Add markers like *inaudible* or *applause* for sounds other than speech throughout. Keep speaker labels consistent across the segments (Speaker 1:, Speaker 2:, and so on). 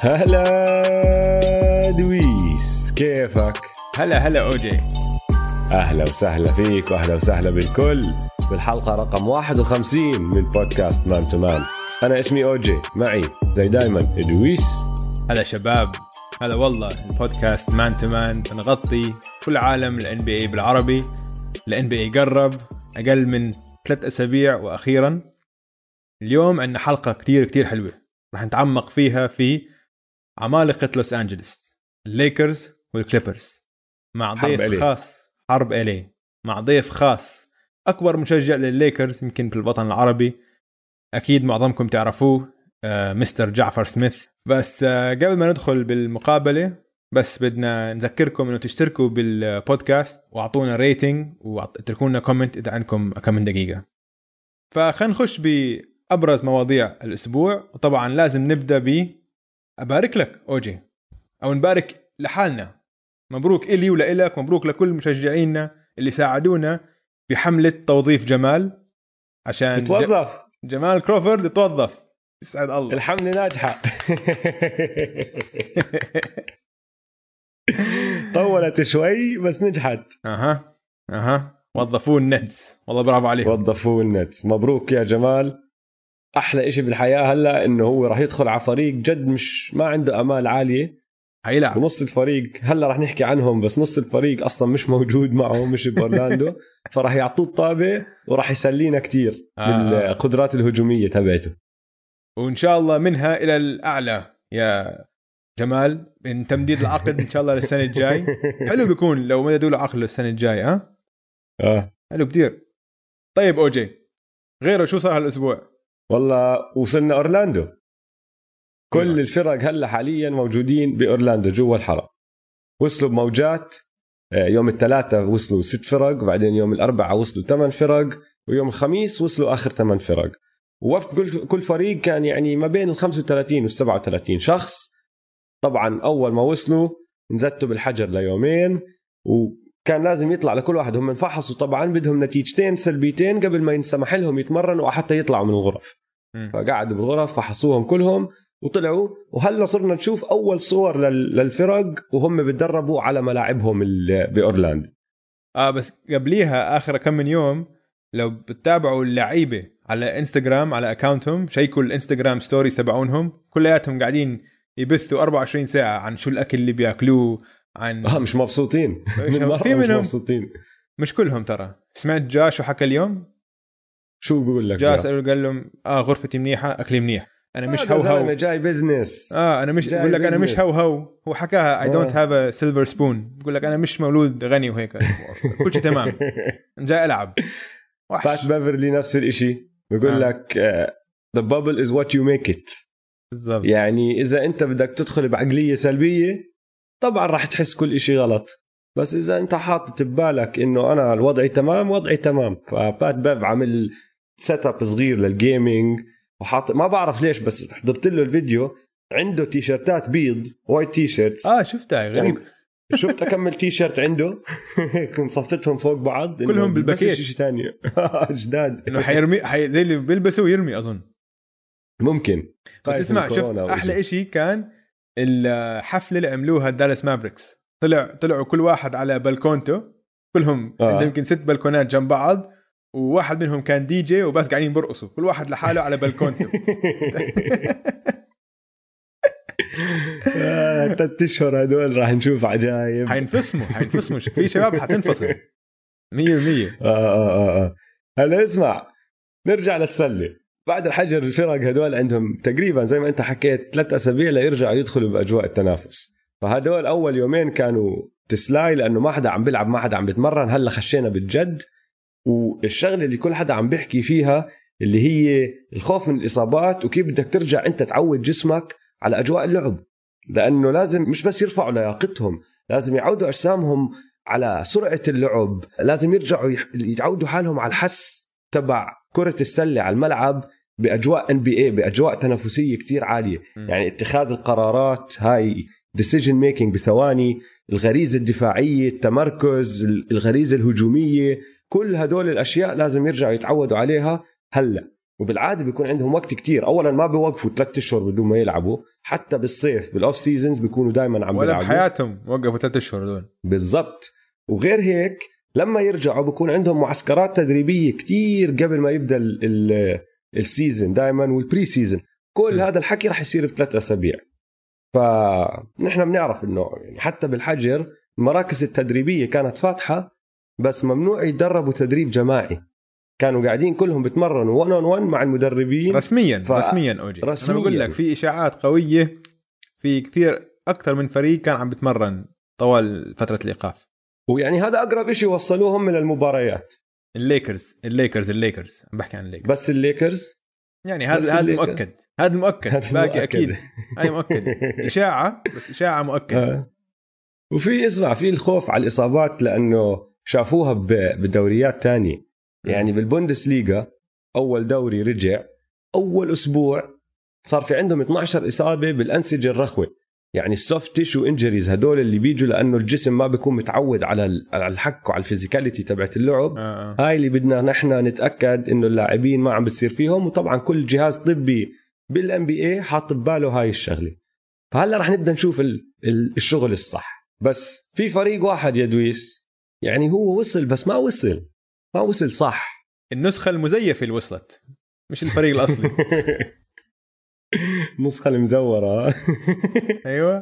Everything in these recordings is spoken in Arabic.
Speaker 1: هلا دويس كيفك؟
Speaker 2: هلا هلا أوجي.
Speaker 1: أهلا وسهلا فيك وأهلا وسهلا بالكل. بالحلقة رقم 51 من بودكاست Man to Man. أنا اسمي أوجي معي زي دايما ادويس
Speaker 2: هلا شباب. هلا والله البودكاست مان تو مان بنغطي كل عالم ال NBA بالعربي. ال NBA قرب أقل من ثلاث أسابيع وأخيرا. اليوم عندنا حلقة كتير كتير حلوة. راح نتعمق فيها في عمالقه لوس أنجلوس. الليكرز والكليبرز. مع
Speaker 1: حرب
Speaker 2: ضيف
Speaker 1: LA.
Speaker 2: خاص. حرب الي مع ضيف خاص. أكبر مشجع للليكرز يمكن في الوطن العربي. أكيد معظمكم تعرفوه آه، مستر جعفر سميث. بس آه، قبل ما ندخل بالمقابلة بس بدنا نذكركم إنه تشتركوا بالبودكاست وأعطونا rating واتركوا لنا comment إذا عندكم كم من دقيقة. فخلينا نخش بأبرز مواضيع الأسبوع. وطبعا لازم نبدأ ب أبارك لك أوجي. أو نبارك لحالنا. مبروك إلي ولك مبروك لكل مشجعينا اللي ساعدونا بحملة توظيف جمال. عشان
Speaker 1: توظف
Speaker 2: جمال كروفورد يتوظف. يسعد الله.
Speaker 1: الحمله ناجحة. *laughs* طولت شوي بس نجحت.
Speaker 2: أها أها. وظفوه النتس. والله برافو عليهم.
Speaker 1: وظفوه النتس. مبروك يا جمال. أحلى إشي بالحياة هلأ إنه هو راح يدخل على فريق جد مش ما عنده أمال عالية.
Speaker 2: حيلعب.
Speaker 1: ونص الفريق هلأ راح نحكي عنهم بس نص الفريق أصلا مش موجود معه مش بأورلاندو. *laughs* فراح يعطوه الطابة وراح يسلينا كتير
Speaker 2: آه.
Speaker 1: بالقدرات الهجومية تبعته.
Speaker 2: وإن شاء الله منها إلى الأعلى يا جمال من تمديد العقد إن شاء الله للسنة الجاي. *laughs* حلو بيكون لو مددوا له عقد للسنة الجايه ها؟
Speaker 1: آه.
Speaker 2: حلو كتير. طيب أوجي غيره شو صار هالأسبوع؟
Speaker 1: والله وصلنا أورلاندو. كل
Speaker 2: أيوة.
Speaker 1: الفرق هلا حاليا موجودين بأورلاندو جوا الحرم. وصلوا بموجات آه، يوم الثلاثاء وصلوا ست فرق وبعدين يوم الاربعاء وصلوا ثمان فرق ويوم الخميس وصلوا آخر ثمان فرق. ووفد كل كل فريق كان يعني ما بين ال 35 وال 37 شخص. طبعا أول ما وصلوا انزتّوا بالحجر ليومين وكان لازم يطلع لكل واحد. هم انفحصوا طبعا بدهم نتيجتين سلبيتين قبل ما ينسمح لهم يتمرنوا حتى يطلعوا من الغرف. فقعدوا بالغرف فحصوهم كلهم وطلعوا. وهلأ صرنا نشوف أول صور لل- للفرق وهم بتدربوا على ملاعبهم بأورلاندو.
Speaker 2: آه بس قبليها آخر كم من يوم لو بتتابعوا اللعيبة على انستغرام على account هم شيكوا الانستغرام stories تبعونهم. كلياتهم قاعدين يبثوا 24 ساعة عن شو الأكل اللي بياكلوه عن
Speaker 1: آه مش مبسوطين. مرة
Speaker 2: في
Speaker 1: مش
Speaker 2: منهم.
Speaker 1: مبسوطين.
Speaker 2: مش كلهم ترى. سمعت Ja شو حكى اليوم؟
Speaker 1: شو بقول لك Ja؟
Speaker 2: سألوا قال لهم آه غرفتي منيحة أكلي منيح. أنا مش
Speaker 1: هذا
Speaker 2: هو هو
Speaker 1: جاي business
Speaker 2: آه أنا مش بقول لك أنا مش. هو هو هو حكاها I don't
Speaker 1: آه.
Speaker 2: have a silver spoon بقول لك أنا مش مولود غني وهيك. *laughs* كل شيء تمام. جاي
Speaker 1: ألعب.
Speaker 2: وحش.
Speaker 1: بيفرلي نفس الإشي. بقول
Speaker 2: آه.
Speaker 1: لك the bubble is what you make it
Speaker 2: بالضبط.
Speaker 1: يعني إذا أنت بدك تدخل بعقلية سلبية طبعا راح تحس كل إشي غلط. بس إذا أنت حاطط ببالك إنه أنا الوضعي تمام وضعي تمام. ف Pat Bev عامل setup صغير لل gaming وحاط ما بعرف ليش بس حضرت له الفيديو. عنده تيشرتات بيض white T-shirts
Speaker 2: آه شفتها غريب.
Speaker 1: يعني شفت أكمل تي شيرت عنده؟ *laughs* هيك مصفتهم فوق بعض.
Speaker 2: كلهم بالباكيت.
Speaker 1: شيء ثاني *laughs* جداد
Speaker 2: إنه حيرمي حي... زي اللي بيلبسوا ويرمي أظن.
Speaker 1: ممكن.
Speaker 2: بس اسمع شفت
Speaker 1: أحلى.
Speaker 2: إشي كان الحفله اللي عملوها دالاس مافريكس. طلع طلعوا كل واحد على بلكونته كلهم
Speaker 1: آه.
Speaker 2: آه. عندهم يمكن ست بلكونات جنب بعض وواحد منهم كان دي جي وبس قاعدين برقصوا. كل واحد لحاله على بلكونته *laughs*
Speaker 1: آه، ثلاث أشهر هدول راح نشوف عجايب.
Speaker 2: حينفصموا حينفصموا. في شباب حتنفصل. 100%
Speaker 1: آه آه آه آه. هلا اسمع نرجع للسلة. بعد الحجر الفرق هدول عندهم تقريبا زي ما أنت حكيت ثلاث أسابيع ليرجعوا يدخلوا بأجواء التنافس. فهدول أول يومين كانوا تسلاي لأنه ما حدا عم بيلعب ما حدا عم بيتمرن. هلأ خشينا بالجد. والشغلة اللي كل حدا عم بيحكي فيها اللي هي الخوف من الإصابات وكيف بدك ترجع أنت تعود جسمك على أجواء اللعب. لأنه لازم مش بس يرفعوا لياقتهم لازم يعودوا أجسامهم على سرعة اللعب لازم يرجعوا يعودوا حالهم على الحس تبع كرة السلة على الملعب. بأجواء NBA بأجواء تنافسية كتير عالية.
Speaker 2: مم.
Speaker 1: يعني اتخاذ القرارات هاي decision making بثواني الغريزة الدفاعية التمركز الغريزة الهجومية كل هدول الأشياء لازم يرجعوا يتعودوا عليها هلأ. وبالعادة بيكون عندهم وقت كتير. اولا ما بيوقفوا ثلاثة أشهر بدون ما يلعبوا. حتى بالصيف بال off seasons بيكونوا دائما عم
Speaker 2: ولا
Speaker 1: بيلعبوا.
Speaker 2: بحياتهم وقفوا ثلاث أشهر دول
Speaker 1: بالضبط. وغير هيك لما يرجعوا بكون عندهم معسكرات تدريبية كتير قبل ما يبدأ ال- ال- ال season دائما وال preseason كل
Speaker 2: م.
Speaker 1: هذا الحكي رح يصير بثلاث أسابيع. فنحن بنعرف إنه يعني حتى بالحجر المراكز التدريبية كانت فاتحة بس ممنوع يتدربوا تدريب جماعي. كانوا قاعدين كلهم بتمرنوا 1 on 1 مع المدربين.
Speaker 2: رسميا
Speaker 1: ف-
Speaker 2: رسميا أوجي.
Speaker 1: رسمياً.
Speaker 2: أنا بقول لك في إشاعات قوية في كثير أكثر من فريق كان عم بتمرن طوال فترة الإيقاف.
Speaker 1: ويعني هذا أقرب شيء وصلوهم من المباريات.
Speaker 2: الليكرز الليكرز الليكرز. عم بحكي عن الليكرز.
Speaker 1: بس الليكرز؟
Speaker 2: يعني هذا هذا. مؤكد. هذا مؤكد. باقي. أكيد. هاي مؤكد. *laughs* إشاعة بس إشاعة مؤكد.
Speaker 1: آه. وفي اسمع في الخوف على الإصابات لأنه شافوها بدوريات تانية. يعني بالبوندسليغا أول دوري رجع أول أسبوع صار في عندهم 12 إصابة بالأنسجة الرخوة. يعني ال soft tissue injuries هدول اللي بيجوا لأنه الجسم ما بيكون متعود على ال- على الاحتكاك وعلى ال physicality تبعت اللعب.
Speaker 2: آه. آه.
Speaker 1: هاي اللي بدنا نحن نتأكد إنه اللاعبين ما عم بتصير فيهم وطبعا كل جهاز طبي بال NBA حاط بباله هاي الشغلة. فهلأ رح نبدأ نشوف ال- ال- الشغل الصح. بس في فريق واحد يا دويس يعني هو وصل بس ما وصل. ما وصل صح.
Speaker 2: النسخة المزيفة اللي وصلت مش الفريق الأصلي. *laughs* *laughs*
Speaker 1: النسخه المزورة. *laughs*
Speaker 2: أيوه.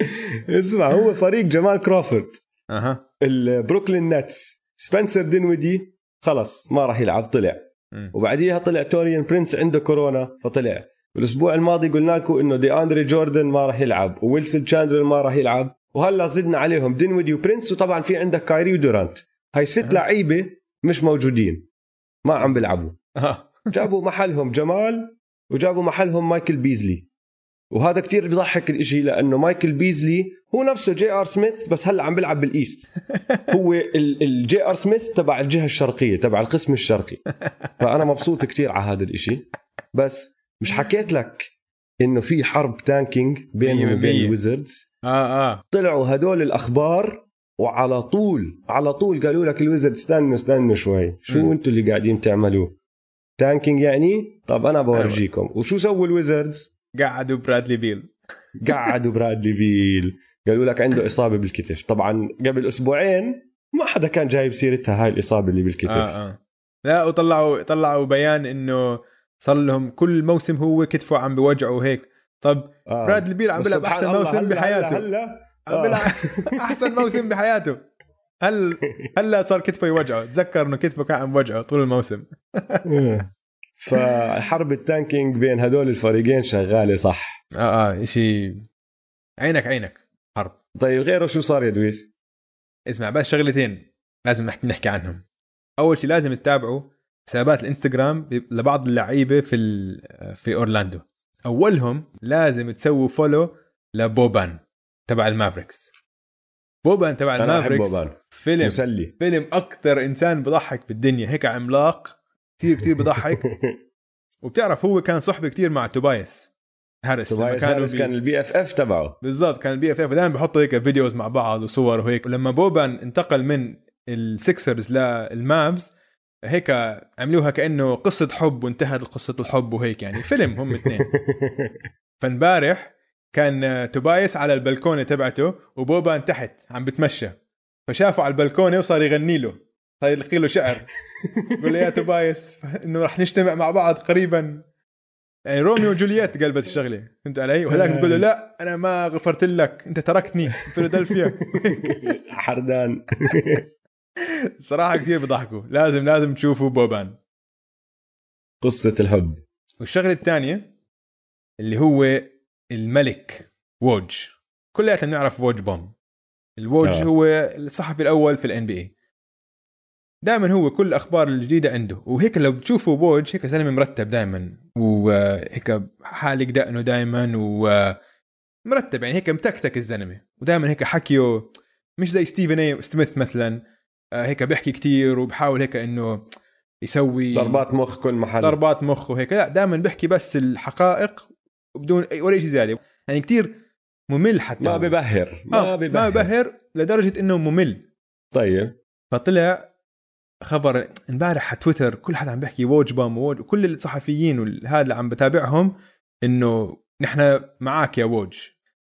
Speaker 1: اسمع هو فريق جمال كروفورد
Speaker 2: أها.
Speaker 1: البروكلين نتس سبنسر دينويدي. خلص ما راح يلعب طلع. وبعديها طلع توريين برنس عنده كورونا فطلع. والاسبوع الماضي قلنا لكم إنه دي اندري جوردان ما راح يلعب وويلسون تشاندلر ما راح يلعب. وهلا زدنا عليهم دينويدي وبرنس وطبعا في عندك كايري ودورانت هاي ست. لعيبة مش موجودين ما عم بيلعبوا. جابوا محلهم جمال وجابوا محلهم مايكل بيزلي. وهذا كتير بيضحك الإشي لأنه مايكل بيزلي هو نفسه جي ار سميث بس هلأ عم بيلعب بال East *laughs* هو ال- الجي ار سميث تبع الجهة الشرقية تبع القسم الشرقي. فأنا مبسوط كتير على هذا الإشي. بس مش حكيت لك إنه في حرب tanking بينهم
Speaker 2: هم
Speaker 1: وبين. الويزردز
Speaker 2: آه آه.
Speaker 1: طلعوا هدول الأخبار وعلى طول على طول قالوا لك ال Wizards استنوا استنوا شوي. شو. أنتوا اللي قاعدين تعملوه tanking يعني؟ طب أنا بورجيكم. وشو سووا ال Wizards؟
Speaker 2: قعدوا برادلي بيل. *laughs*
Speaker 1: قعدوا برادلي بيل. قالوا لك عنده إصابة بالكتف. طبعا قبل أسبوعين ما حدا كان جايب سيرتها هاي الإصابة اللي بالكتف.
Speaker 2: آه آه. لا وطلعوا طلعوا بيان إنه صار لهم كل موسم هو كتفه عم بوجعه وهيك طب
Speaker 1: آه.
Speaker 2: برادلي بيل عم بيلعب
Speaker 1: أحسن
Speaker 2: موسم
Speaker 1: هلا-
Speaker 2: بحياته.
Speaker 1: هلا. هلا
Speaker 2: عم بيلعب *laughs* أحسن موسم بحياته. هل هلا صار كتفه يوجعه تذكر إنه كتفه كان عم يوجعه طول الموسم.
Speaker 1: فحرب التانكينج بين هدول الفريقين شغالة صح.
Speaker 2: آه آه شيء عينك عينك. حرب.
Speaker 1: طيب غيره شو صار يا دويس؟
Speaker 2: اسمع بس شغلتين لازم نحكي نحكي عنهم. أول شيء لازم تتابعوا حسابات الإنستغرام لبعض اللعيبة في في أورلاندو. أولهم لازم تسووا follow لبوبان تبع ال Mavericks. بوبان تبع
Speaker 1: ال
Speaker 2: Mavericks
Speaker 1: بوبان.
Speaker 2: فيلم.
Speaker 1: مسلي.
Speaker 2: فيلم أكثر إنسان بضحك بالدنيا. هيك عملاق. كثير كثير بضحك. *laughs* وبتعرف هو كان صحبة كثير مع توبايس هاريس. لما
Speaker 1: توبايس
Speaker 2: كانوا
Speaker 1: هاريس
Speaker 2: بي-
Speaker 1: كان ال BFF تبعه.
Speaker 2: بالضبط كان ال BFF. دائما بحطوا هيك videos مع بعض وصور وهيك. ولما بوبان انتقل من ال Sixers لل Mavs هيك عملوها كأنه قصة حب وانتهت قصة الحب وهيك يعني. فيلم هم اثنين. *laughs* فامبارح كان توبايس على البلكونة تبعته وبوبان تحت عم بتمشى. فشافه على البلكونة وصار يغني له. صار يلقي له شعر. *laughs* يقول له يا توبايس إنه رح نجتمع مع بعض قريبا. يعني روميو وجولييت قلبت الشغلة. فهمت علي؟ وهذاك بيقول له لا أنا ما غفرت لك. أنت تركتني في فيلادلفيا. *laughs*
Speaker 1: حردان. *laughs*
Speaker 2: صراحة كثير بضحكوا. لازم لازم تشوفوا بوبان.
Speaker 1: قصة الحب
Speaker 2: والشغلة الثانية اللي هو الملك ووج. كلياتنا بنعرف ووج بوم. الووج
Speaker 1: آه.
Speaker 2: هو الصحفي الأول في الان بي اي دائما هو كل الأخبار الجديدة عنده. وهيك لو بتشوفوا ووج هيك زلمه مرتب دائما. وهيك حالق دقنه دائما ومرتب يعني هيك متكتك الزلمة. ودائما هيك حكيه مش زي ستيفن A سميث مثلا. آه، هيك بيحكي كتير وبحاول هيك إنه يسوي
Speaker 1: ضربات مخ كل محل.
Speaker 2: ضربات مخ وهيك. لا دائما بيحكي بس الحقائق وبدون اي ولا شيء زيادة. يعني كتير ممل حتى
Speaker 1: ما. ببهر
Speaker 2: ما
Speaker 1: ما
Speaker 2: ما
Speaker 1: ببهر.
Speaker 2: ببهر لدرجة إنه ممل.
Speaker 1: طيب.
Speaker 2: فطلع خبر امبارح على تويتر كل حدا عم بيحكي ووج بام ووج كل الصحفيين وهذا اللي عم بتابعهم إنه نحن معك يا ووج.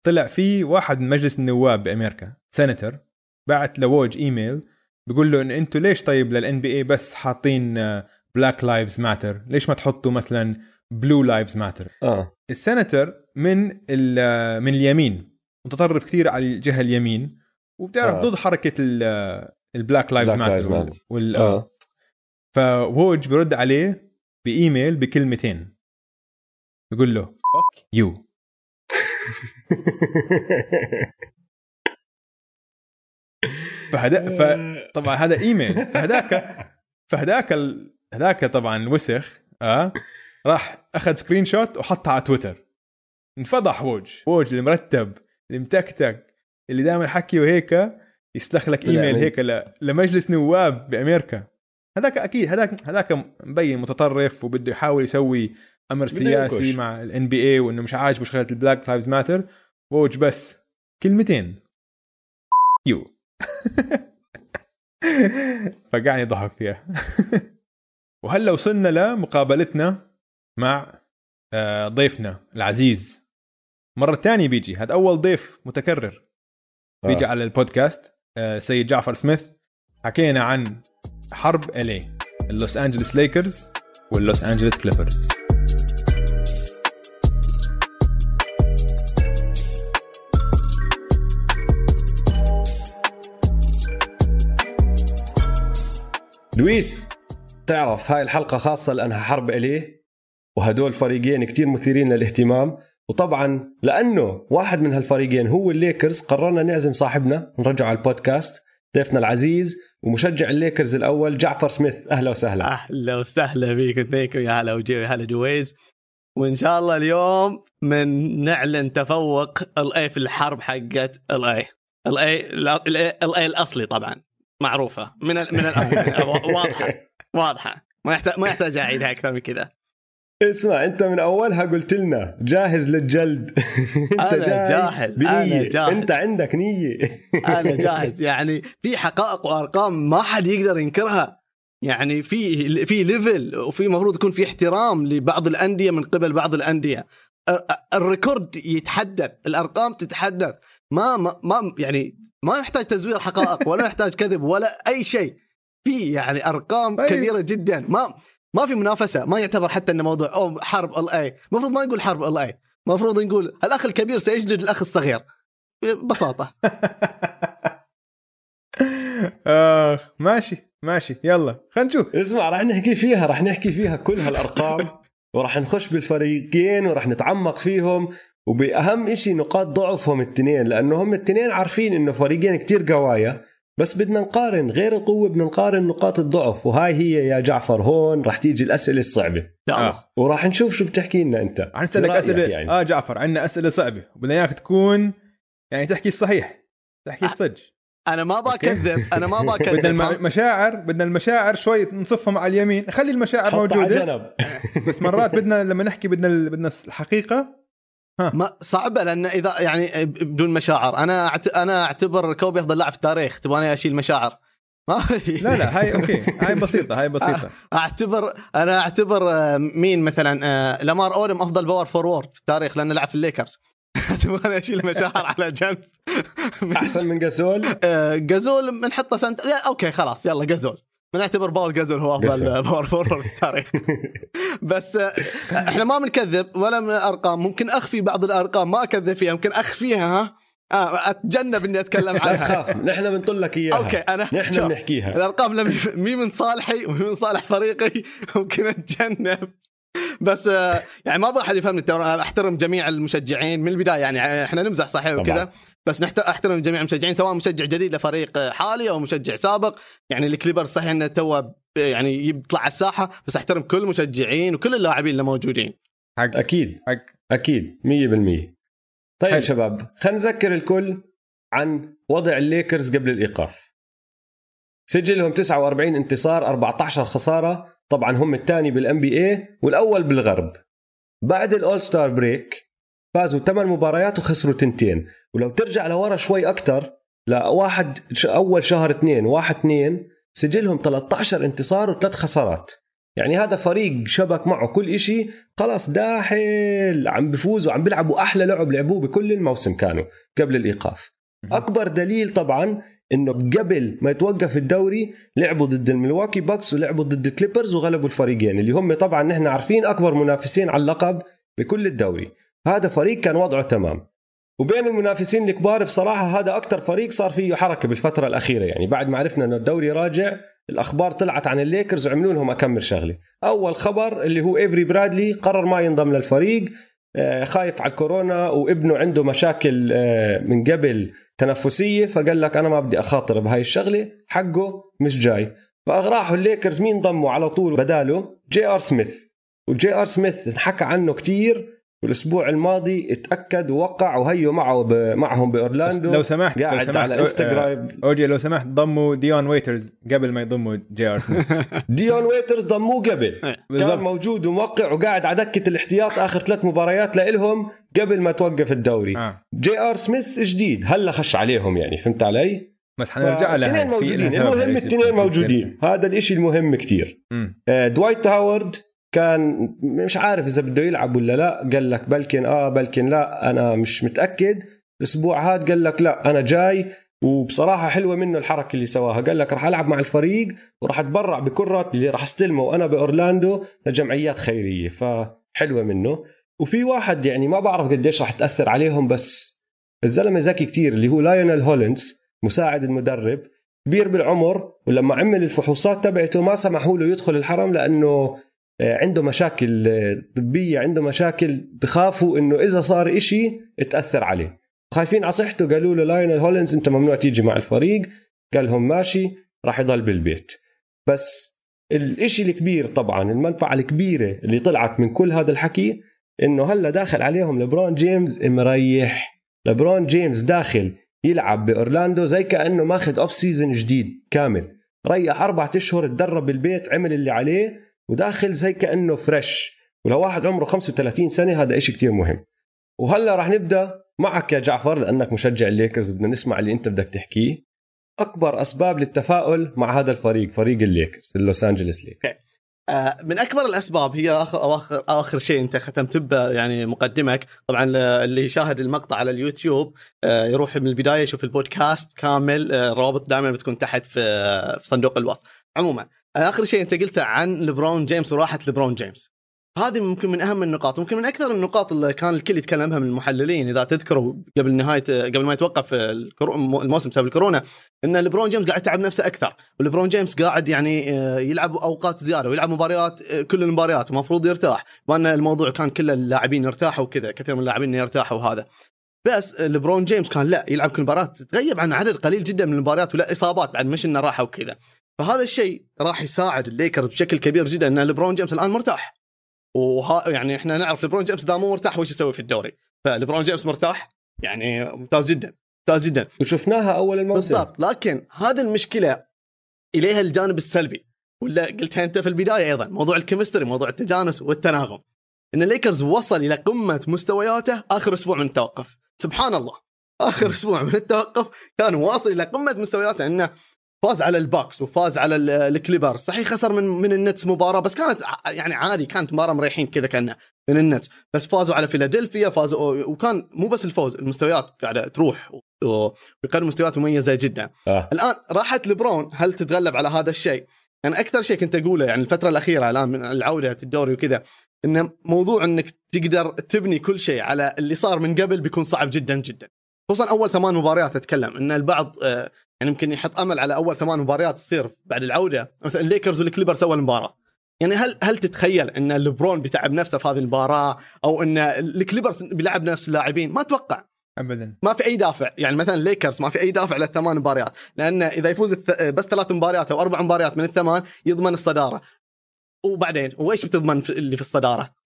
Speaker 2: طلع في واحد من مجلس النواب بأمريكا سيناتور بعت لووج إيميل بيقول له إن أنتم ليش طيب لل NBA بس حاطين Black Lives Matter ليش ما تحطوا مثلا Blue Lives Matter
Speaker 1: آه.
Speaker 2: السيناتور من من اليمين. متطرف كثير على الجهة اليمين وبتعرف آه. ضد حركة ال Black Lives Matter وال آه. فوج برد عليه بإيميل بكلمتين. بيقول له fuck you *laughs* فهدا فطبعا هذا إيميل. فهداك فهداك ال... هداك طبعا الوسخ آه. راح أخذ screenshot وحطها على تويتر انفضح ووج. ووج المرتب المتكتك اللي دائما حكي وهيك يسلخ لك إيميل هيك ل... لمجلس نواب بأمريكا. هذاك أكيد هذاك هذاك مبين متطرف وبده يحاول يسوي أمر سياسي مع ال NBA وإنه مش عاجبه شغلة ال Black Lives Matter ووج بس كلمتين. you. *laughs* فقعني ضحك فيها. *laughs* وهلأ وصلنا لمقابلتنا. مع آه، ضيفنا العزيز. مرة تانية بيجي. هذا أول ضيف متكرر بيجي آه. على البودكاست آه، سيد جعفر سميث. حكينا عن حرب الي اللوس انجلوس ليكرز واللوس انجلوس كليبرز.
Speaker 1: دويس تعرف هاي الحلقة خاصة لأنها حرب إليه وهدول فريقين كتير مثيرين للاهتمام. وطبعا لأنه واحد من هالفريقين هو الليكرز قررنا نعزم صاحبنا نرجع على البودكاست ضيفنا العزيز ومشجع الليكرز الأول جعفر سميث. أهلا وسهلا.
Speaker 3: أهلا وسهلا فيكم ثيكم يا هلا وجي هلا جويز. وإن شاء الله اليوم من نعلن تفوق الاي في الحرب حقت الاي الاي الاي الأصلي طبعا. معروفة. من ال من *laughs* واضحة. واضحة. ما يحتاج ما يحتاج أعيدها أكثر من كذا.
Speaker 1: اسمع انت من اولها قلت لنا جاهز للجلد. *laughs*
Speaker 3: انت أنا جاهز بنية. أنا جاهز.
Speaker 1: انت عندك نية. *laughs*
Speaker 3: أنا جاهز. يعني في حقائق وأرقام ما حد يقدر ينكرها. يعني في في level وفي المفروض يكون في احترام لبعض الأندية من قبل بعض الأندية. ال record يتحدث الأرقام تتحدث. ما ما, ما يعني ما يحتاج تزوير حقائق ولا يحتاج كذب ولا أي شيء. في يعني أرقام طيب. كبيرة جدا. ما ما في منافسة ما يعتبر حتى إنه موضوع أو حرب ال اي المفروض ما نقول حرب ال اي المفروض نقول الأخ الكبير سيجلد الأخ الصغير. ببساطة. *laughs*
Speaker 2: آخ ماشي ماشي يلا خلينا نشوف.
Speaker 1: اسمع راح نحكي فيها راح نحكي فيها كل هالأرقام وراح نخش بالفريقين وراح نتعمق فيهم وبأهم شيء نقاط ضعفهم الاثنين لأنه هم الاثنين عارفين إنه فريقين كتير قوايا. بس بدنا نقارن غير القوة بدنا نقارن نقاط الضعف وهاي هي يا جعفر هون رح تيجي الأسئلة الصعبة.
Speaker 2: آه.
Speaker 1: وراح نشوف شو بتحكي لنا أنت.
Speaker 2: رح نسألك أسئلة. يعني. آه جعفر عندنا أسئلة صعبة. بدنا إياك تكون يعني تحكي الصحيح تحكي الصدق.
Speaker 3: أنا ما بكذب أنا ما *laughs* بكذب.
Speaker 2: بدنا المشاعر بدنا المشاعر شوي نصفهم على اليمين. خلي المشاعر موجودة. جنب. بس مرات بدنا لما نحكي بدنا بدنا الحقيقة.
Speaker 3: ما صعبه لأن إذا يعني بدون مشاعر. أنا أعت... أنا أعتبر كوبي أفضل لاعب في التاريخ تبغاني أشيل مشاعر.
Speaker 2: ما لا لا هاي okay. هاي بسيطة هاي بسيطة.
Speaker 3: أعتبر أنا أعتبر آه، مين مثلا آه، لامار اودم أفضل power forward في التاريخ لأنه لعب في الليكرز. *laughs* تبغاني أشيل مشاعر على جنب.
Speaker 1: أحسن من جاسول
Speaker 3: جاسول بنحطه center okay خلاص يلا جاسول بنعتبر باو جاسول هو أفضل power *laughs* forward في التاريخ. بس آه، إحنا ما بنكذب ولا من الأرقام. ممكن أخفي بعض الأرقام ما أكذب فيها. ممكن أخفيها ها؟ آه أتجنب إني أتكلم عنها.
Speaker 1: تخاف نحن بنطل لك إياها.
Speaker 3: okay أنا
Speaker 1: نحن بنحكيها.
Speaker 3: الأرقام مي من صالحي ومي من صالح فريقي. *laughs* ممكن أتجنب. بس آه، يعني ما أبغى أحد يفهمني. أحترم جميع المشجعين من البداية يعني إحنا نمزح صحيح وكذا. بس أحترم جميع المشجعين سواء مشجع جديد لفريق حالي أو مشجع سابق. يعني ال Clipper صحيح إنه تو يعني يطلع على الساحة بس أحترم كل المشجعين وكل اللاعبين اللي موجودين.
Speaker 1: حق. أكيد. حق. أكيد. 100% طيب حل. شباب خلينا نذكر الكل عن وضع الليكرز قبل الإيقاف. سجلهم 49 انتصار 14 خسارة. طبعا هم الثاني بال NBA والأول بالغرب. بعد ال All-Star break فازوا ثمان مباريات وخسروا تنتين. ولو ترجع لورا شوي أكثر لواحد أول شهر اثنين واحد اثنين سجلهم 13 انتصار وثلاث خسارات. يعني هذا فريق شبك معه كل إشي خلاص داحل عم بفوز وعم بيلعبوا أحلى لعب لعبوه بكل الموسم كانوا قبل الإيقاف. أكبر دليل طبعا إنه قبل ما يتوقف الدوري لعبوا ضد الملواكي باكس ولعبوا ضد الكليبرز وغلبوا الفريقين اللي هم طبعا نحن عارفين أكبر منافسين على اللقب بكل الدوري. هذا فريق كان وضعه تمام. وبين المنافسين الكبار بصراحة هذا أكثر فريق صار فيه حركة بالفترة الأخيرة. يعني بعد ما عرفنا إنه الدوري راجع الأخبار طلعت عن الليكرز وعملوا لهم أكم شغلة. أول خبر اللي هو إيفري برادلي قرر ما ينضم للفريق آه، خايف على الكورونا وابنه عنده مشاكل آه، من قبل تنفسية فقال لك أنا ما بدي أخاطر بهاي الشغلة حقه مش جاي. فراحوا الليكرز مين ضموا على طول بداله؟ جي آر سميث. وجي آر سميث انحكى عنه كتير والاسبوع الماضي اتاكد ووقع وهيو معه ب... معهم بأورلاندو.
Speaker 2: لو سمحت
Speaker 1: قاعد
Speaker 2: لو سمحت
Speaker 1: على إنستغرام.
Speaker 2: أوجي لو سمحت ضموا ديون ويترز قبل ما يضموا جي آر سميث. *laughs*
Speaker 1: ديون ويترز ضموه قبل. كان
Speaker 2: بالضبط.
Speaker 1: موجود وموقع وقاعد على دكة الاحتياط آخر ثلاث مباريات لإلهم قبل ما توقف الدوري.
Speaker 2: آه.
Speaker 1: جي آر سميث جديد. هلا خش عليهم يعني فهمت علي؟
Speaker 2: بس حنرجع لها.
Speaker 1: الاثنين موجودين. المهم. الاثنين موجودين. هذا الإشي المهم كتير.
Speaker 2: مم.
Speaker 1: آه، دوايت هاورد كان مش عارف إذا بده يلعب ولا لا قال لك بلكن آه بلكن لا أنا مش متأكد. الأسبوع هذا قال لك لا أنا جاي. وبصراحة حلوة منه الحركة اللي سواها. قال لك راح ألعب مع الفريق وراح أتبرع بكل اللي راح أستلمه وأنا بأورلاندو لجمعيات خيرية. فحلوة منه. وفي واحد يعني ما بعرف قديش راح تأثر عليهم بس الزلمة ذكي كتير اللي هو لايونيل هولينز مساعد المدرب. كبير بالعمر ولما عمل الفحوصات تبعته ما سمحوا له يدخل الحرم لأنه عنده مشاكل آه، طبية عنده مشاكل بخافوا إنه إذا صار إشي تاثر عليه. خايفين على صحته قالوا له لايونيل هولينز أنت ممنوع تيجي مع الفريق. قال لهم ماشي راح يضل بالبيت. بس الإشي الكبير طبعا المنفعة الكبيرة اللي طلعت من كل هذا الحكي إنه هلأ داخل عليهم لبرون جيمس مريح. لبرون جيمس داخل يلعب بأورلاندو زي كأنه ماخذ off-season جديد كامل. ريح أربعة أشهر تدرب بالبيت عمل اللي عليه. وداخل زي كأنه fresh ولو واحد عمره 35 سنة هذا إشي كتير مهم. وهلأ راح نبدأ معك يا جعفر لأنك مشجع الليكرز بدنا نسمع اللي أنت بدك تحكيه. أكبر أسباب للتفاؤل مع هذا الفريق فريق الليكرز اللوس انجلوس ليكرز.
Speaker 3: آه، من أكبر الأسباب هي اخر آخر شيء أنت ختمت يعني مقدمتك. طبعا اللي يشاهد المقطع على اليوتيوب آه، يروح من البداية يشوف البودكاست كامل آه، الروابط دائما بتكون تحت في في صندوق الوصف. عموما آخر شيء أنت قلته عن لبرون جيمس وراحه لبرون جيمس. هذه ممكن من أهم النقاط ممكن من أكثر النقاط اللي كان الكل يتكلمها من المحللين إذا تذكروا قبل نهايه قبل ما يتوقف الموسم بسبب الكورونا إن لبرون جيمس قاعد يتعب نفسه أكثر ولبرون جيمس قاعد يعني آه، يلعب أوقات زيادة ويلعب مباريات آه، كل المباريات المفروض يرتاح وان الموضوع كان كل اللاعبين يرتاحوا وكذا كثير من اللاعبين يرتاحوا وهذا. بس لبرون جيمس كان لا يلعب كل مباراة تغيب عن عدد قليل جدا من المباريات ولا إصابات بعد مش إنه راحه وكذا. فهذا الشيء راح يساعد الليكرز بشكل كبير جدا ان لبرون جيمس الآن مرتاح. وها يعني إحنا نعرف لبرون جيمس إذا مو مرتاح وش يسوي في الدوري؟ فلبرون جيمس مرتاح يعني ممتاز جدا ممتاز جدا.
Speaker 1: وشفناها أول الموسم.
Speaker 3: بالضبط لكن هذه المشكلة إليها الجانب السلبي. ولا قلتها أنت في البداية أيضا موضوع ال chemistry موضوع التجانس والتناغم. إن الليكرز وصل إلى قمة مستوياته آخر أسبوع من التوقف. سبحان الله. آخر أسبوع من التوقف كان واصل إلى قمة مستوياته إنه فاز على الباكس وفاز على ال- الكليبرز صحيح خسر من من النتس مباراة بس كانت يعني عادي كانت مباراة مريحين كذا كانه من النتس بس فازوا على فيلادلفيا فازوا وكان مو بس الفوز المستويات قاعدة تروح ويقدم مستويات مميزة جدا
Speaker 1: آه.
Speaker 3: الآن راحت لبرون هل تتغلب على هذا الشيء؟ يعني أكثر شيء كنت أقوله يعني الفترة الأخيرة الآن من العودة الدوري وكذا إن موضوع إنك تقدر تبني كل شيء على اللي صار من قبل بيكون صعب جدا جدا خصوصا أول ثمان مباريات أتكلم إن البعض آه، يعني يمكن يحط أمل على أول ثمان مباريات تصير بعد العودة. مثلا الليكرز والكليبرز أول مباراة. يعني هل هل تتخيل إن لبرون بيتعب نفسه في هذه المباراة؟ أو إن الكليبرز بيلعب نفس اللاعبين؟ ما أتوقع.
Speaker 2: ابدا.
Speaker 3: ما في أي دافع. يعني مثلا ليكرز ما في أي دافع للثمان مباريات. لأن إذا يفوز الث... بس ثلاث مباريات أو أربع مباريات من الثمان يضمن الصدارة. وبعدين وإيش بتضمن اللي في الصدارة؟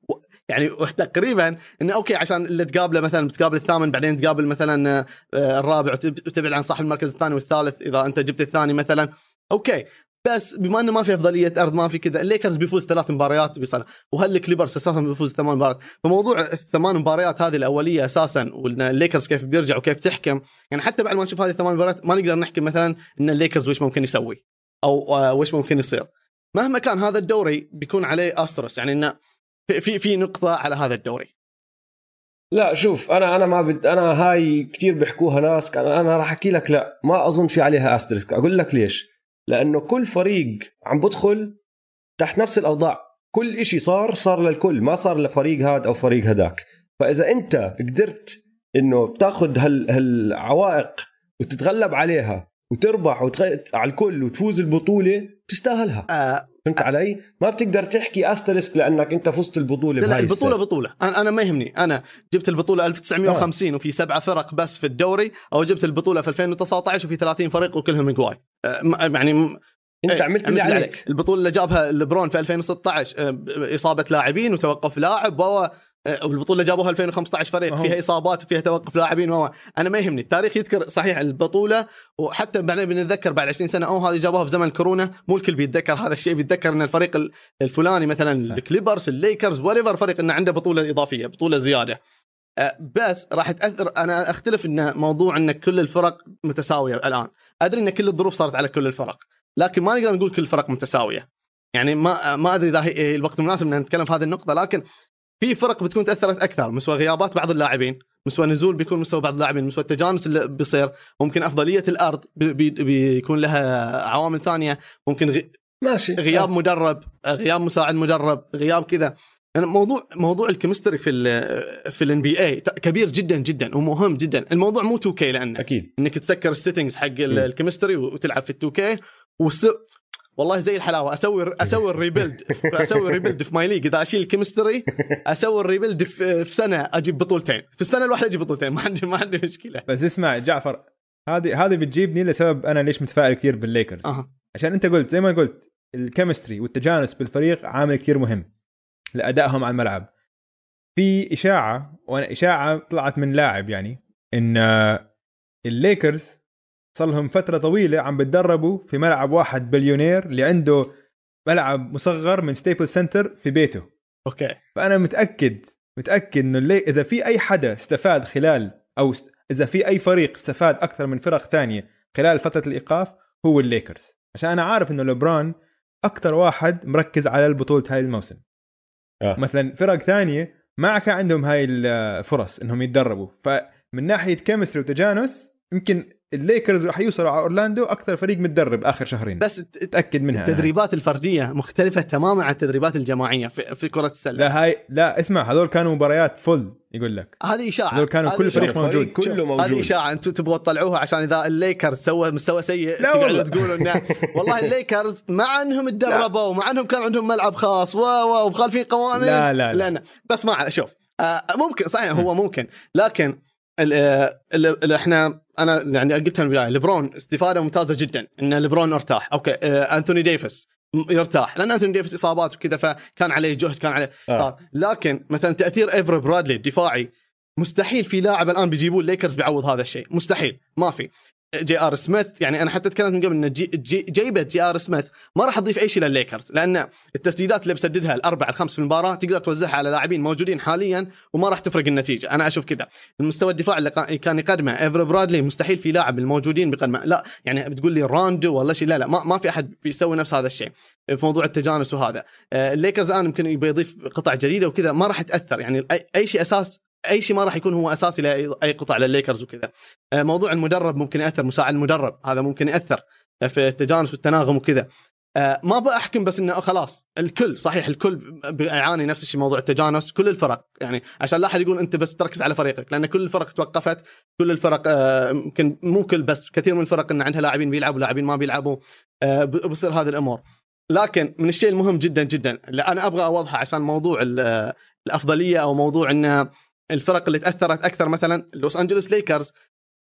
Speaker 3: يعني *laughs* تقريبا إنه okay عشان اللي تقابله مثلا بتقابل الثامن بعدين تقابل مثلا آه، الرابع وتب- وتبعد عن صاحب المركز الثاني والثالث إذا أنت جبت الثاني مثلا. okay بس بما إنه ما في أفضلية أرض ما في كذا الليكرز بيفوز ثلاث مباريات بيصل وهل الكليبرز أساسا بيفوز ثمان مباريات؟ فموضوع الثمان مباريات هذه الأولية أساسا وإن الليكرز كيف بيرجع وكيف تحكم يعني حتى بعد ما نشوف هذه الثمان مباريات ما نقدر نحكي مثلا إن الليكرز وش ممكن يسوي أو آه، وش ممكن يصير. مهما كان هذا الدوري بيكون عليه asterisk يعني إنه في في, في نقطة على هذا الدوري.
Speaker 1: لا شوف أنا أنا ما بد أنا هاي كثير بيحكوها ناس أنا راح أحكي لك لا ما أظن في عليها asterisk أقول لك ليش. لأنه كل فريق عم بدخل تحت نفس الأوضاع. كل إشي صار صار للكل ما صار لفريق هاد أو فريق هداك. فإذا أنت قدرت إنه تاخذ هال هالعوائق وتتغلب عليها وتربح وتغ... على الكل وتفوز البطولة تستاهلها
Speaker 3: آه
Speaker 1: فهمت علي؟ ما بتقدر تحكي أسترسك لأنك أنت فزت البطولة
Speaker 3: لا, لا البطولة
Speaker 1: السنة.
Speaker 3: بطولة. أنا أنا ما يهمني. أنا جبت البطولة 1950 وفي سبعه فرق بس في الدوري أو جبت البطولة في 2019 وفي 30 فريق وكلهم اجواي آه يعني
Speaker 1: أنت
Speaker 3: إيه،
Speaker 1: عملت اللي عليك.
Speaker 3: البطولة اللي جابها لبرون في 2016 آه، إصابة لاعبين وتوقف لاعب و والبطولة اللي جابوها 2015 فريق فيها إصابات وفيها توقف لاعبين و أنا ما يهمني التاريخ يذكر صحيح البطولة وحتى بعدين بنتذكر بعد 20 سنة أوه هذه جابوها في زمن كورونا مو الكل بيتذكر هذا الشيء بيتذكر إن الفريق ال- الفلاني مثلا. الكليبرز الليكرز whatever فريق إنه عنده بطولة إضافية بطولة زيادة. أه، بس راح تأثر أنا أختلف إن موضوع إن كل الفرق متساوية الآن. أدري إن كل الظروف صارت على كل الفرق لكن ما نقدر نقول كل الفرق متساوية. يعني ما ما أدري إذا هي الوقت المناسب إن نتكلم في هذه النقطة لكن في فرق بتكون تأثرت أكثر مستوى غيابات بعض اللاعبين مستوى نزول بيكون مستوى بعض اللاعبين مستوى التجانس اللي بيصير ممكن أفضلية الأرض بي بي بيكون لها عوامل ثانية ممكن غي
Speaker 1: ماشي.
Speaker 3: غياب مدرب غياب مساعد مدرب غياب كذا. يعني موضوع موضوع ال chemistry في ال في الان بي اي كبير جدا جدا ومهم جدا. الموضوع مو 2K لأنه
Speaker 1: أكيد.
Speaker 3: إنك تسكر ال settings حق. ال chemistry وتلعب في ال 2K وتصير والله زي الحلاوة أسوي أسوي ال rebuild أسوي ال rebuild في MyLeague إذا أشيل ال chemistry أسوي ال rebuild في, في سنة أجيب بطولتين. في السنة الواحدة أجيب بطولتين. ما عندي ما عندي مشكلة.
Speaker 2: بس اسمع جعفر هذه هذه بتجيبني لسبب أنا ليش متفائل كثير بالليكرز.
Speaker 3: أها.
Speaker 2: عشان أنت قلت زي ما قلت ال chemistry والتجانس بالفريق عامل كثير مهم لأدائهم على الملعب. في إشاعة وأنا إشاعة طلعت من لاعب يعني إن آه، الليكرز صار لهم فترة طويلة عم بتدربوا في ملعب واحد بليونير اللي عنده ملعب مصغر من ستيبل سنتر في بيته.
Speaker 3: okay.
Speaker 2: فأنا متأكد متأكد إنه اللي إذا في أي حدا استفاد خلال أو است... إذا في أي فريق استفاد أكثر من فرق ثانية خلال فترة الإيقاف هو الليكرز. عشان أنا عارف إنه لبران أكثر واحد مركز على البطولة هاي الموسم.
Speaker 1: آه.
Speaker 2: مثلا فرق ثانية ما كان عندهم هاي الفرص إنهم يتدربوا. فمن ناحية chemistry وتجانس يمكن الليكرز راح يوصلوا على أورلاندو أكثر فريق متدرب آخر شهرين.
Speaker 3: بس
Speaker 2: تأكد منها.
Speaker 3: التدريبات الفردية مختلفة تماما عن التدريبات الجماعية في, في كرة السلة.
Speaker 2: لا هاي لا اسمع هذول كانوا مباريات فل يقول لك.
Speaker 3: هذه إشاعة.
Speaker 2: هذول كانوا
Speaker 3: هذه
Speaker 2: كل. فريق موجود.
Speaker 1: كله
Speaker 3: هذه
Speaker 1: موجود.
Speaker 3: إشاعة. أنتم تبغوا تطلعوها عشان إذا الليكرز سوى مستوى سيء
Speaker 2: لا والله.
Speaker 3: تقولوا انه *laughs* والله الليكرز مع إنهم تدربوا ومع إنهم كان عندهم ملعب خاص و و ومخالفين قوانين.
Speaker 2: لا لا لا.
Speaker 3: لأن بس ما شوف آه ممكن صحيح هو ممكن. لكن ال- آه، ال- ال- إحنا أنا يعني قلتها من البداية ليبرون استفادة ممتازة جدا إن ليبرون ارتاح. okay آه انثوني ديفيس يرتاح. لأن انثوني ديفيس إصابات وكذا فكان عليه جهد كان عليه
Speaker 1: آه.
Speaker 3: آه. لكن مثلا تأثير ايفر برادلي الدفاعي مستحيل في لاعب الآن بيجيبوه الليكرز بيعوض هذا الشيء. مستحيل. ما في. جي ار سميث. يعني أنا حتى تكلمت من قبل ان جي جي جيبة جي ار سميث. ما راح تضيف أي شيء للليكرز لأن التسديدات اللي بسددها الاربع الخمس في المباراة تقدر توزعها على لاعبين موجودين حاليا وما راح تفرق النتيجة. أنا أشوف كذا. المستوى الدفاع اللي كان يقدمه ايفر برادلي مستحيل في لاعب الموجودين بيقدمه لا يعني بتقول لي راندو ولا شيء لا لا ما, ما في أحد بيسوي نفس هذا الشيء. في موضوع التجانس وهذا. آه، الليكرز الآن يمكن يبي يضيف قطع جديدة وكذا ما راح تاثر يعني أي, شيء أساس أي شيء ما راح يكون هو أساسي لاي قطع للليكرز وكذا. آه، موضوع المدرب ممكن يأثر مساعد المدرب هذا ممكن يأثر في التجانس والتناغم وكذا. آه، ما بحكم بس إنه خلاص الكل صحيح الكل بيعاني نفس الشيء موضوع التجانس كل الفرق. يعني عشان لا أحد يقول أنت بس تركز على فريقك لأن كل الفرق توقفت كل الفرق آه، يمكن مو كل بس كثير من الفرق إن عندها لاعبين بيلعبوا لاعبين ما بيلعبوا آه، بصير هذه الأمور. لكن من الشيء المهم جدا جدا اللي أنا أبغى أوضحه عشان موضوع ال- آه، الأفضلية أو موضوع ان الفرق اللي تأثرت أكثر مثلا لوس أنجلوس ليكرز.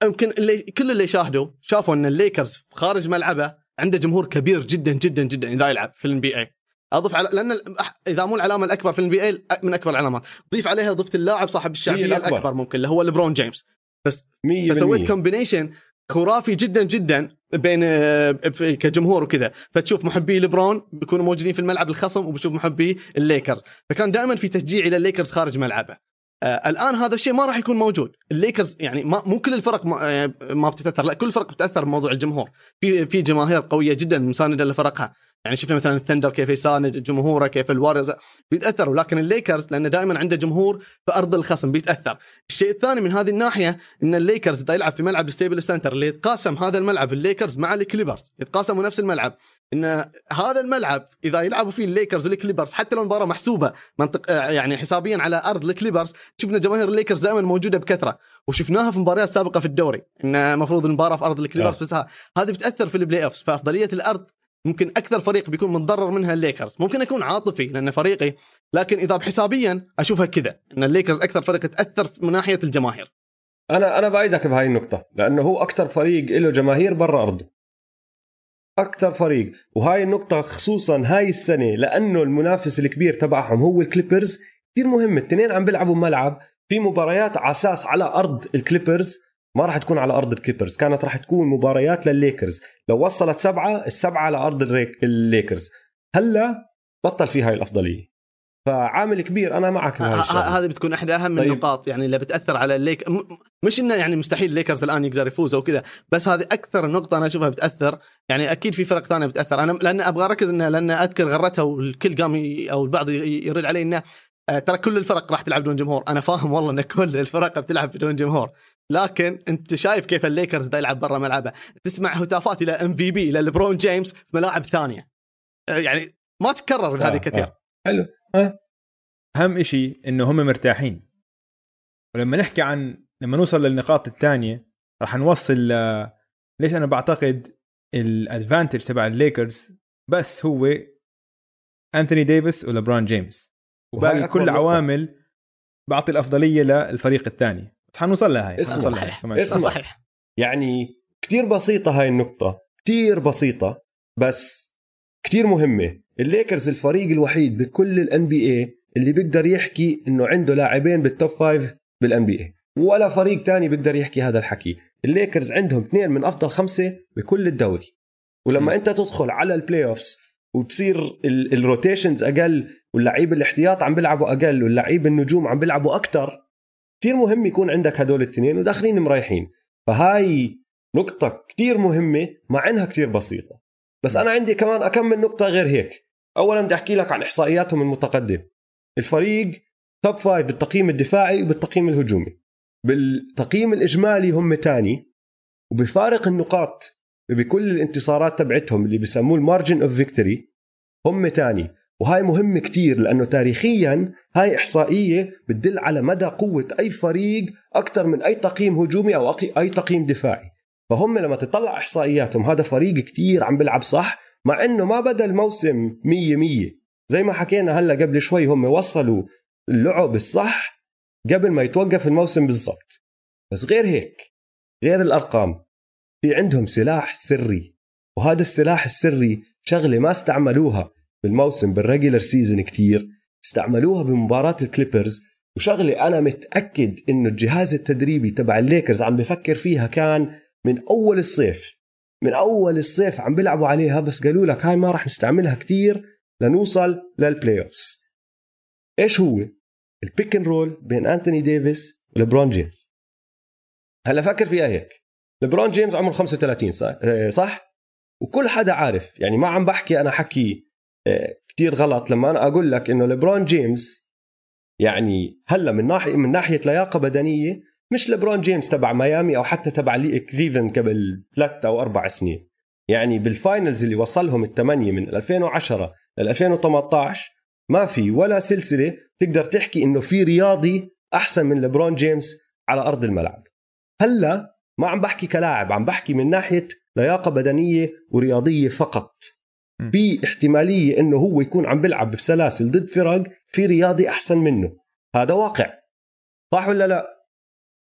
Speaker 3: يمكن اللي كل اللي شاهدوا شافوا إن الليكرز خارج ملعبه عنده جمهور كبير جدا جدا جدا إذا يلعب في الان بي اي أضف على لأن إذا مو العلامة الأكبر في الان بي اي من أكبر العلامات. ضيف عليها ضفت اللاعب صاحب الشعبيه
Speaker 1: الأكبر.
Speaker 3: الأكبر ممكن اللي هو ليبرون جيمس.
Speaker 1: 100%
Speaker 3: فسويت combination خرافي جدا جدا بين آه، كجمهور وكذا. فتشوف محبي ليبرون بيكونوا موجودين في الملعب الخصم وبشوف محبي الليكرز. فكان دائما في تشجيع إلى الليكرز خارج ملعبه. آه الآن هذا الشيء ما راح يكون موجود. الليكرز يعني ما مو كل الفرق ما, آه، ما بتتأثر. لا كل الفرق بتأثر بموضوع الجمهور. في في جماهير قوية جدا مساندة لفرقها. يعني شفنا مثلا الثندر كيف يساند جمهوره كيف الواريرز بيتأثروا. لكن الليكرز لأنه دائما عنده جمهور في أرض الخصم بيتأثر. الشيء الثاني من هذه الناحية إن الليكرز اذا يلعب في ملعب الستيبل سنتر اللي يتقاسم هذا الملعب الليكرز مع الكليبرز يتقاسموا نفس الملعب. إن هذا الملعب إذا يلعبوا فيه الليكرز والكليبرز حتى لو المباراة محسوبة منطق يعني حسابيا على أرض الكليبرز شفنا جماهير الليكرز دائما موجودة بكثرة وشفناها في مباريات سابقة في الدوري إن المفروض المباراة في أرض الكليبرز بس هذه بتأثر في ال playoffs فأفضلية الأرض ممكن أكثر فريق بيكون متضرر منها الليكرز ممكن أكون عاطفي لأن فريقي لكن إذا بحسابيا أشوفها كذا إن الليكرز أكثر فريق تأثر من ناحية الجماهير.
Speaker 1: أنا أنا بايدك بهاي النقطة لأنه هو أكثر فريق له جماهير برا أرضه. أكثر فريق. وهاي النقطة خصوصا هاي السنة لأنه المنافس الكبير تبعهم هو الكليبرز. كثير مهم الاثنين عم بيلعبوا ملعب في مباريات على أساس على أرض الكليبرز. ما راح تكون على أرض الكليبرز كانت راح تكون مباريات للليكرز. لو وصلت سبعة السبعة على أرض الليكرز. هلأ بطل في هاي الأفضلية. فعامل كبير أنا معك
Speaker 3: هذه بتكون إحدى أهم طيب. النقاط يعني اللي بتأثر على الليك مش إنه يعني مستحيل الليكرز الآن يقدر يفوز أو كذا بس هذه أكثر نقطة أنا أشوفها بتأثر. يعني أكيد في فرق ثانية بتأثر. أنا لأن أبغى أركز إنه لأن أذكر غردتها والكل قام أو البعض يرد علي إنه آه، ترى كل الفرق راح تلعب بدون جمهور. أنا فاهم والله إن كل الفرق بتلعب بدون جمهور. لكن أنت شايف كيف الليكرز دا يلعب برا ملعبه؟ تسمع هتافات ال MVP للبرون جيمس في ملاعب ثانية. آه، يعني ما تكرر هذه آه. كثير. آه.
Speaker 1: حلو. آه.
Speaker 2: أهم شيء إنه هم مرتاحين. ولما نحكي عن لما نوصل للنقاط الثانية راح نوصل ل... ليش أنا بعتقد ال advantage تبع الليكرز بس هو أنثوني ديفيس ولبرون جيمس. وباقي كل عوامل بعطي الأفضلية للفريق الثاني. حنوصل لها هاي
Speaker 1: اسمع. صحيح. اسمع. صحيح. يعني كتير بسيطة هاي النقطة كتير بسيطة بس كتير مهمة. الليكرز الفريق الوحيد بكل ال NBA اللي بيقدر يحكي إنه عنده لاعبين بال top five بال NBA ولا فريق تاني بيقدر يحكي هذا الحكي. الليكرز عندهم اثنين من أفضل خمسة بكل الدوري. ولما م. أنت تدخل على ال playoffs وتصير ال rotations أقل واللعيبه الاحتياط عم بيلعبوا أقل واللعيبه النجوم عم بيلعبوا أكثر كثير مهم يكون عندك هدول الاثنين وداخلين مريحين. فهاي نقطة كثير مهمة مع إنها كثير بسيطة. بس أنا عندي كمان كم نقطة غير هيك. اولا بدي أحكي لك عن إحصائياتهم المتقدم الفريق top five بالتقييم الدفاعي وبالتقييم الهجومي. بالتقييم الإجمالي هم تاني وبفارق النقاط بكل الانتصارات تبعتهم اللي بسموه ال margin of victory هم تاني. وهاي مهم كتير لأنه تاريخيا هاي إحصائية بتدل على مدى قوة أي فريق أكثر من أي تقييم هجومي أو أي تقييم دفاعي. فهم لما تطلع إحصائياتهم هذا فريق كتير عم بيلعب صح مع أنه ما بدأ الموسم مية مية. زي ما حكينا هلأ قبل شوي هم وصلوا اللعب الصح قبل ما يتوقف الموسم بالضبط. بس غير هيك غير الأرقام في عندهم سلاح سري وهذا السلاح السري شغلة ما استعملوها بالموسم بال regular season كتير استعملوها بمباراة الكليبرز وشغلة أنا متأكد إنه الجهاز التدريبي تبع الليكرز عم بفكر فيها كان من أول الصيف من أول الصيف عم بيلعبوا عليها بس قالوا لك هاي ما راح نستعملها كتير لنوصل لل playoffs إيش هو؟ ال pick and roll بين انتوني ديفيس ولبرون جيمس. هلا فكر فيها هيك. لبرون جيمس عمره 35 صح؟ وكل حدا عارف يعني ما عم بحكي أنا حكي كتير غلط لما أنا أقول لك إنه ليبرون جيمس يعني هلا من ناحية من ناحية لياقة بدنية مش ليبرون جيمس تبع ميامي أو حتى تبع كليفلاند قبل ثلاث أو أربع سنين. يعني بال finals اللي وصلهم الثمانية من 2010 ل 2018 ما في ولا سلسلة تقدر تحكي إنه في رياضي أحسن من ليبرون جيمس على أرض الملعب. هلأ ما عم بحكي كلاعب عم بحكي من ناحية لياقة بدنية ورياضية فقط. في احتمالية إنه هو يكون عم بيلعب بسلاسل ضد فرق في رياضي أحسن منه. هذا واقع. صح ولا لا؟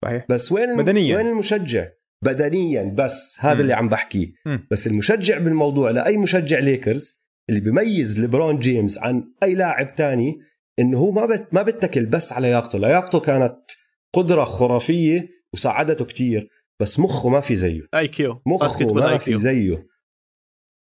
Speaker 2: صحيح.
Speaker 1: بس وين بدنيا. وين المشجع؟ بدنيا بس هذا م. اللي عم بحكيه. بس المشجع بالموضوع لأي مشجع ليكرز اللي بيميز ليبرون جيمس عن أي لاعب تاني إنه هو ما بت ما بتكل بس على لياقته. لياقته كانت قدرة خرافية وساعدته كتير بس مخه ما في زيه.
Speaker 3: IQ.
Speaker 1: مخه ما في زيه.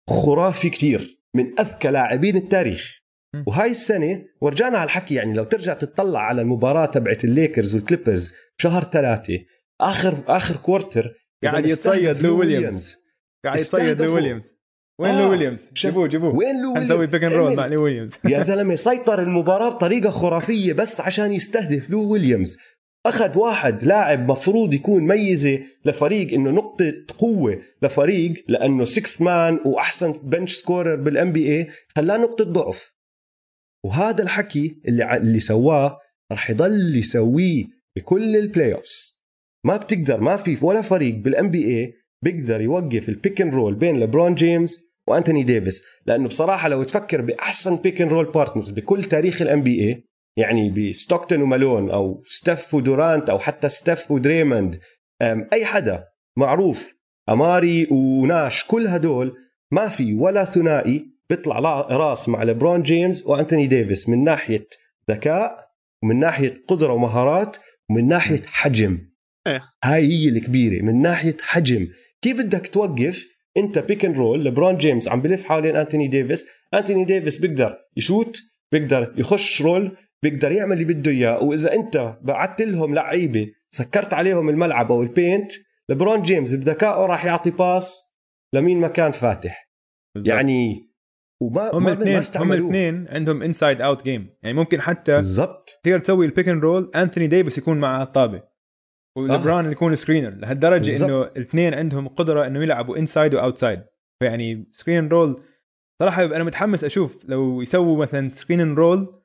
Speaker 1: خرافي كتير. من أذكى لاعبين التاريخ. وهاي السنة ورجعنا على الحكي يعني لو ترجع تطلع على المباراة تبعت الليكرز والكليبرز بشهر ثلاثة آخر آخر quarter
Speaker 2: قاعد يتصيد لو ويليامز قاعد يتصيد لو ويليامز وين
Speaker 1: آه.
Speaker 2: لو ويليامز جيبوه جيبوه.
Speaker 1: وين لو
Speaker 2: نسوي pick and
Speaker 1: roll.
Speaker 2: مع لو ويليامز. *laughs*
Speaker 1: يا زلمة سيطر المباراة بطريقة خرافية بس عشان يستهدف لو ويليامز. أخذ واحد لاعب مفروض يكون ميزة لفريق إنه نقطة قوة لفريق لأنه 6 man وأحسن bench scorer بال NBA خلاه نقطة ضعف. وهذا الحكي اللي ع- اللي سواه رح يضل يسويه بكل ال playoffs ما بتقدر ما في ولا فريق بال NBA بيقدر يوقف ال pick and roll بين لبرون جيمس وأنتوني ديفيس. لأنه بصراحة لو تفكر بأحسن pick and roll partners بكل تاريخ ال NBA يعني بستوكتون ومالون أو ستيف ودورانت أو حتى ستيف ودريموند أي حدا معروف أماري وناش كل هدول ما في ولا ثنائي بيطلع راس مع لبرون جيمس وانتوني ديفيس من ناحية ذكاء ومن ناحية قدرة ومهارات ومن ناحية حجم.
Speaker 3: إيه.
Speaker 1: هاي هي الكبيرة من ناحية حجم. كيف بدك توقف انت pick and roll لبرون جيمس عم بلف حوالين أنتوني ديفيس. أنتوني ديفيس بيقدر يشوت بيقدر يخش roll بيقدر يعمل اللي بده إياه. وإذا أنت بعت لهم لعيبة سكرت عليهم الملعب أو ال paint لبرون جيمس بذكائه راح يعطي pass لمين ما كان فاتح. يعني وما
Speaker 2: هم الاثنين هم. الاثنين عندهم inside out game يعني ممكن حتى
Speaker 1: بالضبط.
Speaker 2: تقدر تسوي ال pick and roll انثوني ديفيس يكون مع الطابة. ولبرون يكون screener
Speaker 1: لهالدرجة.
Speaker 2: إنه الاثنين عندهم قدرة إنه يلعبوا inside و outside فيعني screen roll صراحة أنا متحمس أشوف لو يسووا مثلا screen roll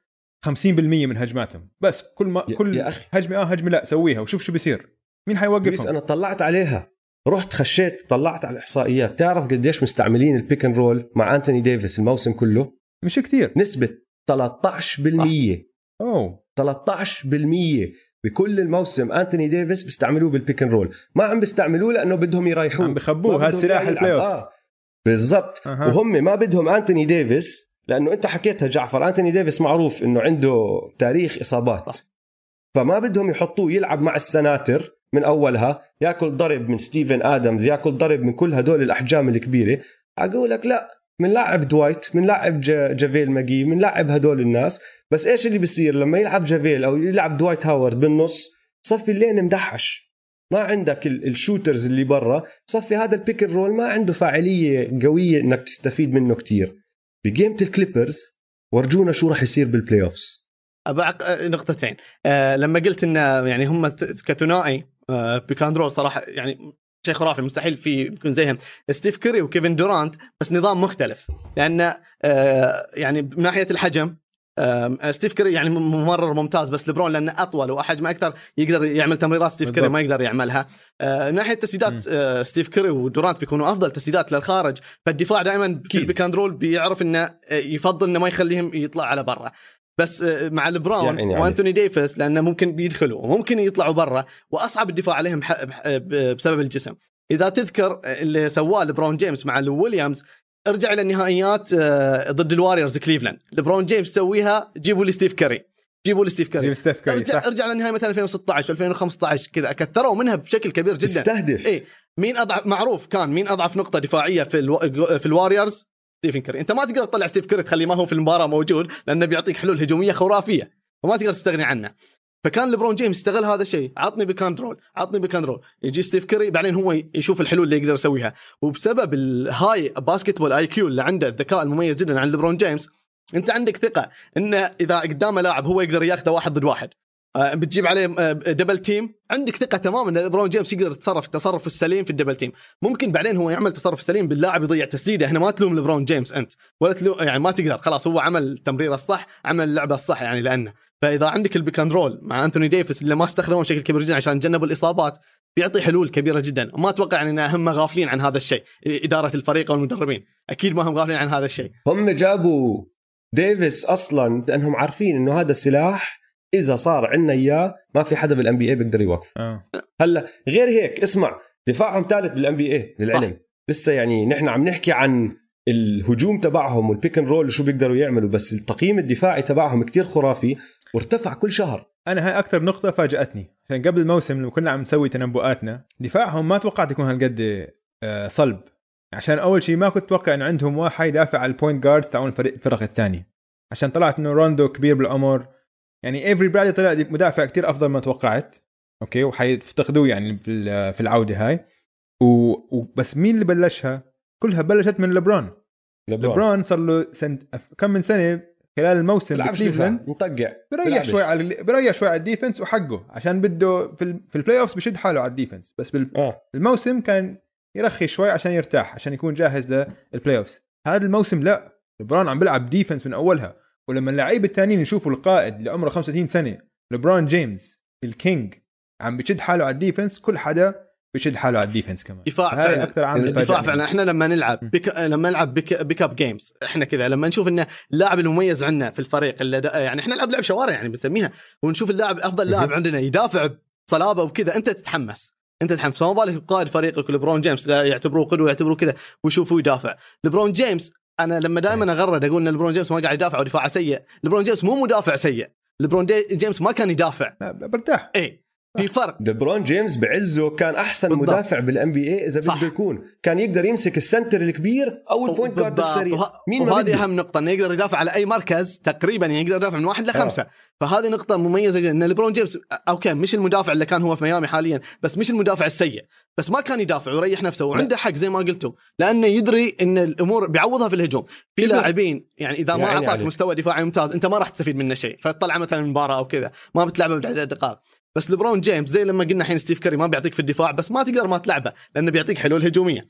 Speaker 2: 50% من هجماتهم. بس كل ما
Speaker 1: يا-
Speaker 2: كل
Speaker 1: يا أخي.
Speaker 2: هجمة آه هجمة لا سويها وشوف شو بيصير. مين
Speaker 1: بس
Speaker 2: حيوقفهم
Speaker 1: أنا طلعت عليها. رحت خشيت طلعت على الإحصائيات. تعرف قديش مستعملين ال pick and roll مع انتوني ديفيس الموسم كله؟
Speaker 2: مش كثير
Speaker 1: نسبة 13%
Speaker 2: أوه.
Speaker 1: 13% بكل الموسم أنتوني ديفيس بيستعملوه بال pick and roll ما عم بيستعملوه لأنه بدهم يريحوه
Speaker 2: عم بخبوه، هذا سلاح
Speaker 1: ال
Speaker 2: playoffs.
Speaker 1: آه. بالضبط. وهم ما بدهم أنتوني ديفيس لأنه أنت حكيتها جعفر أنتوني ديفيس معروف إنه عنده تاريخ
Speaker 3: إصابات.
Speaker 1: فما بدهم يحطوه يلعب مع السنترز من أولها ياكل ضرب من ستيفن آدمز ياكل ضرب من كل هدول الأحجام الكبيرة أقول لك لا بنلاعب دوايت بنلاعب جا- جافيل ماجي بنلاعب هدول الناس. بس إيش اللي بيصير لما يلعب جافيل أو يلعب دوايت هاورد بالنص؟ صفي ال lane مدحش. ما عندك ال- ال shooters اللي برا. صفي هذا ال pick roll ما عنده فاعلية قوية إنك تستفيد منه كتير. بجيم ال الكليبرز ورجونا شو راح يصير بال playoffs
Speaker 3: أبعق نقطتين. آه لما قلت إن يعني هم كثنائي آه pick and roll صراحة يعني شيء خرافي مستحيل في يكون زيهم. ستيف كيري وكيفن دورانت بس نظام مختلف. لأن آه يعني من ناحية الحجم ستيف كيري يعني ممرر ممتاز بس لبرون لأنه أطول وحجمه أكثر يقدر يعمل تمريرات ستيف كيري. ما يقدر يعملها. آه من ناحية تسديدات آه ستيف كيري ودورانت بيكونوا أفضل تسديدات للخارج. فالدفاع دائما في بيعرف إنه يفضل إنه ما يخليهم يطلع على برا. بس آه، مع
Speaker 1: يا
Speaker 3: لبرون
Speaker 1: عيني عليك.
Speaker 3: وأنتوني ديفيس لأنه ممكن بيدخلوا وممكن يطلعوا برا وأصعب الدفاع عليهم بسبب الجسم. إذا تذكر اللي سواه لبرون جيمس مع لو ويليامز ارجع إلى النهائيات آه، ضد الواريورز كليفلاند. لبرون جيمس سويها جيبوا لي ستيف كاري. جيبوا لي ستيف كاري.
Speaker 2: جيب ستيف كاري
Speaker 3: ارجع
Speaker 2: صح.
Speaker 3: ارجع للنهايه مثلا 2016 2015 كذا. كثروا منها بشكل كبير جدا.
Speaker 1: تستهدف
Speaker 3: إيه. مين اضعف معروف كان مين أضعف نقطة دفاعية في ألو... في الواريورز ستيفن كيري انت ما تقدر تطلع ستيف كيري تخليه ما هو في المباراة موجود لأنه بيعطيك حلول هجومية خرافية وما تقدر تستغني عنه. فكان لبرون جيمس استغل هذا الشيء عطني pick and roll عطني pick and roll يجي ستيف كيري بعدين هو يشوف الحلول اللي يقدر يسويها. وبسبب ال high basketball IQ اللي عنده الذكاء المميز جدا عند لبرون جيمس أنت عندك ثقة إنه إذا قدامه لاعب هو يقدر ياخذه واحد ضد واحد. بتجيب عليه آه، double team عندك ثقة تماما إن ليبرون جيمس يقدر يتصرف التصرف السليم في ال double team ممكن بعدين هو يعمل تصرف سليم باللاعب يضيع تسديدة. هنا ما تلوم ليبرون جيمس أنت. ولا تلوم يعني ما تقدر. خلاص هو عمل التمريره الصح عمل اللعبة الصح يعني لأنه. فإذا عندك ال pick and roll مع انثوني ديفيس اللي ما استخدموه بشكل كبير جدا عشان يتجنبوا الإصابات بيعطي حلول كبيرة جدا. وما أتوقع إن هم غافلين عن هذا الشيء. إدارة الفريق والمدربين أكيد ما هم غافلين عن هذا الشيء.
Speaker 1: هم جابوا ديفيس أصلا لأنهم عارفين إنه هذا السلاح إذا صار عندنا إياه ما في حدا بال NBA بيقدر يوقف.
Speaker 2: آه.
Speaker 1: هلأ غير هيك اسمع دفاعهم ثالث بال NBA للعلم لسه يعني نحن عم نحكي عن الهجوم تبعهم وال pick and roll وشو بيقدروا يعملوا بس التقييم الدفاعي تبعهم كتير خرافي وارتفع كل شهر.
Speaker 2: أنا هاي أكثر نقطة فاجأتني. عشان قبل الموسم لما كنا عم نسوي تنبؤاتنا دفاعهم ما توقعت يكون هالقد آه، صلب. عشان أول شيء ما كنت أتوقع إنه عندهم واحد يدافع على ال point guards تاعون الفريق الفرق الثانية عشان طلعت إنه روندو كبير بالعمر. يعني ايفري برادلي طلع مدافع كتير أفضل ما توقعت أوكي؟ وحيفتقدوه يعني في في العودة هاي. وبس مين اللي بلشها؟ كلها بلشت من لبرون لبرون, لبرون صار له سنة كم من سنة خلال الموسم
Speaker 1: بكليفلاند مطقع
Speaker 2: بريح شوي على بريح شوي على ال defense وحقه عشان بده في, في ال playoffs بشد حاله على ال defense. بس بالموسم آه. كان يرخي شوي عشان يرتاح عشان يكون جاهز لل playoffs هذا الموسم لا لبرون عم بيلعب defense من أولها. ولما اللعيبه الثانيين يشوفوا القائد اللي عمره 35 سنة لبرون جيمس ال King عم بشد حاله على ال defense كل حدا بيشد حاله على ال defense كمان.
Speaker 3: دفاع فعلا. أكثر عامل دفاع فعلا. إحنا لما نلعب pick... لما نلعب pick... pickup games إحنا كذا لما نشوف انه اللاعب المميز عندنا في الفريق اللي دا... يعني إحنا نلعب لعب شوارع يعني بنسميها ونشوف اللاعب أفضل لاعب عندنا يدافع بصلابة وكذا أنت تتحمس. أنت تتحمس. فما بالك بقائد فريقك لبرون جيمس يعتبروه قدوة يعتبروه كذا ويشوفوه يدافع. لبرون جيمس أنا لما دائما أغرد أقول إن لبرون جيمس ما قاعد يدافع ودفاعه سيء. لبرون جيمس مو مدافع سيء. لبرون جيمس ما كان يدافع.
Speaker 2: برتاح.
Speaker 3: اي في فرق.
Speaker 1: لبرون جيمس بعزه كان أحسن بالضبط. مدافع بال NBA إذا بده يكون. كان يقدر يمسك ال center الكبير أو البوينت جارد السريع.
Speaker 3: وه... مين وهذه أهم نقطة إنه يقدر يدافع على أي مركز تقريبا يعني يقدر يدافع من واحد لخمسة. أوه. فهذه نقطة مميزة جدا إن ليبرون جيمس أوكي مش المدافع اللي كان هو في ميامي حاليا بس مش المدافع السيء. بس ما كان يدافع ويريح نفسه وعنده حق زي ما قلتوا لأنه يدري إن الأمور بيعوضها في الهجوم. في لاعبين يعني إذا ما أعطاك مستوى دفاعي ممتاز أنت ما راح تستفيد منه شيء. فتطلع مثلا مباراة أو كذا ما بتلعبه بعد دقائق. بس لبرون جيمس زي لما قلنا الحين ستيف كاري ما بيعطيك في الدفاع بس ما تقدر ما تلعبه لأنه بيعطيك حلول هجومية.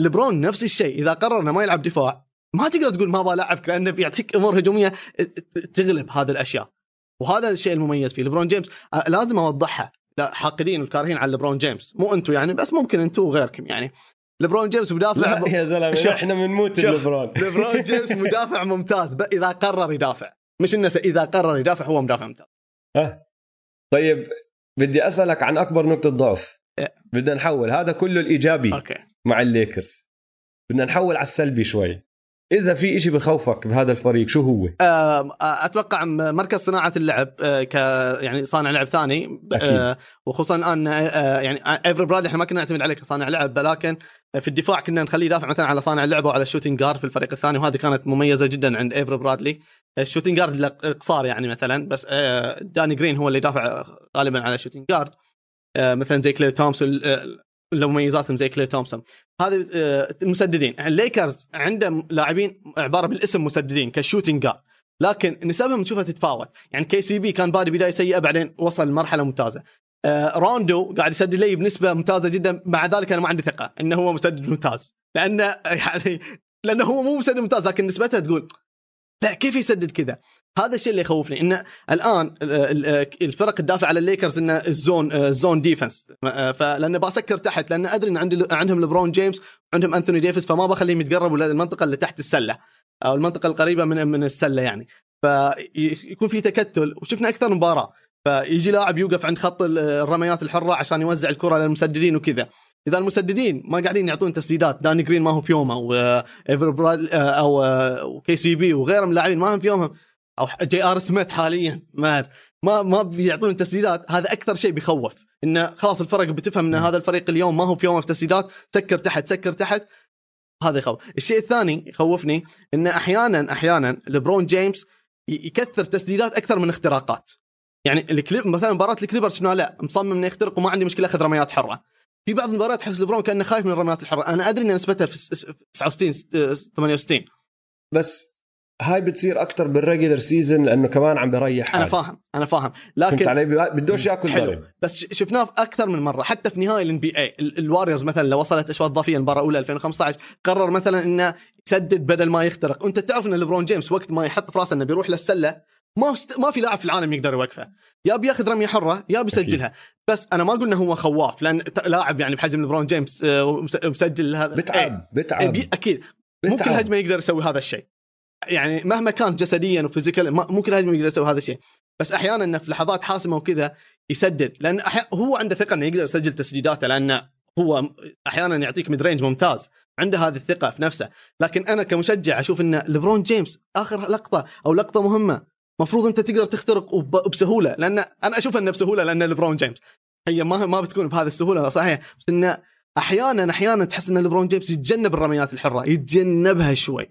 Speaker 3: لبرون نفس الشيء إذا قرر إنه ما يلعب دفاع ما تقدر تقول ما بلعبك لأنه بيعطيك أمور هجومية تغلب هذه الأشياء. وهذا الشيء المميز فيه. لبرون جيمس لازم اوضحها لا حاقدين والكارهين على لبرون جيمس. مو أنتم يعني بس ممكن أنتم وغيركم يعني. لبرون جيمس مدافع
Speaker 1: لا يا زلمة إحنا بنموت لبرون *laughs*
Speaker 3: لبرون جيمس مدافع ممتاز إذا قرر يدافع. مش إنه إذا قرر يدافع هو مدافع ممتاز.
Speaker 1: أه. طيب بدي أسألك عن أكبر نقطة ضعف إيه. بدنا نحول هذا كله الإيجابي
Speaker 3: أوكي.
Speaker 1: مع الليكرز بدنا نحول على السلبي شوي إذا في إشي بخوفك بهذا الفريق شو هو
Speaker 3: أتوقع مركز صناعة اللعب ك يعني صانع لعب ثاني أكيد. وخصوصا الان يعني إيفر براد إحنا ما كنا نعتمد عليه كصانع لعب ولكن في الدفاع كنا نخليه يدافع مثلا على صانع اللعب وعلى ال shooting guard في الفريق الثاني وهذه كانت مميزة جدا عند إيفري برادلي ال shooting guard القصار يعني مثلا بس داني جرين هو اللي يدافع غالبا على ال shooting guard. مثلا زي كلاي تومسون مميزاتهم زي كلاي تومسون. هذه المسددين. الليكرز عندهم لاعبين عبارة بالاسم مسددين ك shooting guard. لكن نسبهم نشوفها تتفاوت. يعني كي سي بي كان بادي بداية سيئة بعدين وصل لمرحلة ممتازة. روندو قاعد يسدد لي بنسبة ممتازة جدا. مع ذلك أنا ما عندي ثقة إنه هو مسدد ممتاز. لأنه *laughs* يعني لأنه هو مو مسدد ممتاز لكن نسبتها تقول لا كيف يسدد كذا؟ هذا الشيء اللي يخوفني انه الآن الفرق تدافع على الليكرز إنه ال zone ال zone defense فلان بسكر تحت لأن أدري إن عندي عندهم لبرون جيمس وعندهم أنثوني ديفيس فما بخليهم يتقربوا للمنطقه اللي تحت السلة أو المنطقة القريبة من من السلة يعني. فيكون في تكتل وشفنا أكثر مباراة فيجي لاعب يوقف عند خط الرميات الحرة عشان يوزع الكرة للمسددين وكذا. إذا المسددين ما قاعدين يعطون تسديدات. داني جرين ما هو في يومه وايفري برادلي أو كي سي بي وغيرهم من اللاعبين ما هم في يومهم. أو جي آر سميث حاليا ما ما ما بيعطون تسديدات. هذا أكثر شيء بيخوف انه خلاص الفرق بتفهم إن هذا الفريق اليوم ما هو في يومه في تسديدات. سكر تحت سكر تحت. هذا يخوف. الشيء الثاني يخوفني انه أحيانا أحيانا لبرون جيمس يكثر تسديدات أكثر من اختراقات. يعني الكليب مثلا مباراة الكليبرز شفنا لا مصمم إنه يخترق وما عندي مشكلة أخذ رميات حرة. في بعض المباريات تحس لبرون كأنه خايف من الرميات الحرة. أنا أدري ان نسبتها في 69 68
Speaker 1: بس هاي بتصير أكثر بال regular season لأنه كمان عم بريح
Speaker 3: أنا فاهم أنا فاهم. لكن
Speaker 1: فهمت علي بدوش ياكل
Speaker 3: حلو. ضرب. بس شفناه أكثر من مرة. حتى في نهائي ال NBA الواريورز مثلا لو وصلت أشواط إضافية المباراة الأولى 2015 قرر مثلا إنه يسدد بدل ما يخترق. وانت تعرف إن لبرون جيمس وقت ما يحط في راسه إنه بيروح للسلة ما است... ما في لاعب في العالم يقدر يوقفه. يا بياخذ رمية حرة يا بيسجلها أكيد. بس أنا ما قلنا هو خواف لأن لاعب يعني بحجم لبرون جيمس آه، مسجل هذا.
Speaker 1: بتعب إيه. بتعب.
Speaker 3: إيه أكيد. مو كل هجمة يقدر يسوي هذا الشيء. يعني مهما كان جسديا و physical مو كل هجمة يقدر يسوي هذا الشيء. بس أحيانا إنه في لحظات حاسمة وكذا يسدد. لأن هو عنده ثقة إنه يقدر يسجل تسديداته لأنه هو أحيانا يعطيك mid range ممتاز. عنده هذه الثقة في نفسه. لكن أنا كمشجع أشوف إن لبرون جيمس آخر لقطة أو لقطة مهمة. مفروض أنت تقدر تخترق بسهولة لأن أنا أشوف إنه بسهولة لأن لبرون جيمس. هي ما ما بتكون بهذه السهولة صحيح بس إنه أحيانا أحيانا تحس إن لبرون جيمس يتجنب الرميات الحرة يتجنبها شوي.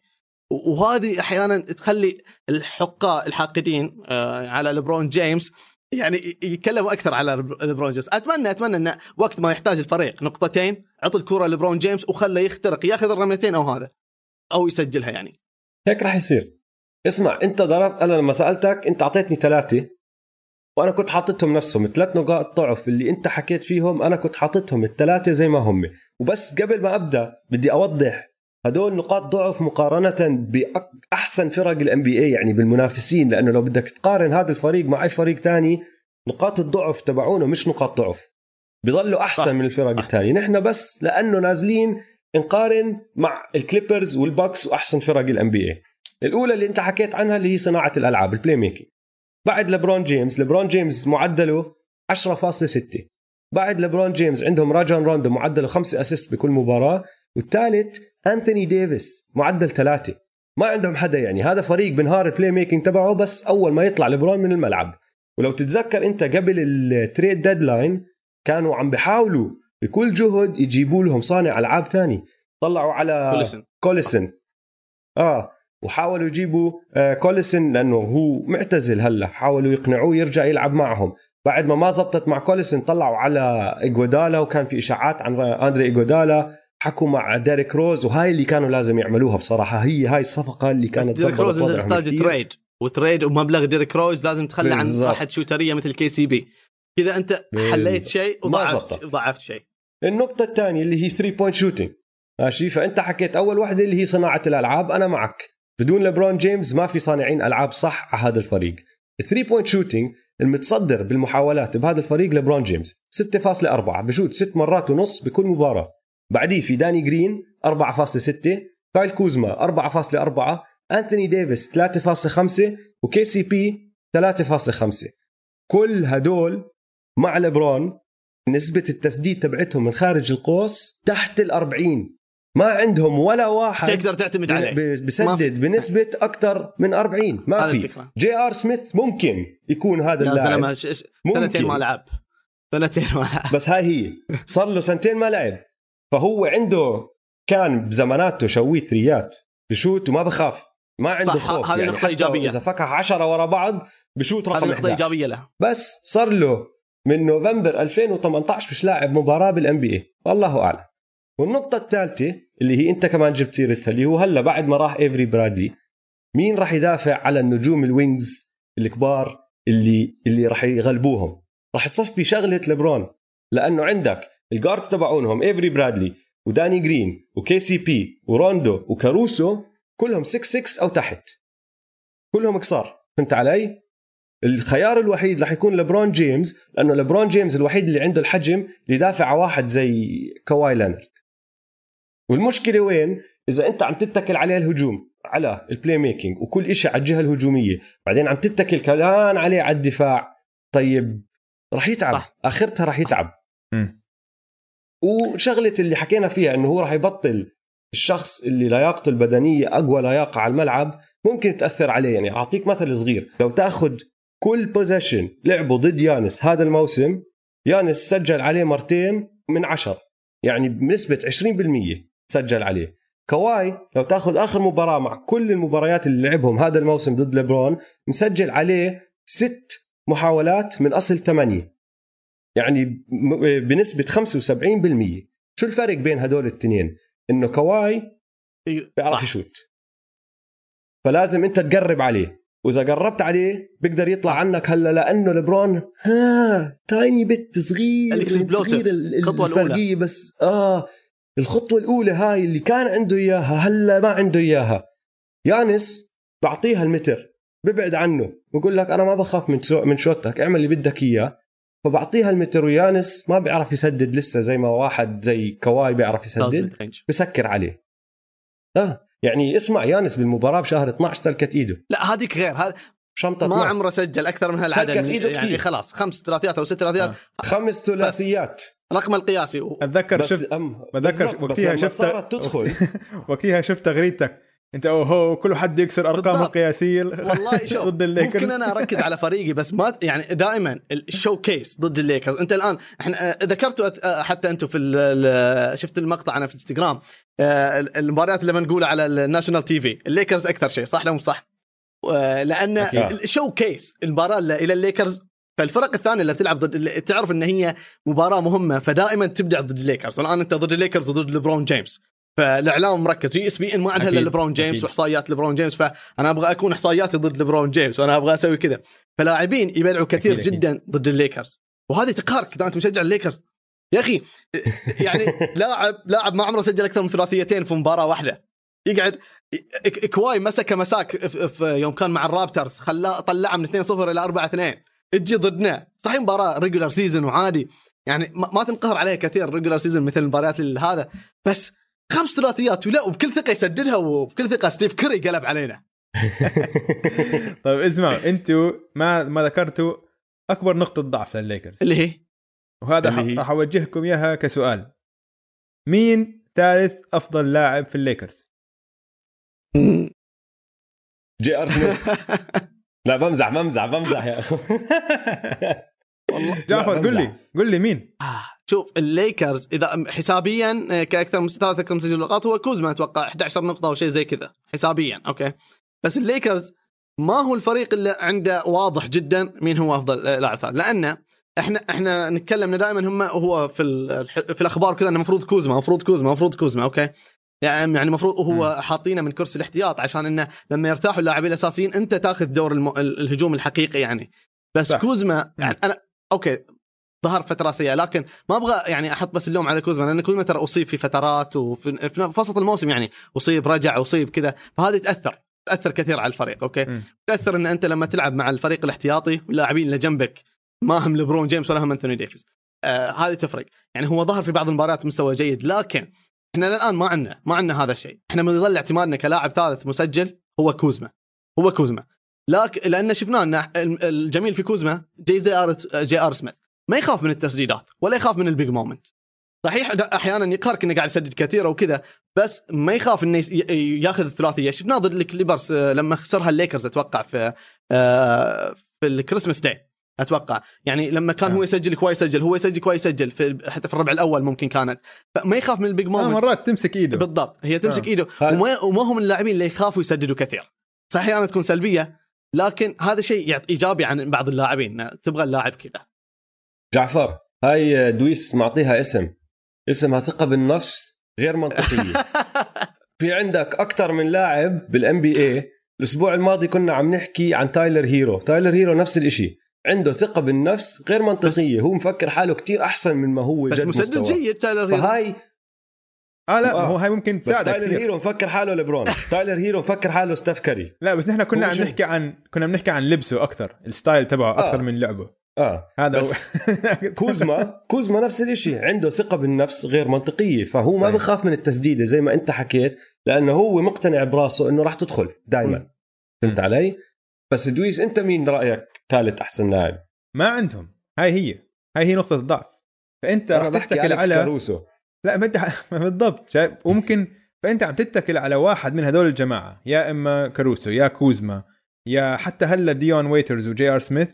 Speaker 3: وهذه أحيانا تخلي الحقاء الحاقدين آه، على لبرون جيمس يعني يتكلموا أكثر على لبرون جيمس. اتمنى أتمنى انه وقت ما يحتاج الفريق نقطتين عط الكرة لبرون جيمس وخله يخترق ياخذ الرميتين أو هذا أو يسجلها يعني.
Speaker 1: هيك راح يصير. اسمع انت ضربت أنا لما سألتك انت اعطيتني ثلاثة وأنا كنت حاططهم نفسهم ثلاث نقاط ضعف اللي انت حكيت فيهم أنا كنت حاططهم الثلاثة زي ما هم. وبس قبل ما أبدأ بدي أوضح هدول نقاط ضعف مقارنة بأحسن فرق ال NBA يعني بالمنافسين لأنه لو بدك تقارن هذا الفريق مع أي فريق تاني نقاط الضعف تبعونه مش نقاط ضعف. بيضلوا أحسن صح. من الفرق الثانية نحن بس لأنه نازلين نقارن مع الكليبرز والباكس وأحسن فرق ال NBA الأولى اللي أنت حكيت عنها اللي هي صناعة الألعاب ال playmaking بعد لبرون جيمس لبرون جيمس معدله 10.6 بعد لبرون جيمس عندهم راجون روندو معدله 5 assist بكل مباراة. والثالث أنتوني ديفيس معدل ثلاثة. ما عندهم حدا يعني. هذا فريق بنهار ال playmaking تبعه بس أول ما يطلع لبرون من الملعب. ولو تتذكر أنت قبل ال trade deadline كانوا عم بيحاولوا بكل جهد يجيبوا لهم صانع ألعاب ثاني طلعوا على
Speaker 3: كوليسن.
Speaker 1: كوليسن. آه. وحاولوا يجيبوا آه كوليسن لأنه هو معتزل هلأ حاولوا يقنعوه يرجع يلعب معهم. بعد ما ما زبطت مع كوليسن طلعوا على ايجودالا وكان في إشاعات عن أندري ايجودالا حكوا مع ديريك روز وهاي اللي كانوا لازم يعملوها بصراحة. هي هاي الصفقة اللي كانت
Speaker 3: ديريك روز تحتاج trade و trade ومبلغ ديريك روز لازم تخلى عن واحد شوترية مثل كي سي بي. كذا أنت حليت شيء وضعفت ضعفت شيء.
Speaker 1: النقطة الثانية اللي هي 3 point shooting ماشي؟ فأنت حكيت أول وحده اللي هي صناعة الألعاب أنا معك. بدون لبرون جيمس ما في صانعين ألعاب صح على هذا الفريق. 3 point shooting المتصدر بالمحاولات بهذا الفريق لبرون جيمس. 6.4 بشوت 6 مرات ونص بكل مباراة. بعديه في داني جرين 4.6 كايل كوزما 4.4 أنتوني ديفيس 3.5 وكي سي بي 3.5 كل هدول مع لبرون نسبة التسديد تبعتهم من خارج القوس تحت ال 40 ما عندهم ولا واحد
Speaker 3: تقدر تعتمد عليه.
Speaker 1: بسدد بنسبة أكثر من 40 ما في. جي آر سميث ممكن يكون هذا اللاعب.
Speaker 3: سنتين ما لعب. سنتين ما لعب.
Speaker 1: بس هاي هي. صار له سنتين ما لعب. فهو عنده كان بزماناته شوي ثريات. بشوت وما بخاف. ما عنده صح خوف
Speaker 3: هذه يعني. نقطة إيجابية.
Speaker 1: إذا فكح 10 ورا بعض بشوت رقم
Speaker 3: هذه نقطة إيجابية له.
Speaker 1: بس صار له من نوفمبر 2018 مش لاعب مباراة بال NBA والله أعلم. والنقطة الثالثة اللي هي أنت كمان جبت سيرتها اللي هو هلأ بعد ما راح إيفري برادلي مين راح يدافع على النجوم ال wings الكبار اللي اللي راح يغلبوهم؟ راح تصفي شغلة لبرون لأنه عندك ال guards تبعونهم إيفري برادلي وداني جرين وكي سي بي وروندو وكاروسو كلهم 6 6 أو تحت. كلهم قصار فهمت علي؟ الخيار الوحيد رح يكون لبرون جيمس لأنه لبرون جيمس الوحيد اللي عنده الحجم اللي يدافع على واحد زي كواي لينارد والمشكلة وين؟ إذا أنت عم تتكل عليه الهجوم على ال playmaking وكل شيء على الجهة الهجومية بعدين عم تتكل كمان عليه على الدفاع طيب رح يتعب صح. آخرتها رح يتعب م. وشغلة اللي حكينا فيها إنه هو راح يبطل الشخص اللي لياقته البدنية أقوى لياقة على الملعب ممكن تأثر عليه يعني أعطيك مثل صغير لو تأخذ كل possession لعبه ضد يانس هذا الموسم يانس سجل عليه مرتين من عشر يعني بنسبة 20% سجل عليه. كواي لو تاخذ آخر مباراة مع كل المباريات اللي لعبهم هذا الموسم ضد ليبرون مسجل عليه ست محاولات من أصل ثمانية. يعني بنسبة 75% شو الفرق بين هدول الاثنين إنه كواي بيعرف يشوت. فلازم أنت تقرب عليه. وإذا قربت عليه بيقدر يطلع عنك هلا لأنه لبرون ها tiny bit صغير صغير الخطوه الفرقية بس آه. الخطوة الأولى هاي اللي كان عنده إياها هلا ما عنده إياها. يانس بعطيها المتر ببعد عنه بقول لك أنا ما بخاف من من شوتك اعمل اللي بدك إياه. فبعطيها المتر ويانس ما بيعرف يسدد لسه زي ما واحد زي كواي بيعرف يسدد بسكر عليه. آه يعني اسمع يانس بالمباراة بشهر 12 سلكت إيده.
Speaker 3: لا هذيك غير هذا
Speaker 1: شنطة
Speaker 3: ما عمره سجل أكثر من هالعدد
Speaker 1: سلكت إيده
Speaker 3: يعني
Speaker 1: كتير.
Speaker 3: خلاص خمس ثلاثيات أو ست ثلاثيات.
Speaker 1: آه. خمس ثلاثيات.
Speaker 3: رقم القياسي. و...
Speaker 2: أتذكر شفت
Speaker 1: أم...
Speaker 2: بتذكر وقتها شفت
Speaker 1: تدخل. *laughs*
Speaker 2: وقتها شفت تغريدتك. أنت أو هو كل حد يكسر
Speaker 3: أرقامه.
Speaker 2: القياسية.
Speaker 3: والله *laughs* شوف
Speaker 2: ضد الليكرز.
Speaker 3: ممكن أنا أركز على فريقي بس ما يعني دائما ال showcase ضد الليكرز. أنت الآن إحنا آه، ذكرتوا آه، حتى أنتم في ال- ال- شفت المقطع أنا في الانستغرام آه، المباريات اللي بنقولها على ال national TV الليكرز أكثر شيء صح لو مو صح؟ آه، لأن. ال showcase المباراة إلى الليكرز فالفرق الثانية اللي بتلعب ضد اللي تعرف إن هي مباراة مهمة فدائما تبدع ضد الليكرز والآن أنت ضد الليكرز وضد ليبرون جيمس. فالإعلام مركز. ESPN ما عندها إلا
Speaker 2: أكيد،
Speaker 3: ليبرون جيمس
Speaker 2: أكيد.
Speaker 3: وإحصائيات ليبرون جيمس فأنا أبغى أكون إحصائياتي ضد ليبرون جيمس وأنا أبغى أسوي كذا. فلاعبين يبلعوا كثير
Speaker 2: أكيد، أكيد.
Speaker 3: جدا ضد الليكرز وهذه تقهرك إذا أنت مشجع الليكرز يا أخي يعني *laughs* لاعب لاعب ما عمره سجل أكثر من ثلاثيتين في مباراة واحدة. يقعد كواي مسكه مساك في في يوم كان مع الرابتورز خلاه طلعه من 2-0 إلى 4-2 تجي ضدنا. صحيح مباراة regular season وعادي. يعني ما ما تنقهر عليها كثير regular season مثل المباريات هذا. بس خمس ثلاثيات ولا وبكل ثقة يسددها وبكل ثقة ستيف كري قلب علينا. *laughs*
Speaker 2: طيب اسمعوا أنتوا ما ما ذكرتوا أكبر نقطة ضعف للليكرز.
Speaker 3: اللي هي؟
Speaker 2: وهذا راح أوجهكم إياها كسؤال. مين ثالث أفضل لاعب في الليكرز؟
Speaker 1: جي ار سميث *laughs* لا بمزح بمزح بمزح يا اخو
Speaker 3: والله.
Speaker 2: جعفر قل لي. قل لي مين؟
Speaker 3: آه، شوف الليكرز إذا حسابيا آه، كأكثر ثالث أكثر مسجل نقاط هو كوزما أتوقع 11 نقطة أو شيء زي كذا حسابيا أوكي. بس الليكرز ما هو الفريق اللي عنده واضح جدا مين هو أفضل آه، لاعب ثالث لأن إحنا إحنا نتكلم دائما هم هو في ال- في الأخبار كذا إنه المفروض كوزما المفروض كوزما المفروض كوزما أوكي. يعني يعني المفروض هو حاطينه من كرسي الاحتياط عشان إنه لما يرتاحوا اللاعبين الأساسيين أنت تأخذ دور الم... ال- الهجوم الحقيقي يعني. بس
Speaker 2: صح.
Speaker 3: كوزما يعني أنا أوكي ظهر فترة سيئة لكن ما أبغى يعني أحط بس اللوم على كوزما لأن كوزما ترى أصيب في فترات وفي في وسط الموسم يعني أصيب رجع أصيب كذا. فهذه تأثر تأثر كثير على الفريق أوكي؟
Speaker 2: مم.
Speaker 3: تأثر إن أنت لما تلعب مع الفريق الاحتياطي واللاعبين اللي جنبك ما هم لبرون جيمس ولا هم انثوني ديفيس آه هذه تفرق. يعني هو ظهر في بعض المباريات مستوى جيد لكن إحنا الان ما عندنا ما عندنا هذا الشيء. إحنا من يظل اعتمادنا كلاعب ثالث مسجل هو كوزما. هو كوزما. لكن لأن شفناه إن الجميل في كوزما جي زي ار جي آر سميث. ما يخاف من التسديدات ولا يخاف من ال big moment. صحيح أحيانا يقهرك إنه قاعد يسدد كثير وكذا بس ما يخاف إنه ياخذ الثلاثية. شفناه ضد الكليبرز آه، لما خسرها الليكرز أتوقع في آه، في ال Christmas day. أتوقع. يعني لما كان
Speaker 2: آه.
Speaker 3: هو يسجل كويس يسجل هو يسجل كويس يسجل في حتى في الربع الأول ممكن كانت. فما يخاف من ال big
Speaker 2: آه
Speaker 3: moment.
Speaker 2: مرات تمسك إيده.
Speaker 3: بالضبط. هي تمسك
Speaker 2: آه.
Speaker 1: إيده.
Speaker 3: وما, وما هم اللاعبين اللي يخافوا يسددوا كثير. صحيح أحيانا تكون سلبية لكن هذا شيء يعطي إيجابي عن بعض اللاعبين. تبغى اللاعب كذا.
Speaker 1: جعفر هاي دويس معطيها اسم. اسمها ثقه بالنفس غير منطقية. *laughs* في عندك أكثر من لاعب بال NBA الأسبوع الماضي كنا عم نحكي عن تايلر هيرو. تايلر هيرو نفس الشيء عنده ثقة بالنفس غير منطقية. هو مفكر حاله كتير أحسن من ما هو
Speaker 3: بس مسدد. جيد تايلر هيرو.
Speaker 1: فهاي
Speaker 2: آه لا
Speaker 1: آه.
Speaker 2: هو هاي ممكن
Speaker 1: بس
Speaker 2: تساعدك
Speaker 1: تايلر
Speaker 2: كثير.
Speaker 1: هيرو مفكر حاله ليبرون. *laughs* تايلر هيرو مفكر حاله ستيف كاري.
Speaker 2: لا بس نحن كنا عم؟ نحكي عن كنا بنحكي عن لبسه أكثر ال style تبعه أكثر
Speaker 1: آه.
Speaker 2: من لعبه.
Speaker 1: آه.
Speaker 2: هذا
Speaker 1: بس
Speaker 2: هو. *laughs*
Speaker 1: كوزما كوزما نفس الشيء عنده ثقة بالنفس غير منطقية. فهو ما
Speaker 2: طيب.
Speaker 1: بخاف من التسديدة زي ما أنت حكيت لأنه هو مقتنع براسه إنه راح تدخل دائما. فهمت علي؟ بس دويس أنت مين رأيك؟ ثالث أحسن لاعب.
Speaker 2: ما عندهم. هاي هي. هاي هي نقطة الضعف.
Speaker 1: فأنت
Speaker 2: راح تتكل على
Speaker 1: كاروسو.
Speaker 2: لا ما أنت *laughs* بالضبط. شايف؟ وممكن فأنت عم تتكل على واحد من هدول الجماعة. يا إما كاروسو يا كوزما يا حتى هلا ديون ويترز وجي آر سميث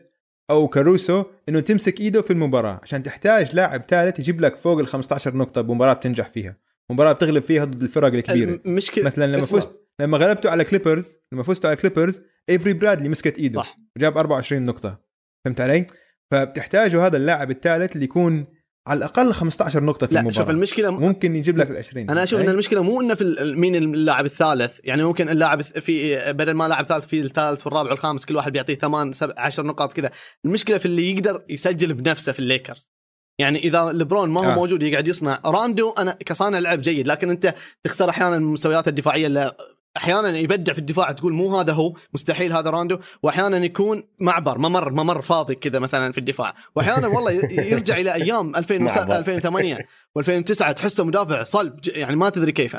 Speaker 2: أو كاروسو إنه تمسك إيده في المباراة. عشان تحتاج لاعب ثالث يجيب لك فوق ال 15 نقطة بمباراة بتنجح فيها. مباراة بتغلب فيها ضد الفرق الكبيرة.
Speaker 3: المشكلة
Speaker 2: مثلا لما. فزت لما غلبتوا على كليبرز لما فزتوا على كليبرز ايفري برادلي مسكت إيده
Speaker 3: صح.
Speaker 2: وجاب 24 نقطة فهمت علي؟ فبتحتاجوا هذا اللاعب الثالث اللي يكون على الأقل 15 نقطة في
Speaker 3: لا
Speaker 2: المباراة
Speaker 3: شوف المشكلة م...
Speaker 2: ممكن يجيب لك ال 20
Speaker 3: أنا أشوف إن المشكلة مو إنه في مين اللاعب الثالث يعني ممكن اللاعب في بدل ما لاعب ثالث في الثالث والرابع والخامس كل واحد بيعطيه ثمان سبع عشر نقاط كذا المشكلة في اللي يقدر يسجل بنفسه في الليكرز يعني إذا لبرون ما هو.
Speaker 2: آه.
Speaker 3: موجود يقعد يصنع راندو أنا كصانع لعب جيد لكن أنت تخسر أحيانا المستويات الدفاعية اللي أحيانا يبدع في الدفاع تقول مو هذا هو مستحيل هذا راندو. واحيانا يكون معبر ممر ممر فاضي كذا مثلا في الدفاع. واحيانا والله يرجع إلى أيام *laughs* 2007
Speaker 1: معبر.
Speaker 3: 2008 و2009 تحسه مدافع صلب يعني ما تدري كيف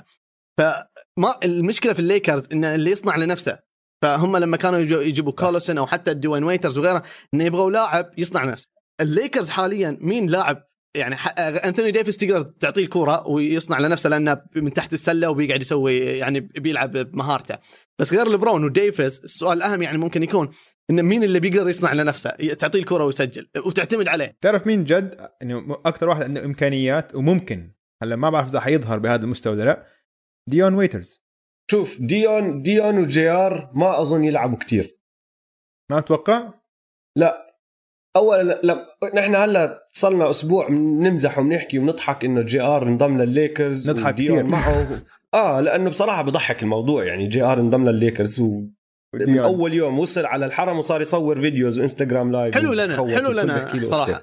Speaker 3: فما المشكلة في الليكرز إن اللي يصنع لنفسه. فهم لما كانوا يجيبوا كوليسون أو حتى ديون ويترز وغيره انه يبغوا لاعب يصنع نفسه الليكرز حاليا مين لاعب يعني أنثوني ديفيس تقدر تعطيه الكورة ويصنع لنفسه لأنه من تحت السلة وبيقعد يسوي يعني بيلعب بمهارته. بس غير لبرون وديفيس السؤال الأهم يعني ممكن يكون ان مين اللي بيقدر يصنع لنفسه تعطيه الكره ويسجل وتعتمد عليه.
Speaker 2: تعرف مين جد؟ انه أكثر واحد عنده إمكانيات وممكن هلا ما بعرف إذا حيظهر بهذا المستوى ولا لا. ديون ويترز.
Speaker 1: شوف ديون ديون وجي آر ما أظن يلعبوا كتير.
Speaker 2: ما تتوقع؟
Speaker 1: لا. أول لا نحن هلا صلنا أسبوع نمزح وبنحكي وبنضحك إنه جي آر انضم للليكرز
Speaker 2: نضحك كثير
Speaker 1: معه. آه لأنه بصراحة بضحك الموضوع. يعني جي آر انضم للليكرز و من أول يوم وصل على الحرم وصار يصور videos وإنستغرام live
Speaker 3: حلو لنا حلو لنا صراحة.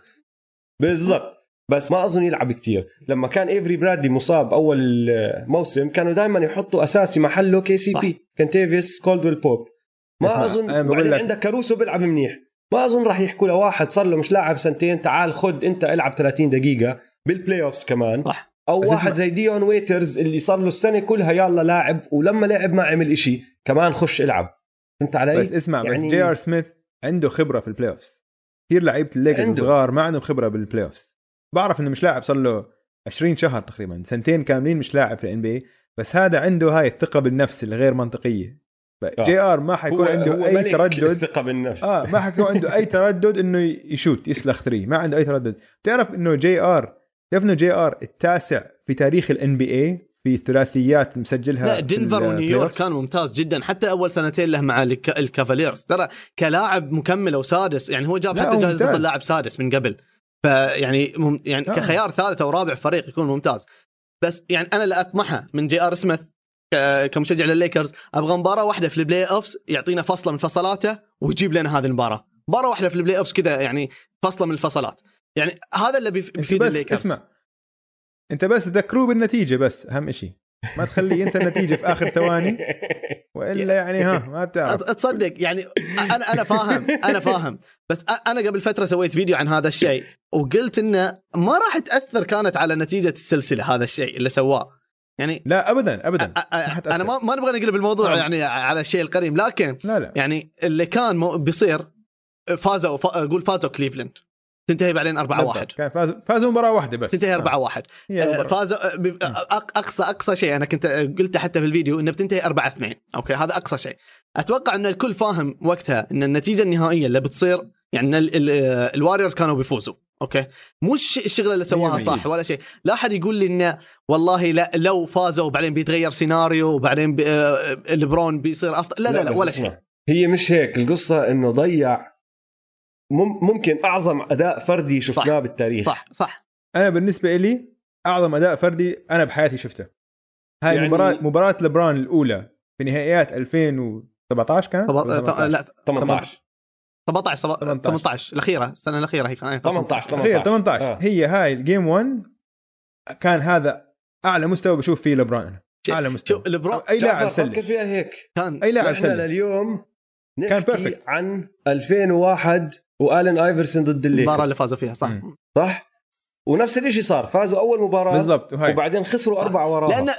Speaker 1: بالضبط. بس ما أظن يلعب كتير. لما كان إيفري برادلي مصاب أول موسم كانوا دائما يحطوا أساسي محله KCP كنتافيوس كولدويل بوب. ما أظن بعدين عندك كاروسو بيلعب منيح. ما اظن راح يحكوا لواحد صار له مش لاعب سنتين تعال خد انت العب 30 دقيقة بال playoffs كمان. صح. أو واحد زي ديون ويترز اللي صار له السنة كلها يلا لاعب ولما لعب ما عمل إشي كمان خش العب. فهمت علي؟
Speaker 2: بس اسمع يعني... بس جي ار سميث عنده خبرة في ال playoffs كثير لعيبه الليكرز الصغار ما عندهم خبرة بال playoffs بعرف إنه مش لاعب صار له 20 شهر تقريبا. سنتين كاملين مش لاعب في ال NB بس هذا عنده هاي الثقة بالنفس الغير منطقية. جي آر ما حيكون عنده هو أي تردد.
Speaker 1: الثقة بالنفس.
Speaker 2: آه ما حيكون عنده أي تردد إنه يشوت يسلخ three ما عنده أي تردد. تعرف إنه جي آر تعرف إنه جي آر التاسع في تاريخ ال NBA في الثلاثيات مسجلها
Speaker 3: لا دنفر ونيويورك كان ممتاز جدا. حتى أول سنتين له مع الكافاليرز ترى كلاعب مكمل أو سادس يعني هو جاب حتى جائزة اللاعب سادس من قبل. فيعني مم يعني آه. كخيار ثالث أو رابع فريق يكون ممتاز. بس يعني أنا اللي أطمحه من جي آر سميث. كمشجع للليكرز. أبغى مباراة واحدة في ال playoffs يعطينا فصله من فصلاته ويجيب لنا هذه المباراة. مباراة واحدة في ال playoffs كذا يعني فصله من الفصلات. يعني هذا اللي بيفيد الليكرز.
Speaker 2: اسمع. أنت بس ذكروه بالنتيجة بس أهم شيء ما تخليه ينسى النتيجة في آخر ثواني. وإلا يعني ها ما بتعرف.
Speaker 3: تصدق يعني أنا أنا فاهم أنا فاهم. بس أنا قبل فترة سويت فيديو عن هذا الشيء وقلت إنه ما راح تأثر كانت على نتيجة السلسلة هذا الشيء اللي سواه. يعني
Speaker 2: لا ابدا ابدا.
Speaker 3: أنا ما ما نبغى نقلب الموضوع آه. يعني على الشيء القريب لكن
Speaker 2: لا لا.
Speaker 3: يعني اللي كان بيصير فازوا أقول فازوا كليفلند تنتهي بعدين 4 1
Speaker 2: كان فاز فازوا مباراة واحدة بس.
Speaker 3: تنتهي 4 1 آه. فازوا آه، أقصى أقصى شيء أنا كنت قلته حتى في الفيديو إنه بتنتهي 4 2 okay هذا أقصى شيء. أتوقع إن الكل فاهم وقتها إن النتيجة النهائية اللي بتصير يعني الواريورز كانوا بيفوزوا. okay. مش الشغله اللي سواها صح ولا شيء لا أحد يقول لي إنه والله لا لو فازوا وبعدين بيتغير سيناريو وبعدين بي آه، لبرون بيصير أفضل. لا لا لا, لا ولا شيء.
Speaker 1: هي مش هيك. القصة إنه ضيع ممكن أعظم أداء فردي شفناه بالتاريخ.
Speaker 3: صح صح.
Speaker 2: أنا بالنسبة لي أعظم أداء فردي أنا بحياتي شفته. هاي يعني مباراه مباراة لبران الأولى في نهائيات 2017 كانت؟
Speaker 3: لا 18 17 18 الأخيرة السنة الأخيرة هي كانت
Speaker 1: 18
Speaker 2: 18 18 آه. هي هاي الجيم 1 كان هذا أعلى مستوى بشوف فيه لبران أنا. أعلى مستوى.
Speaker 3: شوف لبران
Speaker 1: أي لاعب سلي فكر فيها هيك.
Speaker 2: كان أي لاعب سلي
Speaker 1: اليوم كان بيرفكت عن 2001 والين آيفرسون ضد الليكرز.
Speaker 3: المباراه اللي فازوا فيها صح.
Speaker 1: م. صح؟ ونفس الشيء صار. فازوا أول مباراة
Speaker 2: بالضبط
Speaker 1: وهي. وبعدين خسروا أربعة وراها.
Speaker 3: لأن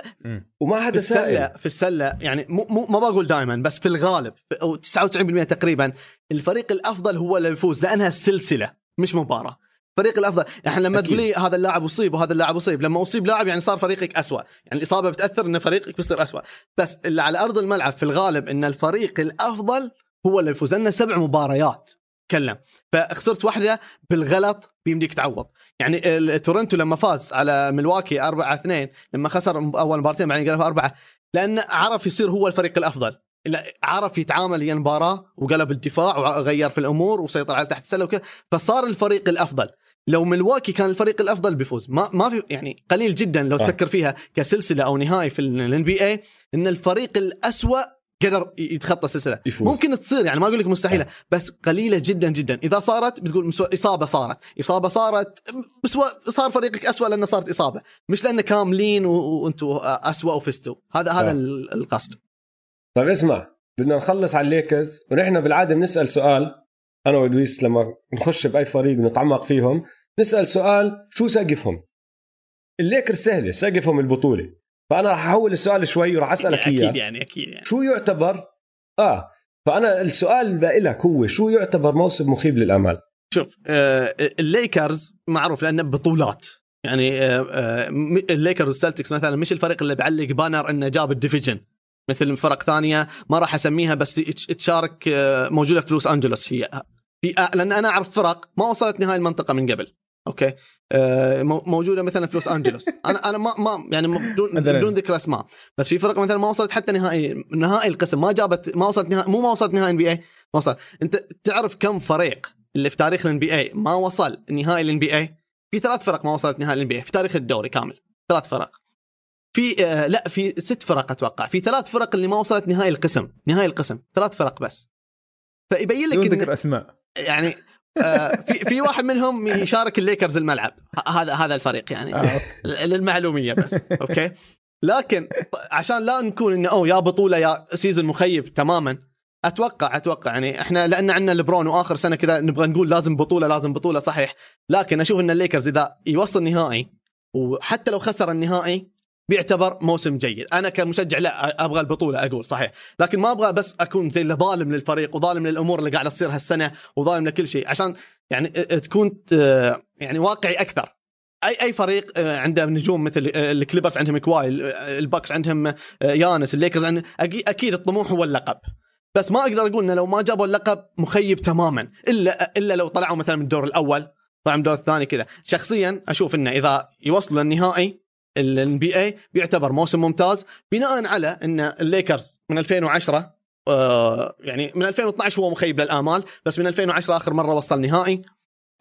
Speaker 1: وما حدا
Speaker 3: في السلة في السلة يعني مو مو ما بقول دائما بس في الغالب أو 99% تقريبا الفريق الأفضل هو اللي يفوز لأنها سلسلة مش مباراة. الفريق الأفضل يعني لما تقول لي هذا اللاعب أصيب وهذا اللاعب أصيب لما أصيب لاعب يعني صار فريقك أسوأ. يعني الإصابة بتأثر إن فريقك بيصير أسوأ. بس اللي على أرض الملعب في الغالب إن الفريق الأفضل هو اللي يفوز لأنه سبع مباريات. تكلم. فخسرت واحدة بالغلط بيمديك تعوض. يعني تورنتو لما فاز على ميلواكي 4 2 لما خسر أول مباراتين بعدين قلب أربعة لأنه عرف يصير هو الفريق الأفضل. عرف يتعامل ويا المباراة وقلب الدفاع وغير في الأمور وسيطر على تحت السلة وكذا. فصار الفريق الأفضل. لو ميلواكي كان الفريق الأفضل بيفوز. ما ما في يعني قليل جدا لو تفكر فيها كسلسلة أو نهائي في ال NBA إن الفريق الأسوأ قدر يتخطى السلسلة. يفوز. ممكن تصير يعني ما أقول لك مستحيلة بس قليلة جدا جدا. إذا صارت بتقول إصابة صارت. إصابة صارت بس صار فريقك أسوأ لأنه صارت إصابة. مش لأنه كاملين وأنتم أسوأ وفزتوا. هذا هذا القصد.
Speaker 1: طيب اسمع بدنا نخلص على الليكرز ونحن بالعادة بنسأل سؤال. أنا وادويس لما نخش بأي فريق نتعمق فيهم نسأل سؤال شو سقفهم؟ الليكرز سهلة سقفهم البطولة. فأنا راح أحول السؤال شوي وراح أسألك
Speaker 3: إياه. أكيد يعني. أكيد يعني
Speaker 1: شو يعتبر؟ آه فأنا السؤال لك هو شو يعتبر موسم مخيب للامال
Speaker 3: شوف آه، الليكرز معروف لأنه بطولات. يعني آه، آه، م- الليكرز والسلتكس مثلا مش الفريق اللي بعلق banner إنه جاب ال division مثل فرق ثانية ما راح أسميها بس تش- تشارك آه، موجودة في لوس أنجلوس هي. في آه، لأن أنا أعرف فرق ما وصلت نهاية المنطقة من قبل. okay؟ آه، مو- موجودة مثلا في لوس أنجلوس. *laughs* أنا أنا ما ما يعني بدون. بدون ذكر أسماء. بس في فرق مثلا ما وصلت حتى نهائي نهائي القسم. ما جابت ما وصلت نهائي مو ما وصلت نهائي NBA ما وصلت. أنت تعرف كم فريق اللي في تاريخ ال NBA ما وصل نهائي ال NBA في ثلاث فرق ما وصلت نهائي ال NBA في تاريخ الدوري كامل. ثلاث فرق. في آه لا في ست فرق أتوقع. في ثلاث فرق اللي ما وصلت نهائي القسم. نهائي القسم. ثلاث فرق بس. فيبين لك
Speaker 2: ذكر أسماء.
Speaker 3: يعني آه في في واحد منهم يشارك الليكرز الملعب. هذا هذا الفريق يعني.
Speaker 2: آه. *laughs*
Speaker 3: للمعلومية بس. أوكي؟ لكن عشان لا نكون إنه أوه يا بطولة يا season مخيب تماما أتوقع أتوقع يعني إحنا لأن عندنا لبرون وآخر سنة كذا نبغى نقول لازم بطولة لازم بطولة صحيح. لكن أشوف إن الليكرز إذا يوصل نهائي وحتى لو خسر النهائي بيعتبر موسم جيد. أنا كمشجع لا أبغى البطولة أقول صحيح. لكن ما أبغى بس أكون زي اللي ظالم للفريق وظالم للأمور اللي قاعدة تصير هالسنة وظالم لكل شيء. عشان يعني تكون يعني واقعي أكثر. أي أي فريق عنده نجوم مثل الكليبرز عندهم كواي الباكس عندهم يانس الليكرز عندهم أكيد الطموح هو اللقب. بس ما أقدر أقول إنه لو ما جابوا اللقب مخيب تماما. إلا إلا لو طلعوا مثلا من الدور الأول طلعوا من الدور الثاني كذا. شخصيا أشوف إنه إذا يوصلوا للنهائي ال NBA بيعتبر موسم ممتاز بناء على إن الليكرز من 2010 آه يعني من 2012 هو مخيب للآمال بس من 2010 آخر مرة وصل نهائي.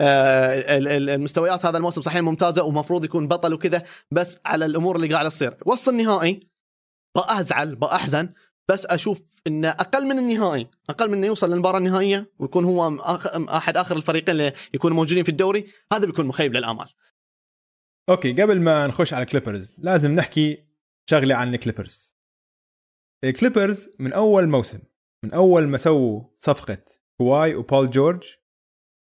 Speaker 3: آه ال- ال- المستويات هذا الموسم صحيح ممتازة ومفروض يكون بطل وكذا بس على الأمور اللي قاعدة تصير. وصل نهائي بأزعل بأحزن بس أشوف إنه أقل من النهائي أقل من إنه يوصل للمباراة النهائية ويكون هو أحد آخر الفريقين اللي يكونوا موجودين في الدوري هذا بيكون مخيب للآمال.
Speaker 2: أوكي قبل ما نخش على الكليبرز لازم نحكي شغلة عن الكليبرز الكليبرز من أول موسم من أول ما سووا صفقة كواي وبول جورج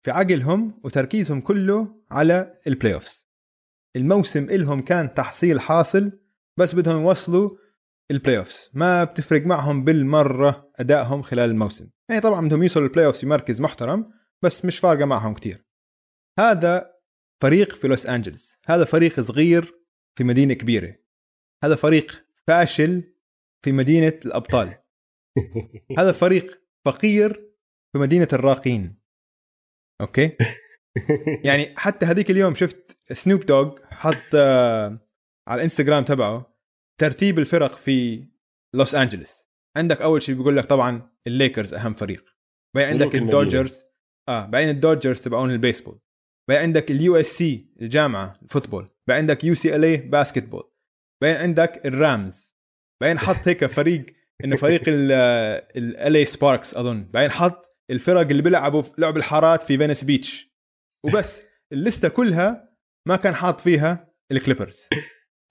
Speaker 2: في عقلهم وتركيزهم كله على ال playoffs الموسم إلهم كان تحصيل حاصل بس بدهم يوصلوا ال playoffs ما بتفرق معهم بالمرة أدائهم خلال الموسم. يعني طبعا بدهم يوصلوا ال playoffs في مركز محترم بس مش فارقة معهم كتير. هذا فريق في لوس أنجلس. هذا فريق صغير في مدينة كبيرة. هذا فريق فاشل في مدينة الأبطال. *laughs* هذا فريق فقير في مدينة الراقين. أوكي؟ يعني حتى هذيك اليوم شفت سنوب دوغ حط آه، على الإنستغرام تبعه ترتيب الفرق في لوس أنجلس. عندك أول شيء بيقول لك طبعا الليكرز أهم فريق. بعدين عندك. الدوجرز آه بعدين الدوجرز تبعون البيسبول بعدين عندك ال USC الجامعة ال football. بعدين عندك UCLA basketball بعدين عندك الرامز بعدين حط هيك فريق إنه فريق LA Sparks أظن. بعدين حط الفرق اللي بيلعبوا في لعب الحارات في فينيس بيتش وبس. الليستة كلها ما كان حاط فيها الكليبرز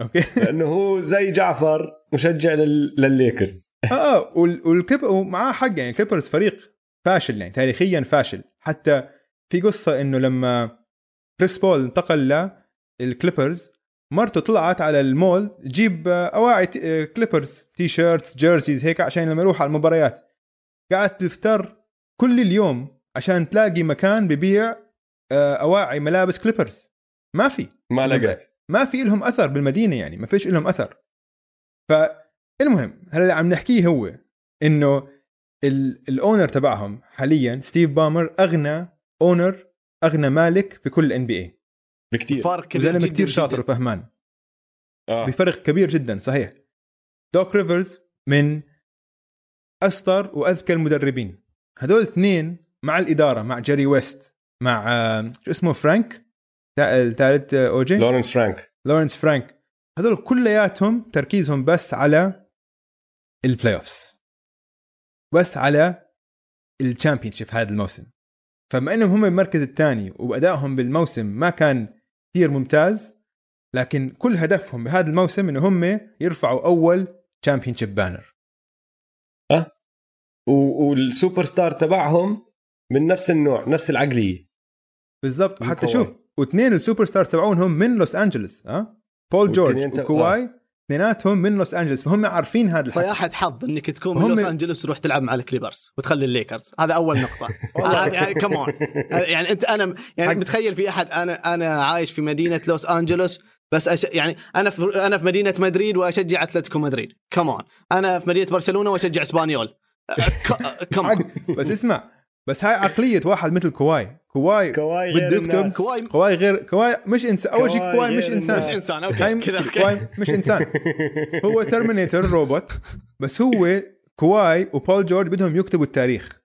Speaker 2: أوكي؟ *laughs*
Speaker 1: لأنه هو زي جعفر مشجع لل... للليكرز.
Speaker 2: آه وال- والكليب ومعاه حق يعني الكليبرز فريق فاشل يعني تاريخيا فاشل. حتى في قصة إنه لما كريس بول انتقل للكليبرز مرته طلعت على المول تجيب آه، أواعي آه، كليبرز T-shirts jerseys هيك عشان لما يروح على المباريات. قعدت تفتر كل اليوم عشان تلاقي مكان ببيع آه، أواعي ملابس كليبرز. ما في.
Speaker 1: ما لقيت.
Speaker 2: ما في لهم أثر بالمدينة يعني ما فيش لهم أثر. فالمهم هلا اللي عم نحكيه هو إنه ال- ال owner تبعهم حاليا ستيف بالمر أغنى owner أغنى مالك في كل NBA
Speaker 1: بكثير
Speaker 3: فرق كبير
Speaker 2: وزلمه
Speaker 3: جدا
Speaker 2: كثير شاطر. وفهمان.
Speaker 1: آه.
Speaker 2: بفرق كبير جدا صحيح. دوك ريفرز من اشطر وأذكى المدربين. هدول اثنين مع الإدارة مع جيري ويست مع آه، شو اسمه فرانك؟ الثالث آه، اوجي
Speaker 1: لورنس فرانك.
Speaker 2: لورنس فرانك. هذول كلياتهم تركيزهم بس على ال playoffs بس على ال championship هذا الموسم. فبما إنهم هم المركز الثاني وادائهم بالموسم ما كان كثير ممتاز لكن كل هدفهم بهذا الموسم إنه هم يرفعوا أول championship banner
Speaker 1: و... والسوبر ستار تبعهم من نفس النوع نفس العقلية.
Speaker 2: بالضبط. وحتى. شوف واثنين ال superstars تبعونهم من لوس أنجلوس ها بول جورج وكواي اثنيناتهم من لوس أنجلوس فهم عارفين هذا الحكي.
Speaker 3: طياحة حظ إنك تكون من لوس أنجلوس تروح تلعب مع الكليبرز وتخلي الليكرز. هذا أول نقطة. *laughs* كمان يعني انت أنا يعني متخيل في احد أنا أنا عايش في مدينة لوس أنجلوس بس أش... يعني أنا في أنا في مدينة مدريد وأشجع أتلتيكو مدريد. كمان أنا في مدينة برشلونة وأشجع إسبانيول. *laughs* كمان
Speaker 2: حق بس اسمع بس هاي عقلية واحد مثل كواي كواي
Speaker 1: كواي غير
Speaker 2: بده يكتب
Speaker 1: الناس.
Speaker 3: كواي-
Speaker 2: كواي غير كواي مش انسان أول شيء
Speaker 1: كواي
Speaker 2: مش
Speaker 3: إنسان.
Speaker 2: مش
Speaker 3: كذا، أوكي.
Speaker 2: كواي مش إنسان هو terminator روبوت بس هو كواي وبول جورج بدهم يكتبوا التاريخ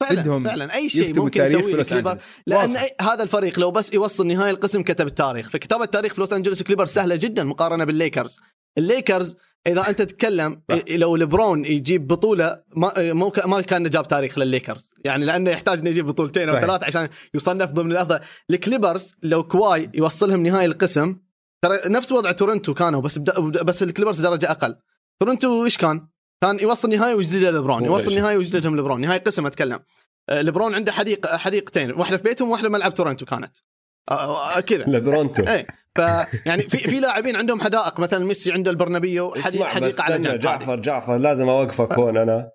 Speaker 3: فعلا
Speaker 2: بدهم
Speaker 3: فعلا أي شيء
Speaker 2: يكتبوا
Speaker 3: ممكن
Speaker 2: التاريخ
Speaker 3: يسويه. لأن
Speaker 2: واضح.
Speaker 3: أي هذا الفريق لو بس يوصل نهاية القسم كتب التاريخ فكتابة التاريخ في لوس انجلوس كليبر سهلة جدا مقارنة بالليكرز الليكرز إذا أنت تتكلم. إيه، لو لبرون يجيب بطولة ما مو ما كان جاب تاريخ للليكرز. يعني لأنه يحتاج إنه يجيب بطولتين
Speaker 2: أو.
Speaker 3: ثلاث عشان يصنف ضمن الأفضل. الكليبرز لو كواي يوصلهم نهائي القسم ترى نفس وضع تورنتو كانوا بس بد... بس الكليبرز درجة أقل. تورنتو إيش كان؟ كان يوصل نهائي ويجلد لبرون يوصل؟ نهائي ويجلدهم لبرون. نهائي قسم أتكلم. آه، لبرون عنده حديقه حديقتين واحدة في بيتهم وواحدة ملعب تورنتو كانت. آه، آه، كذا.
Speaker 1: لتورنتو.
Speaker 3: إيه. ف يعني في في لاعبين عندهم حدائق مثلا ميسي عنده البرنابيو حديقة على جنب.
Speaker 1: جعفر جعفر لازم أوقفك هون أنا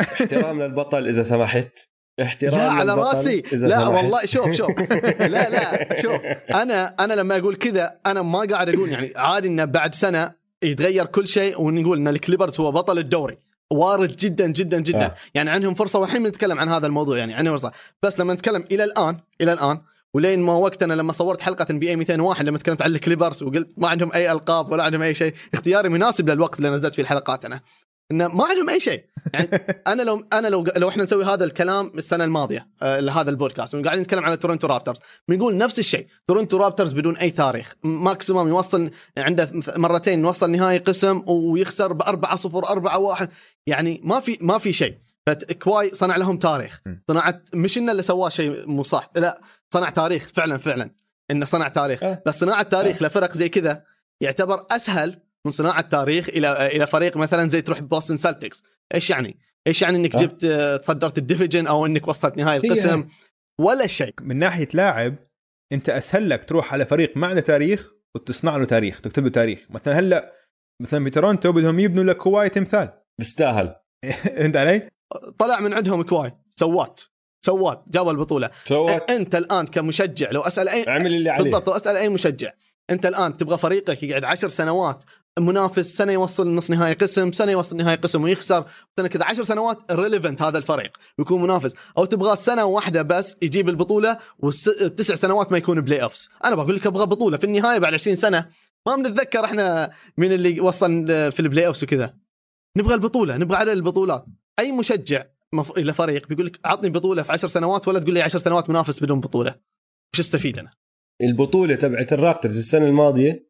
Speaker 1: احترام للبطل إذا سمحت احترام
Speaker 3: لا على راسي لا
Speaker 1: سمحت.
Speaker 3: والله شوف شوف لا لا شوف أنا أنا لما أقول كذا أنا ما قاعد أقول يعني عادي إنه بعد سنة يتغير كل شيء ونقول إن الكليبرز هو بطل الدوري وارد جدا جدا جدا.
Speaker 1: آه.
Speaker 3: يعني عندهم فرصة والحين بنتكلم عن هذا الموضوع يعني عندهم فرصه بس لما نتكلم إلى الآن إلى الآن ولين ما وقتنا لما صورت حلقة بي اي 201 لما تكلمت عن الكليبرز وقلت ما عندهم أي ألقاب ولا عندهم أي شيء اختياري مناسب للوقت اللي نزلت فيه الحلقات أنا انه ما عندهم أي شيء. يعني *laughs* أنا لو أنا لو لو إحنا نسوي هذا الكلام السنة الماضية آه لهذا البودكاست وقاعدين نتكلم على تورنتو رابترز بنقول نفس الشيء. تورنتو رابترز بدون أي تاريخ. maximum يوصل عنده مرتين يوصل نهائي قسم ويخسر ب 4 0 4 1 يعني ما في ما في شيء. فكواي صنع لهم تاريخ. صنعت مش إنه اللي سواه شيء مو صح. لا صنع تاريخ فعلا فعلا إنه صنع تاريخ.
Speaker 1: أه.
Speaker 3: بس صناعة تاريخ لفرق زي كذا يعتبر أسهل من صناعة تاريخ إلى إلى فريق مثلا زي تروح بوستن سلتكس. إيش يعني؟ إيش يعني إنك
Speaker 1: أه.
Speaker 3: جبت تصدرت ال division أو إنك وصلت نهائي القسم؟
Speaker 1: هي.
Speaker 3: ولا شيء.
Speaker 2: من ناحية لاعب أنت أسهل لك تروح على فريق ما عنده تاريخ وتصنع له تاريخ تكتب له تاريخ. مثلا هلأ مثلا في تورونتو بدهم يبنوا لك كواي تمثال
Speaker 1: بيستاهل *laughs*
Speaker 2: فهمت علي؟
Speaker 3: طلع من عندهم كواي سوات. سوات جاب البطولة.
Speaker 1: سوت
Speaker 3: أنت الآن كمشجع لو أسأل أي
Speaker 1: عمل اللي عليه
Speaker 3: بالضبط لو أسأل أي مشجع أنت الآن تبغى فريقك يقعد عشر سنوات منافس سنة يوصل نص نهائي قسم سنة يوصل نهائي قسم ويخسر سنه كذا عشر سنوات relevant هذا الفريق ويكون منافس. أو تبغى سنة واحدة بس يجيب البطولة والتسع سنوات ما يكون playoffs أنا بقول لك أبغى بطولة في النهاية بعد 20 سنة. ما بنتذكر إحنا مين اللي وصل في ال playoffs وكذا. نبغى البطولة نبغى عدد البطولات. أي مشجع مف... إلى فريق بيقول لك اعطني بطولة في 10 سنوات ولا تقول لي 10 سنوات منافس بدون بطولة. وش استفيد أنا؟
Speaker 1: البطولة تبعت الرابترز السنة الماضية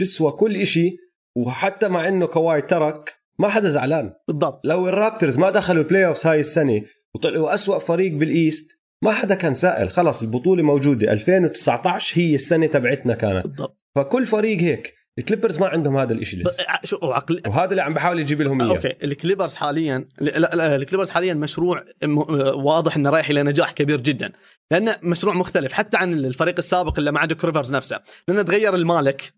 Speaker 1: تسوى كل إشي وحتى مع إنه كواي ترك ما حدا زعلان.
Speaker 3: بالضبط.
Speaker 1: لو الرابترز ما دخلوا ال playoffs هاي السنة وطلعوا أسوأ فريق بال East ما حدا كان سائل. خلص البطولة موجودة. 2019 هي السنة تبعتنا كانت.
Speaker 3: بالضبط.
Speaker 1: فكل فريق هيك. الكليبرز ما عندهم هذا الإشي لسه.
Speaker 3: شو عقل
Speaker 1: وهذا اللي عم بحاول يجيب لهم إياه.
Speaker 3: أوكي الكليبرز حاليا لا لا الكليبرز حاليا مشروع م- واضح إنه رايح إلى نجاح كبير جدا لأنه مشروع مختلف حتى عن الفريق السابق اللي مع دوك ريفرز نفسه. لأنه تغير المالك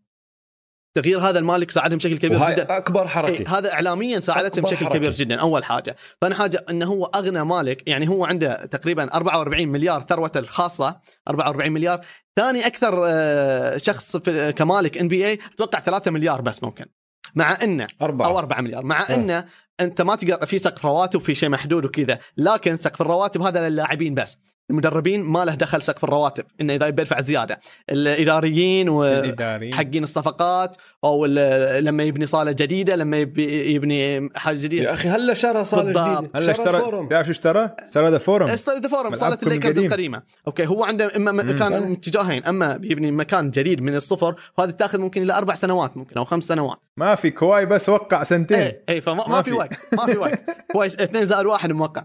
Speaker 3: تغيير هذا المالك ساعدهم بشكل كبير جدا.
Speaker 1: أكبر
Speaker 3: إيه
Speaker 1: حركة.
Speaker 3: هذا اعلاميا ساعدتهم بشكل
Speaker 1: حركة.
Speaker 3: كبير جدا. أول حاجة. ثاني حاجة إنه هو أغنى مالك يعني هو عنده تقريبا 44 مليار ثروته الخاصة 44 مليار. ثاني أكثر آه، شخص في كمالك NBA أتوقع 3 مليار بس ممكن. مع إنه
Speaker 1: أربعة.
Speaker 3: أو 4 مليار. مع
Speaker 1: آه.
Speaker 3: إنه أنت ما تقدر في سقف رواتب في شيء محدود وكذا لكن سقف الرواتب هذا للاعبين بس. المدربين ما له دخل سقف الرواتب إنه إذا بيدفع زيادة الإداريين و
Speaker 2: الاداري
Speaker 3: حقين الصفقات أو ال- لما يبني صالة جديدة لما يبني حاجة جديدة
Speaker 1: يا أخي هلا شرى
Speaker 3: صالة.
Speaker 1: جديدة
Speaker 2: هلا
Speaker 1: شرى
Speaker 2: اشترى. تعرف شو اشترى؟ اشترى The Forum
Speaker 3: صاله The Forum صاله الليكرز
Speaker 2: القديم.
Speaker 3: القديمة أوكي هو عنده إما مكان
Speaker 1: مم.
Speaker 3: اتجاهين أما بيبني مكان جديد من الصفر وهذه تاخذ ممكن إلى أربع سنوات ممكن أو خمس سنوات
Speaker 2: ما في كواي بس وقع سنتين
Speaker 3: اي اي فما
Speaker 2: ما
Speaker 3: في. وقت ما في وقت *laughs* كويس اثنين زائد واحد موقع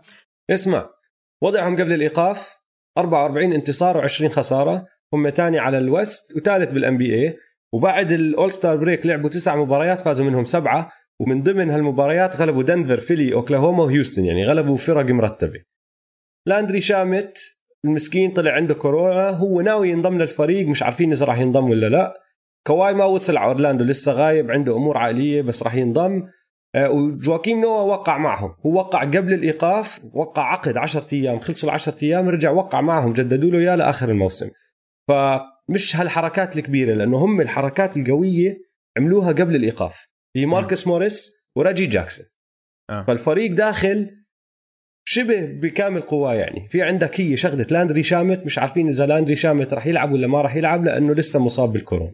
Speaker 1: اسمع وضعهم قبل الإيقاف 44 انتصار و20 خسارة. هم ثاني على ال West وثالث بال NBA وبعد ال all-star break لعبوا تسع مباريات فازوا منهم سبعة. ومن ضمن هالمباريات غلبوا دنفر فيلي أوكلاهوما وهيوستن. يعني غلبوا فرق مرتبة. لاندري شامت المسكين طلع عنده كورونا. هو ناوي ينضم للفريق. مش عارفين إذا راح ينضم ولا لا. كواي ما وصل على أورلاندو لسه غايب عنده أمور عائلية بس راح ينضم. وجواكيم نوا وقع معهم. هو وقع قبل الإيقاف وقع عقد 10 أيام خلصوا ال 10 أيام رجع وقع معهم جددوا له إياه لآخر الموسم. فمش هالحركات الكبيرة لأنه هم الحركات القوية عملوها قبل الإيقاف. هي ماركس موريس وريجي جاكسون.
Speaker 2: آه.
Speaker 1: فالفريق داخل شبه بكامل قواه يعني. في عندك هي شغلة لاندري شامت مش عارفين إذا لاندري شامت راح يلعب ولا ما راح يلعب لأنه لسه مصاب بالكورونا.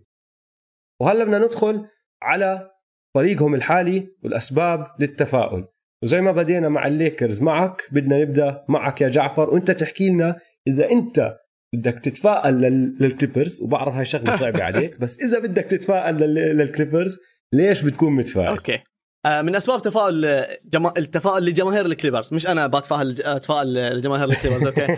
Speaker 1: وهلا بدنا ندخل على فريقهم الحالي والأسباب للتفاؤل. وزي ما بدينا مع الليكرز معك بدنا نبدأ معك يا جعفر وأنت تحكي لنا إذا أنت بدك تتفائل للكليبرز وبعرف هاي شغلة صعبة *laughs* عليك بس إذا بدك تتفائل للكليبرز ليش بتكون متفائل؟
Speaker 3: أوكي. آه، من أسباب تفاؤل جما... التفاؤل لجماهير الكليبرز. مش أنا بتفائل اتفائل لجماهير الكليبرز أوكي؟ *laughs*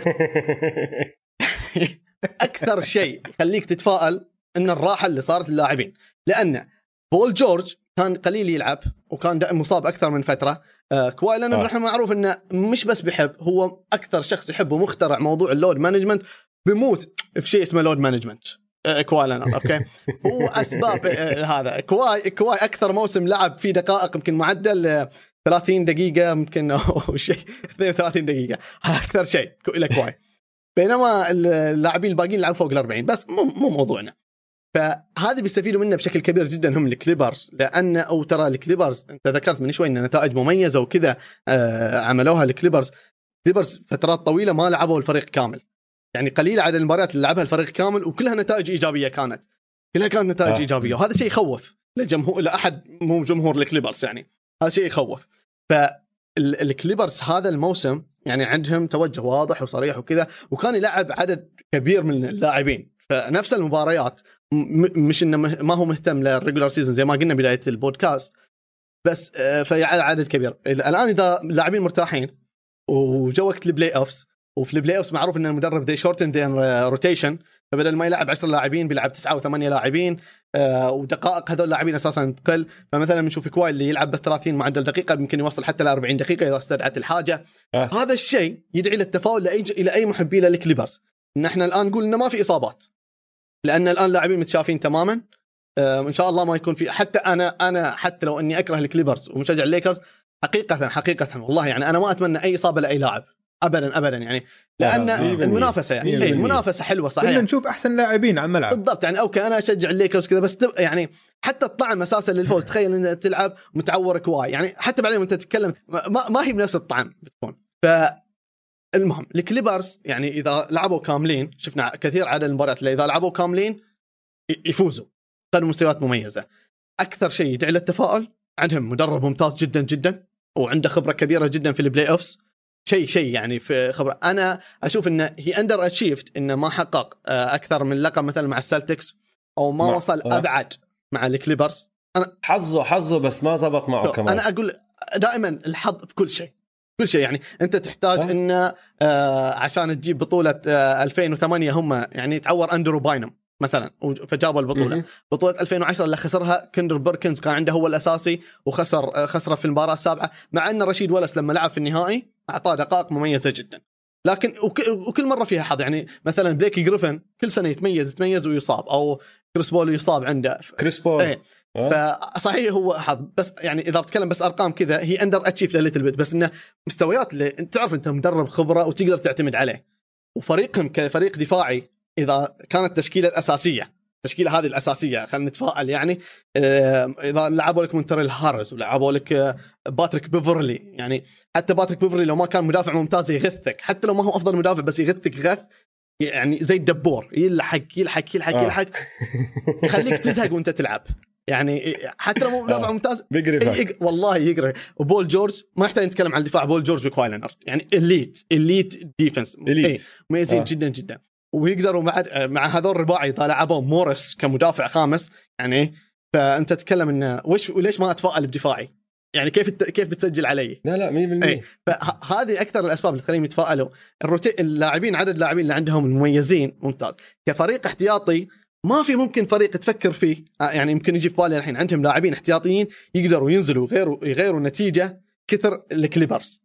Speaker 3: أكثر شيء يخليك تتفائل إن الراحة اللي صارت للاعبين. لأن بول جورج كان قليل يلعب وكان مصاب أكثر من فترة. آه كواي لأنه نحن معروف إنه مش بس بيحب هو أكثر شخص يحب ومخترع موضوع ال load management بيموت في شيء اسمه load management. آه، كواي لينارد أوكي؟ *laughs* هو أسباب آه، هذا. كواي كواي أكثر موسم لعب فيه دقائق يمكن معدل 30 دقيقة يمكن *laughs* أو شيء 32 دقيقة. *laughs* أكثر شيء إلى كواي. بينما اللاعبين الباقيين لعبوا فوق ال 40 بس مو مو موضوعنا. فهذه بيستفيدوا منه بشكل كبير جدا هم الكليبرز لأن أو ترى الكليبرز أنت ذكرت من شوي إن نتائج مميزة وكذا آه عملوها الكليبرز. كليبرز فترات طويلة ما لعبوا الفريق كامل. يعني قليل عدد المباريات اللي لعبها الفريق كامل وكلها نتائج إيجابية كانت. كلها كانت نتائج آه. إيجابية وهذا شيء يخوف لجمهور لأحد مو جمهور الكليبرز يعني. هذا شيء يخوف. فالكليبرز هذا الموسم يعني عندهم توجه واضح وصريح وكذا وكان يلعب عدد كبير من اللاعبين. فنفس المباريات مش إنه ما هو مهتم لل regular season زي ما قلنا بداية البودكاست بس آه، في عدد كبير. الآن إذا اللاعبين مرتاحين وجو وقت ال playoffs وفي ال playoffs معروف إن المدرب they shorten the rotation فبدل ما يلعب 10 لاعبين بيلعب 9 و8 لاعبين آه ودقائق هذول اللاعبين أساسا تقل. فمثلا بنشوف كواي اللي يلعب بس 30 معدل دقيقة يمكن يوصل حتى ل 40 دقيقة إذا استدعت الحاجة. آه. هذا الشيء يدعي للتفاؤل لأي إلى أي محبي للكليبرز ان إحنا الآن نقول إنه ما في إصابات. لأن الآن اللاعبين متشافين تماما. آه ان شاء الله ما يكون في حتى أنا أنا حتى لو إني أكره الكليبرز ومشجع الليكرز حقيقه حقيقه والله يعني أنا ما أتمنى أي إصابة لأي لاعب. ابدا ابدا يعني. لأن المنافسة يعني. اي المنافسة حلوة صحيح.
Speaker 2: بدنا نشوف أحسن لاعبين على الملعب.
Speaker 3: بالضبط يعني okay أنا أشجع الليكرز كذا بس يعني حتى الطعم أساسا للفوز. *laughs* تخيل إنك تلعب متعور كواي. يعني حتى بعدين وأنت تتكلم ما, ما هي بنفس الطعم بتكون. ف المهم الكليبرز يعني إذا لعبوا كاملين شفنا كثير عدد المباريات اللي إذا لعبوا كاملين يفوزوا قدموا مستويات مميزة. أكثر شيء يدعي للتفاؤل عندهم مدرب ممتاز جدا جدا وعنده خبرة كبيرة جدا في ال playoffs شيء شيء يعني في خبرة. أنا أشوف إنه هي underachieved إنه ما حقق آه، أكثر من لقب مثلا مع السلتكس أو ما مع. وصل آه. أبعد مع الكليبرز.
Speaker 1: أنا حظه حظه بس ما زبط معه كمان.
Speaker 3: أنا أقول دائما الحظ في كل شيء. كل شيء. يعني أنت تحتاج أه؟ إنه آه عشان تجيب بطولة آه 2008 هم يعني تعور أندرو باينم مثلا فجابوا البطولة. بطولة 2010 اللي خسرها كندريك بيركنز كان عنده هو الأساسي وخسر آه خسره في المباراة السابعة مع إن رشيد والاس لما لعب في النهائي أعطاه دقائق مميزة جدا. لكن وكل مرة فيها حظ. يعني مثلا بليك جريفن كل سنة يتميز يتميز ويصاب أو كريس بول يصاب عنده.
Speaker 1: كريس بول.
Speaker 3: إيه. فصحيح هو حظ. بس يعني إذا بتكلم بس أرقام كذا هي underachieve a little bit بس إنه مستويات اللي أنت تعرف أنت مدرب خبرة وتقدر تعتمد عليه. وفريقهم كفريق دفاعي إذا كانت التشكيله الاساسيه التشكيله هذه الأساسية خلينا نتفائل يعني آه، إذا لعبوا لك مونتريز هاريل ولعبوا لك آه، باتريك بيفرلي يعني حتى باتريك بيفرلي لو ما كان مدافع ممتاز يغثك حتى لو ما هو أفضل مدافع بس يغثك غث يعني زي الدبور يلحق يلحق يلحق آه. يلحق. يخليك تزهق وأنت تلعب. يعني حتى لو مو *laughs* مدافع ممتاز
Speaker 1: بيقرف
Speaker 3: والله يقرف. وبول جورج ما يحتاج نتكلم عن الدفاع بول جورج وكواي لينارد يعني elite elite defense
Speaker 1: elite
Speaker 3: مميزين جدا جدا. ويقدروا مع مع هذول الرباعي إذا لعبوا موريس كمدافع خامس يعني فأنت تتكلم انه وش وليش ما أتفائل بدفاعي؟ يعني كيف كيف بتسجل علي؟
Speaker 1: لا لا 100%
Speaker 3: اي فهذه أكثر الأسباب اللي تخليهم يتفائلوا. ال rota... اللاعبين عدد اللاعبين اللي عندهم المميزين ممتاز. كفريق احتياطي ما في ممكن فريق تفكر فيه. آه، يعني يمكن يجي في بالي الحين عندهم لاعبين احتياطيين يقدروا ينزلوا يغيروا يغيروا النتيجه كثر الكليبرز.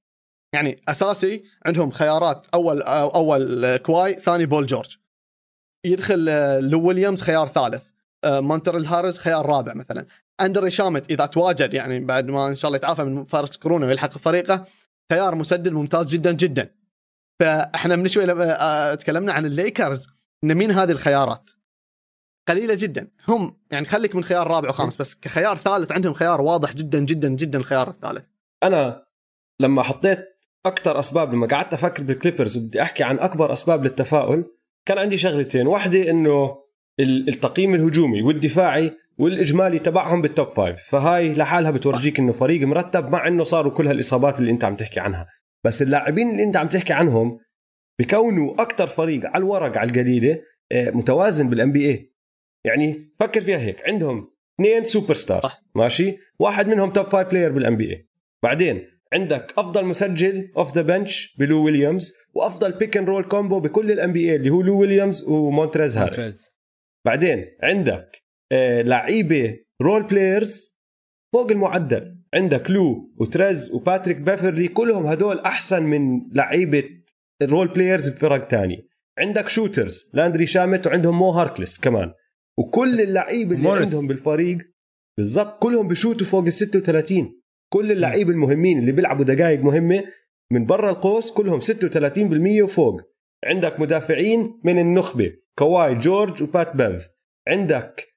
Speaker 3: يعني أساسي عندهم خيارات اول أول كواي ثاني بول جورج. يدخل لو ويليامز خيار ثالث. آه، مونتريز هاريل خيار رابع مثلا. لاندري شامت إذا تواجد يعني بعد ما إن شاء الله يتعافى من فايروس كورونا ويلحق فريقه خيار مسدد ممتاز جدا جدا. فإحنا من شوي تكلمنا عن الليكرز. إن مين هذه الخيارات؟ قليلة جدا. هم يعني خليك من خيار رابع وخامس بس كخيار ثالث عندهم خيار واضح جدا جدا جدا الخيار الثالث.
Speaker 1: أنا لما حطيت أكثر أسباب لما قعدت أفكر بالكليبرز وبدي أحكي عن أكبر أسباب للتفاؤل كان عندي شغلتين. واحدة إنه التقييم الهجومي والدفاعي والإجمالي تبعهم بال top five فهاي لحالها بتورجيك إنه فريق مرتب مع إنه صاروا كل هالاصابات اللي أنت عم تحكي عنها. بس اللاعبين اللي أنت عم تحكي عنهم بكونوا أكثر فريق على الورق على القليلة آه، متوازن بال NBA يعني فكر فيها هيك. عندهم اثنين superstars ماشي؟ واحد منهم top five player بال NBA بعدين عندك أفضل مسجل off the bench بلو ويليامز وأفضل pick and roll combo بكل ال NBA اللي هو لو ويليامز ومونتريز هاريل. بعدين عندك آه لعيبة role players فوق المعدل. عندك لو ومونتريز وباتريك بيفرلي كلهم هدول أحسن من لعيبة ال role players بفرق تانية عندك shooters لاندري شامت وعندهم مو هاركلس كمان. وكل اللعيبه اللي مورس. عندهم بالفريق بالضبط كلهم بشوتوا فوق ال 36 كل اللعيبه المهمين اللي بيلعبوا دقائق مهمة من برا القوس كلهم 36% وفوق. عندك مدافعين من النخبة كواي جورج وبات بيف عندك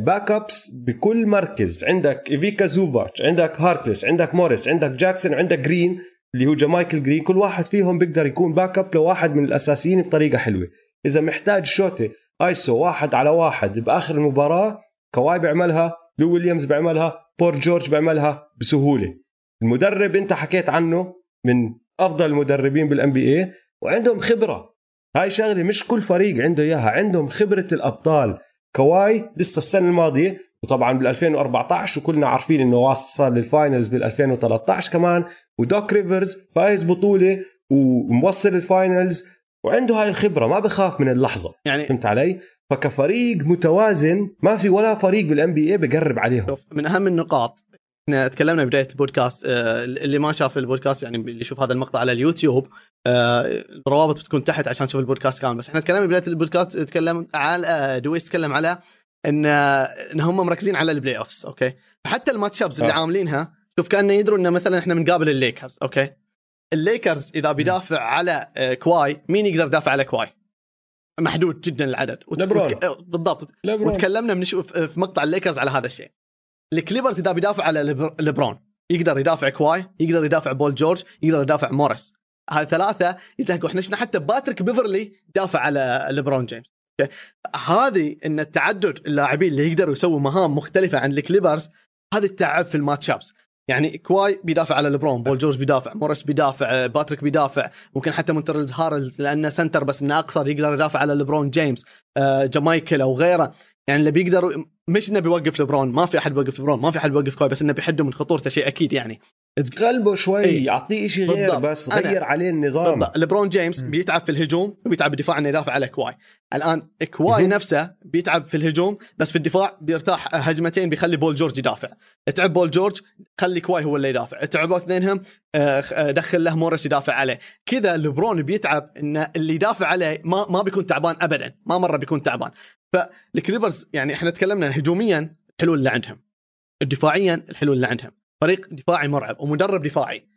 Speaker 1: back آه، ups بكل مركز. عندك إيفيكا زوباتس عندك هاركلس عندك موريس عندك جاكسون عندك جرين اللي هو جامايكل جرين. كل واحد فيهم بيقدر يكون backup لواحد من الأساسيين بطريقة حلوة. إذا محتاج شوتي ايسو واحد على واحد بآخر المباراة كواي بيعملها لو ويليامز بيعملها بول جورج بيعملها بسهولة. المدرب انت حكيت عنه من أفضل المدربين بال NBA وعندهم خبرة. هاي شغلة مش كل فريق عنده إياها عندهم خبرة الأبطال. كواي لسه السنة الماضية وطبعا بال 2014 وكلنا عارفين إنه وصل لل finals بال 2013 كمان ودوك ريفرز فايز بطولة وموصل ال finals وعنده هاي الخبرة ما بخاف من اللحظة. يعني فهمت علي؟ فكفريق متوازن ما في ولا فريق بال NBA بقرب عليهم.
Speaker 3: من أهم النقاط إحنا تكلمنا بداية البودكاست آه، اللي ما شاف البودكاست يعني اللي يشوف هذا المقطع على اليوتيوب آه، الروابط بتكون تحت عشان تشوف البودكاست كامل. بس إحنا تكلمنا بداية البودكاست تكلم على آه، دويس تكلم على إن إن هم مركزين على ال playoffs okay؟ فحتى ال match-ups اللي عاملينها شوف كأنه يدروا إنه مثلا إحنا بنقابل الليكرز okay؟ الليكرز إذا بيدافع على كواي مين يقدر يدافع على كواي؟ محدود جدا العدد.
Speaker 1: وت...
Speaker 3: وتك... بالضبط. لبرون. وتكلمنا من شوف في مقطع الليكرز على هذا الشيء. الكليبرز إذا بيدافع على لبرون يقدر يدافع كواي يقدر يدافع بول جورج يقدر يدافع موريس. هاي ثلاثة يزهقوا. إحنا شفنا حتى باتريك بيفرلي دافع على لبرون جيمس. هذه إن التعدد اللاعبين اللي يقدروا يسووا مهام مختلفة عن الكليبرز هذه التعب في ال match-ups يعني كواي بيدافع على لبرون بول جورج بيدافع موريس بيدافع باتريك بيدافع ممكن حتى مونتريز هاريل لأنه سنتر بس انه اقصر يقدر يدافع على لبرون جيمس آه، جامايكل أو غيره. يعني اللي بيقدر مش إنه بيوقف لبرون ما في أحد بيوقف لبرون ما في أحد بيوقف كواي بس إنه بيحده من خطورته شيء أكيد يعني
Speaker 1: تقلبه شوي إيه. يعطيه شيء غير بالضبط. بس غير عليه النظام بالضبط.
Speaker 3: لبرون جيمس م. بيتعب في الهجوم وبيتعب بالدفاع إنه يدافع على كواي الآن كواي. نفسه بيتعب في الهجوم بس في الدفاع بيرتاح هجمتين بيخلي بول جورج يدافع تعب بول جورج خلي كواي هو اللي يدافع تعبوا اثنينهم دخل له موريس يدافع عليه. كذا لبرون بيتعب ان اللي يدافع عليه ما ما بيكون تعبان ابدا. ما مرة بيكون تعبان. فالكليبرز يعني إحنا تكلمنا هجوميا الحلول اللي عندهم. دفاعيا الحلول اللي عندهم. فريق دفاعي مرعب ومدرب دفاعي.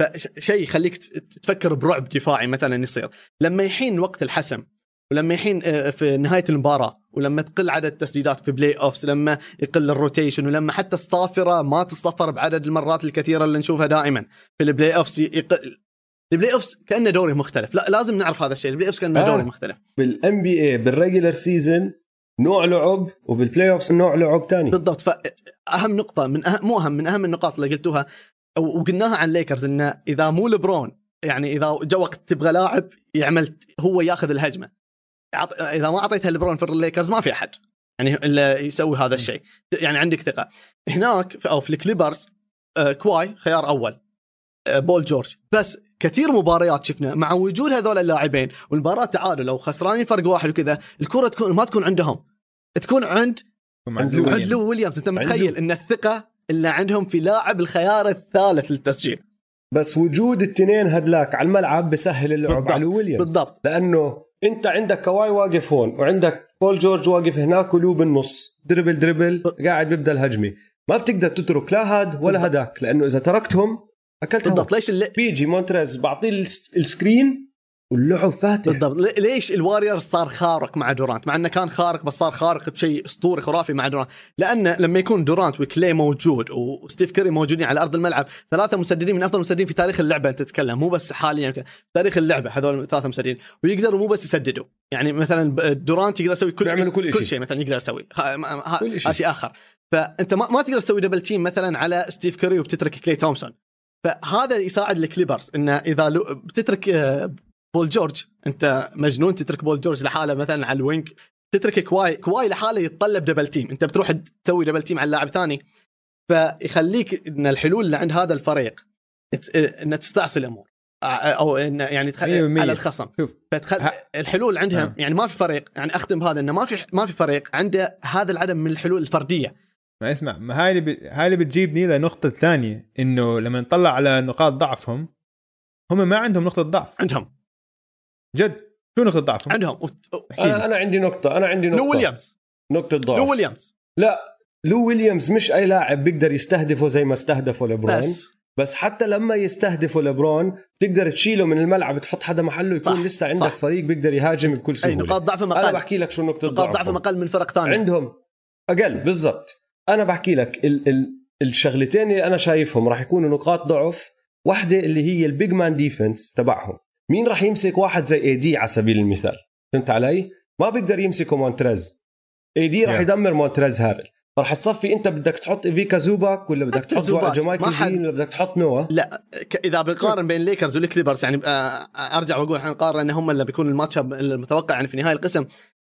Speaker 3: فشيء يخليك تفكر برعب دفاعي مثلا يصير. لما يحين وقت الحسم ولما يحين آه، في نهاية المباراة ولما تقل عدد التسديدات في playoffs لما يقل ال rotation ولما حتى الصافرة ما تصفر بعدد المرات الكثيرة اللي نشوفها دائما. في ال playoffs يقل ال playoffs كأنه دوري مختلف. لا لازم نعرف هذا الشيء. ال playoffs كأنه آه. دوري مختلف.
Speaker 1: بال NBA بال regular season نوع لعب وبال playoff نوع لعب ثاني
Speaker 3: بالضبط. فاهم نقطة من أهم مو أهم من أهم النقاط اللي قلتوها وقلناها عن ليكرز إنه إذا مو لبرون يعني إذا جا وقت تبغى لاعب يعمل هو ياخذ الهجمة. إذا ما أعطيتها لبرون في الليكرز ما في أحد. يعني إلا يسوي هذا الشيء. يعني عندك ثقة. هناك في أو في الكليبرز آه، كواي خيار أول. آه، بول جورج. بس كثير مباريات شفنا مع وجود هذول اللاعبين والمباراة تعادل. أو خسرانين فرق واحد وكذا الكرة تكون ما تكون عندهم. تكون عند عند لو, لو ويليامز. أنت متخيل إن الثقة اللي عندهم في لاعب الخيار الثالث للتسجيل.
Speaker 1: بس وجود التنين هدلاك على الملعب بسهل اللعب
Speaker 3: بالضبط.
Speaker 1: على ويليامز.
Speaker 3: بالضبط.
Speaker 1: لأنه انت عندك كواي واقف هون وعندك بول جورج واقف هناك ولو بالنص dribble dribble. قاعد بيبدأ الهجمة. ما بتقدر تترك لا هاد ولا هداك لأنه إذا تركتهم اكلت
Speaker 3: بالضبط. ليش اللي...
Speaker 1: بيجي مونتريز بعطيه ال screen واللعب فاتح.
Speaker 3: بالضبط. ليش الواريورز صار خارق مع دورانت؟ مع إنه كان خارق بس صار خارق بشيء أسطوري خرافي مع دورانت. لأنه لما يكون دورانت وكلي موجود وستيف كيري موجودين على أرض الملعب ثلاثة مسددين من أفضل المسددين في تاريخ اللعبة أنت تتكلم. مو بس حاليا في تاريخ اللعبة هذول ثلاثة مسددين. ويقدروا مو بس يسددوا. يعني مثلا دورانت يقدر يسوي كل
Speaker 1: شيء كل,
Speaker 3: كل شيء. مثلا يقدر يسوي. هذا شيء آخر. فأنت ما, ما تقدر تسوي double team مثلا على ستيف كيري وبتترك كلي تومسون. فهذا يساعد الكليبرز إنه إذا بتترك آه، بول جورج. انت مجنون تترك بول جورج لحاله مثلا على ال wing. تترك كواي كواي لحاله يتطلب double team انت بتروح تسوي double team على لاعب ثاني. فيخليك إن الحلول اللي عند هذا الفريق إن تستعصي الأمور. أو إن يعني تخلي على الخصم. فتخل الحلول عندهم آه. يعني ما في فريق يعني أختم بهذا إنه ما في ما في فريق عنده هذا العدد من الحلول الفردية.
Speaker 2: ما اسمع ما هاي اللي ب... هاي اللي بتجيبني للنقطه الثانية إنه لما نطلع على نقاط ضعفهم هم ما عندهم نقطة ضعف.
Speaker 3: عندهم.
Speaker 2: جد شو نقطة ضعفهم
Speaker 3: عندهم.
Speaker 1: أنا, أنا عندي نقطة أنا عندي نقطة.
Speaker 3: لو ويليامز.
Speaker 1: نقطة ضعف.
Speaker 3: لو ويليامز.
Speaker 1: لا لو ويليامز مش أي لاعب بيقدر يستهدفه زي ما استهدفه لبرون بس. بس حتى لما يستهدفه لبرون تقدر تشيله من الملعب تحط حدا محله يكون صح. لسه عندك صح. فريق بيقدر يهاجم بكل سهولة.
Speaker 3: اي نقاط ضعف أقل
Speaker 1: أنا بحكي لك شو نقطة
Speaker 3: نقاط ضعف أقل من فرق ثانية.
Speaker 1: عندهم أقل بالضبط. أنا بحكي لك ال ال الشغلتين اللي أنا شايفهم راح يكونوا نقاط ضعف. واحدة اللي هي ال big man defense تبعهم. مين راح يمسك واحد زي AD على سبيل المثال؟ فهمت علي؟ ما بيقدر يمسكه مونتريز. AD راح يدمر مونتريز هاريل فرح تصفي انت بدك تحط إيفيكا زوباتش ولا بدك تحط جمايكل جرين ولا بدك تحط نوا
Speaker 3: لا إذا بنقارن بين الليكرز والكليبرز يعني آه، أرجع وأقول إحنا نقارن ان هم اللي بيكون الماتش المتوقع يعني في نهاية القسم.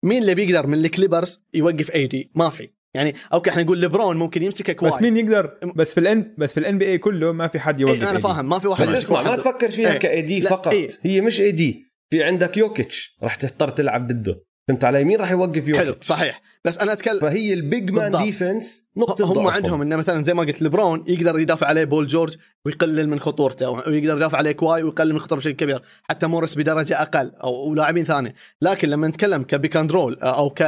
Speaker 3: مين اللي بيقدر من الكليبرز يوقف AD ما في. يعني okay إحنا نقول ليبرون ممكن يمسكه كواي
Speaker 2: بس مين يقدر؟ بس في الان بس في ال NBA كله ما في حد يوقف
Speaker 3: إيه أنا فاهم ما في واحد
Speaker 1: بس اسمع ما تفكر فيها إيه. ك AD فقط. إيه. هي مش A D في عندك يوكيتش راح تضطر تلعب ضده. فهمت علي؟ مين راح يوقف يوكيتش
Speaker 3: حلو صحيح. بس أنا اتكلم
Speaker 1: فهي ال big man defense نقطة
Speaker 3: هم ضعفهم. عندهم إنه مثلا زي ما قلت لبرون يقدر يدافع عليه بول جورج ويقلل من خطورته ويقدر يدافع عليه كواي ويقلل من خطورته بشكل كبير حتى مورس بدرجة أقل أو لاعبين ثانية لكن لما نتكلم ك pick and roll أو ك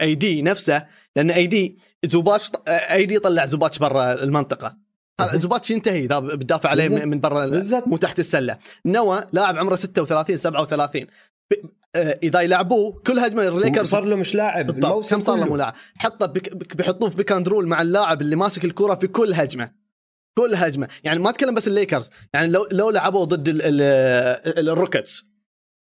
Speaker 3: AD نفسه لأن AD زوباتش AD طلع زوباتش برا المنطقة. زوباتش ينتهي إذا بتدافع عليه. من برا مو تحت السلة. نوا لاعب عمره 36 37 آه، إذا يلعبوه كل هجمة
Speaker 1: الليكرز صار له مش لاعب
Speaker 3: الموسم كم صار له مو لاعب حطه بيحطوه في pick and roll مع اللاعب اللي ماسك الكرة في كل هجمة. كل هجمة. يعني ما اتكلم بس الليكرز. يعني لو لو لعبوا ضد الروكيتس.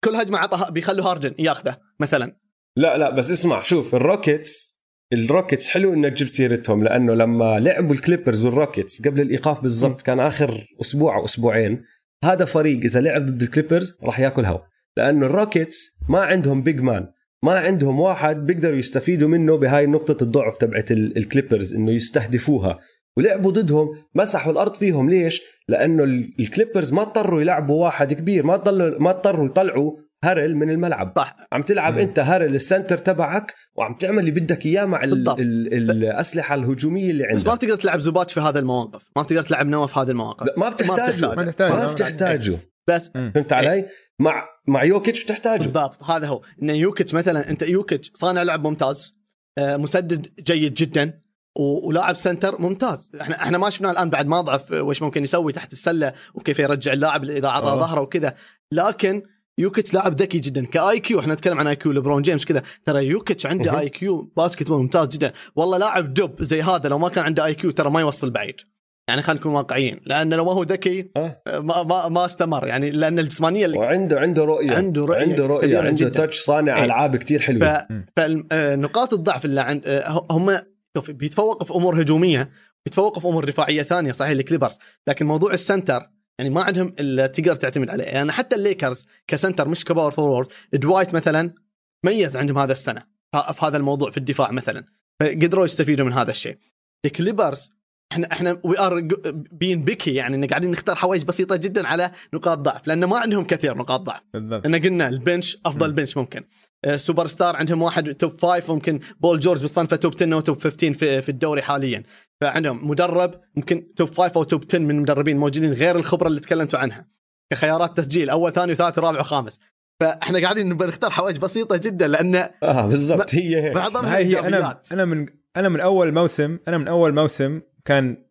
Speaker 3: كل هجمة عطى بيخلوا هاردن ياخذه مثلا.
Speaker 1: لا لا بس اسمع شوف الروكيتس الروكيتس حلو إنك جبت سيرتهم لأنه لما لعبوا الكليبرز والروكيتس قبل الإيقاف بالضبط كان آخر أسبوع أو أسبوعين هذا فريق إذا لعب ضد الكليبرز راح ياكل هوا. لأنه الروكيتس ما عندهم big man ما عندهم واحد بيقدروا يستفيدوا منه بهاي نقطة الضعف تبعت الكليبرز إنه يستهدفوها. ولعبوا ضدهم مسحوا الأرض فيهم. ليش؟ لأنه الكليبرز ما اضطروا يلعبوا واحد كبير ما اضطروا ما اضطروا يطلعوا هارل من الملعب.
Speaker 3: صح.
Speaker 1: عم تلعب مم. أنت هارل ال center تبعك وعم تعمل اللي بدك إياه مع ال ال الأسلحة الهجومية اللي عندك
Speaker 3: بس ما بتقدر تلعب زوباتس في هذا المواقف. ما بتقدر تلعب نواف في هذه المواقف.
Speaker 1: ما بتحتاجه. ما بتحتاجه. ما بتحتاجه.
Speaker 3: بس
Speaker 1: فهمت علي؟ مع مع يوكيتش بتحتاجه
Speaker 3: بالضبط هذا هو. إن يوكيتش مثلا أنت يوكيتش صانع لعب ممتاز آه، مسدد جيد جدا ولاعب center ممتاز. إحنا إحنا ما شفناه الآن بعد ما ضعف وش ممكن يسوي تحت السلة وكيف يرجع اللاعب اذا عطى آه. ظهره وكذا. لكن يوكيتش لاعب ذكي جدا ك IQ. إحنا نتكلم عن IQ لبرون جيمس كذا. ترى يوكيتش عنده IQ basket ممتاز جدا. والله لاعب دب زي هذا لو ما كان عنده IQ ترى ما يوصل بعيد. يعني خلينا نكون واقعيين لأن لو ما هو ذكي أه؟ ما, ما ما استمر. يعني لأن الجسمانية اللي
Speaker 1: وعنده عنده رؤية.
Speaker 3: عنده رؤية
Speaker 1: عنده رؤية عنده touch صانع إيه. ألعاب كثير حلوة.
Speaker 3: فنقاط الضعف اللي عند آه، هم شوف بيتفوقوا في أمور هجومية بيتفوقوا في أمور دفاعية ثانية صحيح الكليبرز. لكن موضوع ال center يعني ما عندهم إلا تقدر تعتمد عليه. يعني حتى الليكرز ك center مش ك power forward دوايت مثلا ميز عندهم هذا السنة في هذا الموضوع في الدفاع مثلا. فقدروا يستفيدوا من هذا الشيء. الكليبرز إحنا إحنا we are being picky يعني إن قاعدين نختار حوايج بسيطة جدا على نقاط ضعف لأنه ما عندهم كثير نقاط ضعف. بالضبط. ان قلنا ال bench أفضل م. bench ممكن. سوبر آه، star عندهم واحد top five ممكن بول جورج بصنفه top 10 أو top 15 في, في الدوري حاليا. فعندهم مدرب ممكن top 5 أو top 10 من المدربين موجودين غير الخبرة اللي تكلمتوا عنها. كخيارات تسجيل أول ثاني وثالث ورابع وخامس فإحنا قاعدين بنختار حوائج بسيطة جدا لأن
Speaker 1: آه بالضبط. هي هيك.
Speaker 3: معظمها
Speaker 2: هاي هي.
Speaker 3: أنا
Speaker 2: أنا من أنا من أول موسم أنا من أول موسم كان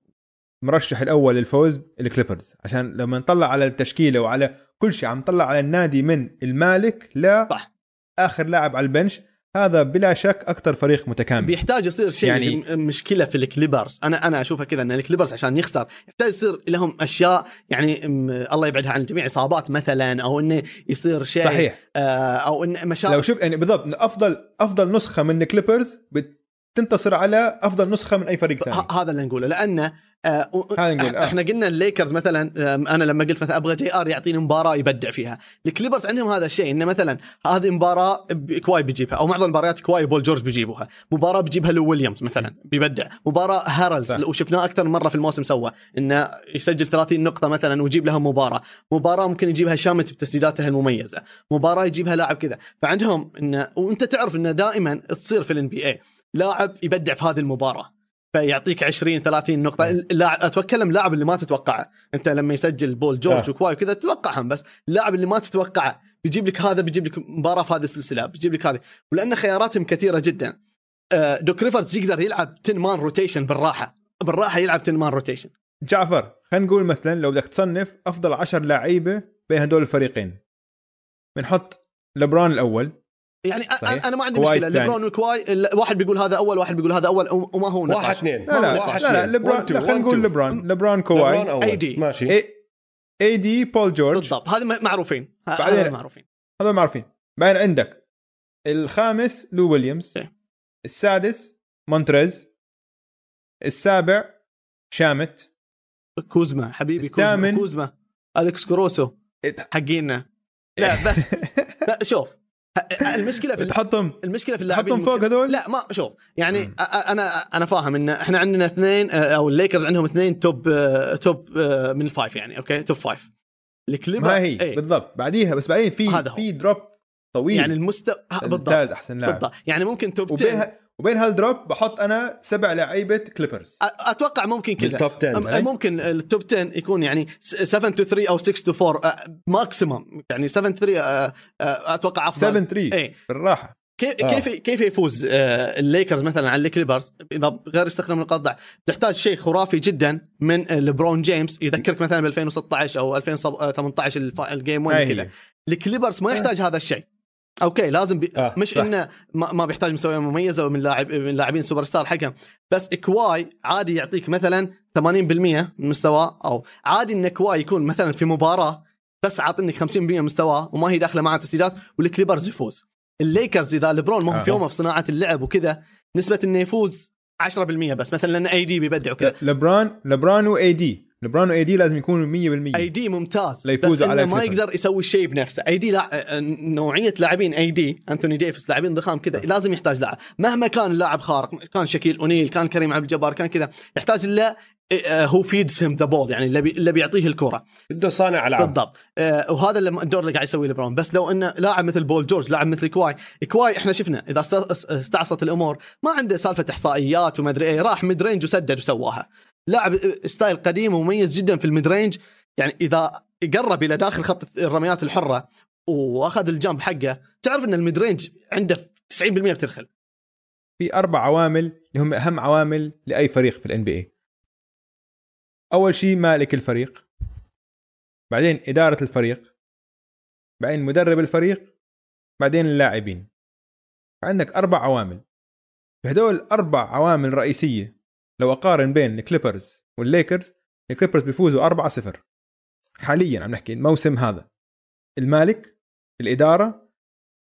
Speaker 2: مرشح الأول للفوز الكليبرز. عشان لما نطلع على التشكيلة وعلى كل شيء عم نطلع على النادي من المالك ل
Speaker 3: صح.
Speaker 2: آخر لاعب على ال bench. هذا بلا شك أكثر فريق متكامل.
Speaker 3: بيحتاج يصير شيء
Speaker 2: يعني-
Speaker 3: مشكلة في الكليبرز. أنا أنا أشوفها كذا إن الكليبرز عشان يخسر يحتاج يصير لهم أشياء يعني الله يبعدها عن الجميع إصابات مثلا أو إنه يصير شيء
Speaker 2: صحيح.
Speaker 3: آه أو إن مشاكل
Speaker 2: لو شوف يعني بالضبط أفضل أفضل نسخة من الكليبرز بتنتصر على أفضل نسخة من أي فريق ثاني.
Speaker 3: هذا اللي نقوله. لأنه آه
Speaker 2: نقول، آه.
Speaker 3: إحنا قلنا الليكرز مثلا أنا لما قلت مثلا أبغى جي آر يعطيني مباراة يبدع فيها. الكليبرز عندهم هذا الشيء إنه مثلا هذه مباراة كواي بيجيبها أو معظم المباريات كواي وبول جورج بيجيبوها. مباراة بيجيبها لو ويليامز مثلا بيبدع. مباراة
Speaker 2: هارل.
Speaker 3: وشفناه أكثر مرة في الموسم سوى إنه يسجل 30 نقطة مثلا ويجيب لها مباراة. مباراة ممكن يجيبها شامت بتسديداته المميزة. مباراة يجيبها لاعب كذا. فعندهم إنه وأنت تعرف إنه دائما تصير في ال NBA لاعب يبدع في هذه المباراة فيعطيك 20 30 نقطة اللاعب اتكلم لاعب اللي ما تتوقعه، أنت لما يسجل بول جورج
Speaker 1: آه.
Speaker 3: وكواي وكذا تتوقعهم بس اللاعب اللي ما تتوقعه بيجيب لك هذا بيجيب لك مباراة في هذه السلسلة، بيجيب لك هذه، ولأن خياراتهم كثيرة جدا. آه، دوك ريفرز يقدر يلعب 10 man rotation بالراحة، بالراحة يلعب 10 man rotation.
Speaker 2: جعفر خلينا نقول مثلا لو بدك تصنف أفضل 10 لعيبة بين هدول الفريقين بنحط لبران الأول
Speaker 3: يعني
Speaker 2: صحيح.
Speaker 3: أنا ما عندي
Speaker 2: الثاني.
Speaker 3: ليبرون وكواي ال- واحد بيقول هذا أول واحد بيقول هذا أول وما هو نقاش.
Speaker 1: واحد اثنين
Speaker 2: لا لا
Speaker 3: واحد
Speaker 2: لا, لا لا خلينا نقول لبران لبران كواي.
Speaker 1: أول.
Speaker 3: AD.
Speaker 1: ماشي.
Speaker 2: اي AD بول جورج
Speaker 3: بالضبط. هذه م- معروفين. هذول معروفين.
Speaker 2: هذول معروفين. بعدين عندك الخامس لو ويليامز
Speaker 3: إيه.
Speaker 2: السادس مونتريز السابع شامت.
Speaker 3: كوزما حبيبي كوزما. كوزما. الكس كروسو. حقينا. لا بس *laughs* لا شوف. المشكلة في
Speaker 2: تحطهم.
Speaker 3: المشكلة في اللاعبين
Speaker 2: تحطهم فوق هذول؟
Speaker 3: لا ما شوف يعني
Speaker 2: مم.
Speaker 3: أنا أنا فاهم إن إحنا عندنا اثنين أو الليكرز عندهم اثنين top top من ال five يعني okay؟ top five الكليبر
Speaker 2: ما هي
Speaker 3: إيه.
Speaker 2: بالضبط. بعديها بس بعدين في. في drop طويل.
Speaker 3: يعني المستوى بالضبط.
Speaker 2: أحسن لاعب.
Speaker 3: بالضبط. يعني ممكن top
Speaker 2: وبين
Speaker 3: 10
Speaker 2: ه- وبين هال drop بحط أنا سبع لعيبة كليبرز
Speaker 3: أتوقع ممكن كذا.
Speaker 1: بال top 10
Speaker 3: أم- ممكن ال top 10 يكون يعني 7 to 3 أو 6 to 4 maximum يعني 7 to 3 آه، آه، أتوقع أفضل.
Speaker 2: 7 3
Speaker 3: إيه.
Speaker 2: بالراحة.
Speaker 3: كيف
Speaker 1: آه.
Speaker 3: كيف كيف يفوز الليكرز مثلا على الكليبرز؟ إذا غير استخدام نقاط ضعف. تحتاج شيء خرافي جدا من لبرون جيمس. يذكرك مثلا ب 2016 أو 2018 الف- ال game
Speaker 2: هاي
Speaker 3: 1
Speaker 2: هي.
Speaker 3: كذا الكليبرز ما يحتاج هذا الشيء. okay لازم بي...
Speaker 1: آه،
Speaker 3: مش
Speaker 2: صح.
Speaker 3: إنه ما, ما بيحتاج مستويات مميزة من لاعب من لاعبين سوبر ستار حقهم بس كواي عادي يعطيك مثلا 80% من مستواه أو عادي إن كواي يكون مثلا في مباراة بس عاطني 50% من مستواه وما هي داخلة معه تسديدات والكليبرز يفوز الليكرز إذا ليبرون ما هو في
Speaker 2: آه.
Speaker 3: يومه في صناعة اللعب وكذا نسبة إنه يفوز 10% بس مثلا لأن AD بيبدع وكذا
Speaker 2: لبران لبران و AD لبران و AD لازم يكونوا 100%
Speaker 3: AD ممتاز.
Speaker 2: ليفوزوا
Speaker 3: بس
Speaker 2: على
Speaker 3: انه ما
Speaker 2: الكليبرز.
Speaker 3: يقدر يسوي شيء بنفسه. AD لا... نوعية لاعبين AD انثوني ديفيس لاعبين ضخام كذا لازم يحتاج لاعب. مهما كان اللاعب خارق كان شكيل أونيل كان كريم عبد الجبار كان كذا يحتاج الا هو feeds him the ball يعني اللي بي- اللي بيعطيه الكرة.
Speaker 1: بده صانع ألعاب.
Speaker 3: بالضبط. آه وهذا اللي الدور اللي قاعد يسويه لبرون. بس لو إنه لاعب مثل بول جورج لاعب مثل كواي كواي إحنا شفنا إذا است- استعصت الأمور ما عنده سالفة إحصائيات وما أدري إيه راح mid range وسدد وسواها. لاعب style قديم ومميز جدا في ال mid range. يعني إذا قرب إلى داخل خط الرميات الحرة وأخذ ال jump حقه تعرف إن ال mid range عنده 90% بتدخل.
Speaker 2: في أربع عوامل اللي هم أهم عوامل لأي فريق في ال NBA أول شيء مالك الفريق. بعدين إدارة الفريق. بعدين مدرب الفريق. بعدين اللاعبين. عندك أربع عوامل. بهدول الاربع عوامل رئيسية لو أقارن بين الكليبرز والليكرز الكليبرز بيفوزوا 4 0 حاليا عم نحكي الموسم هذا. المالك الإدارة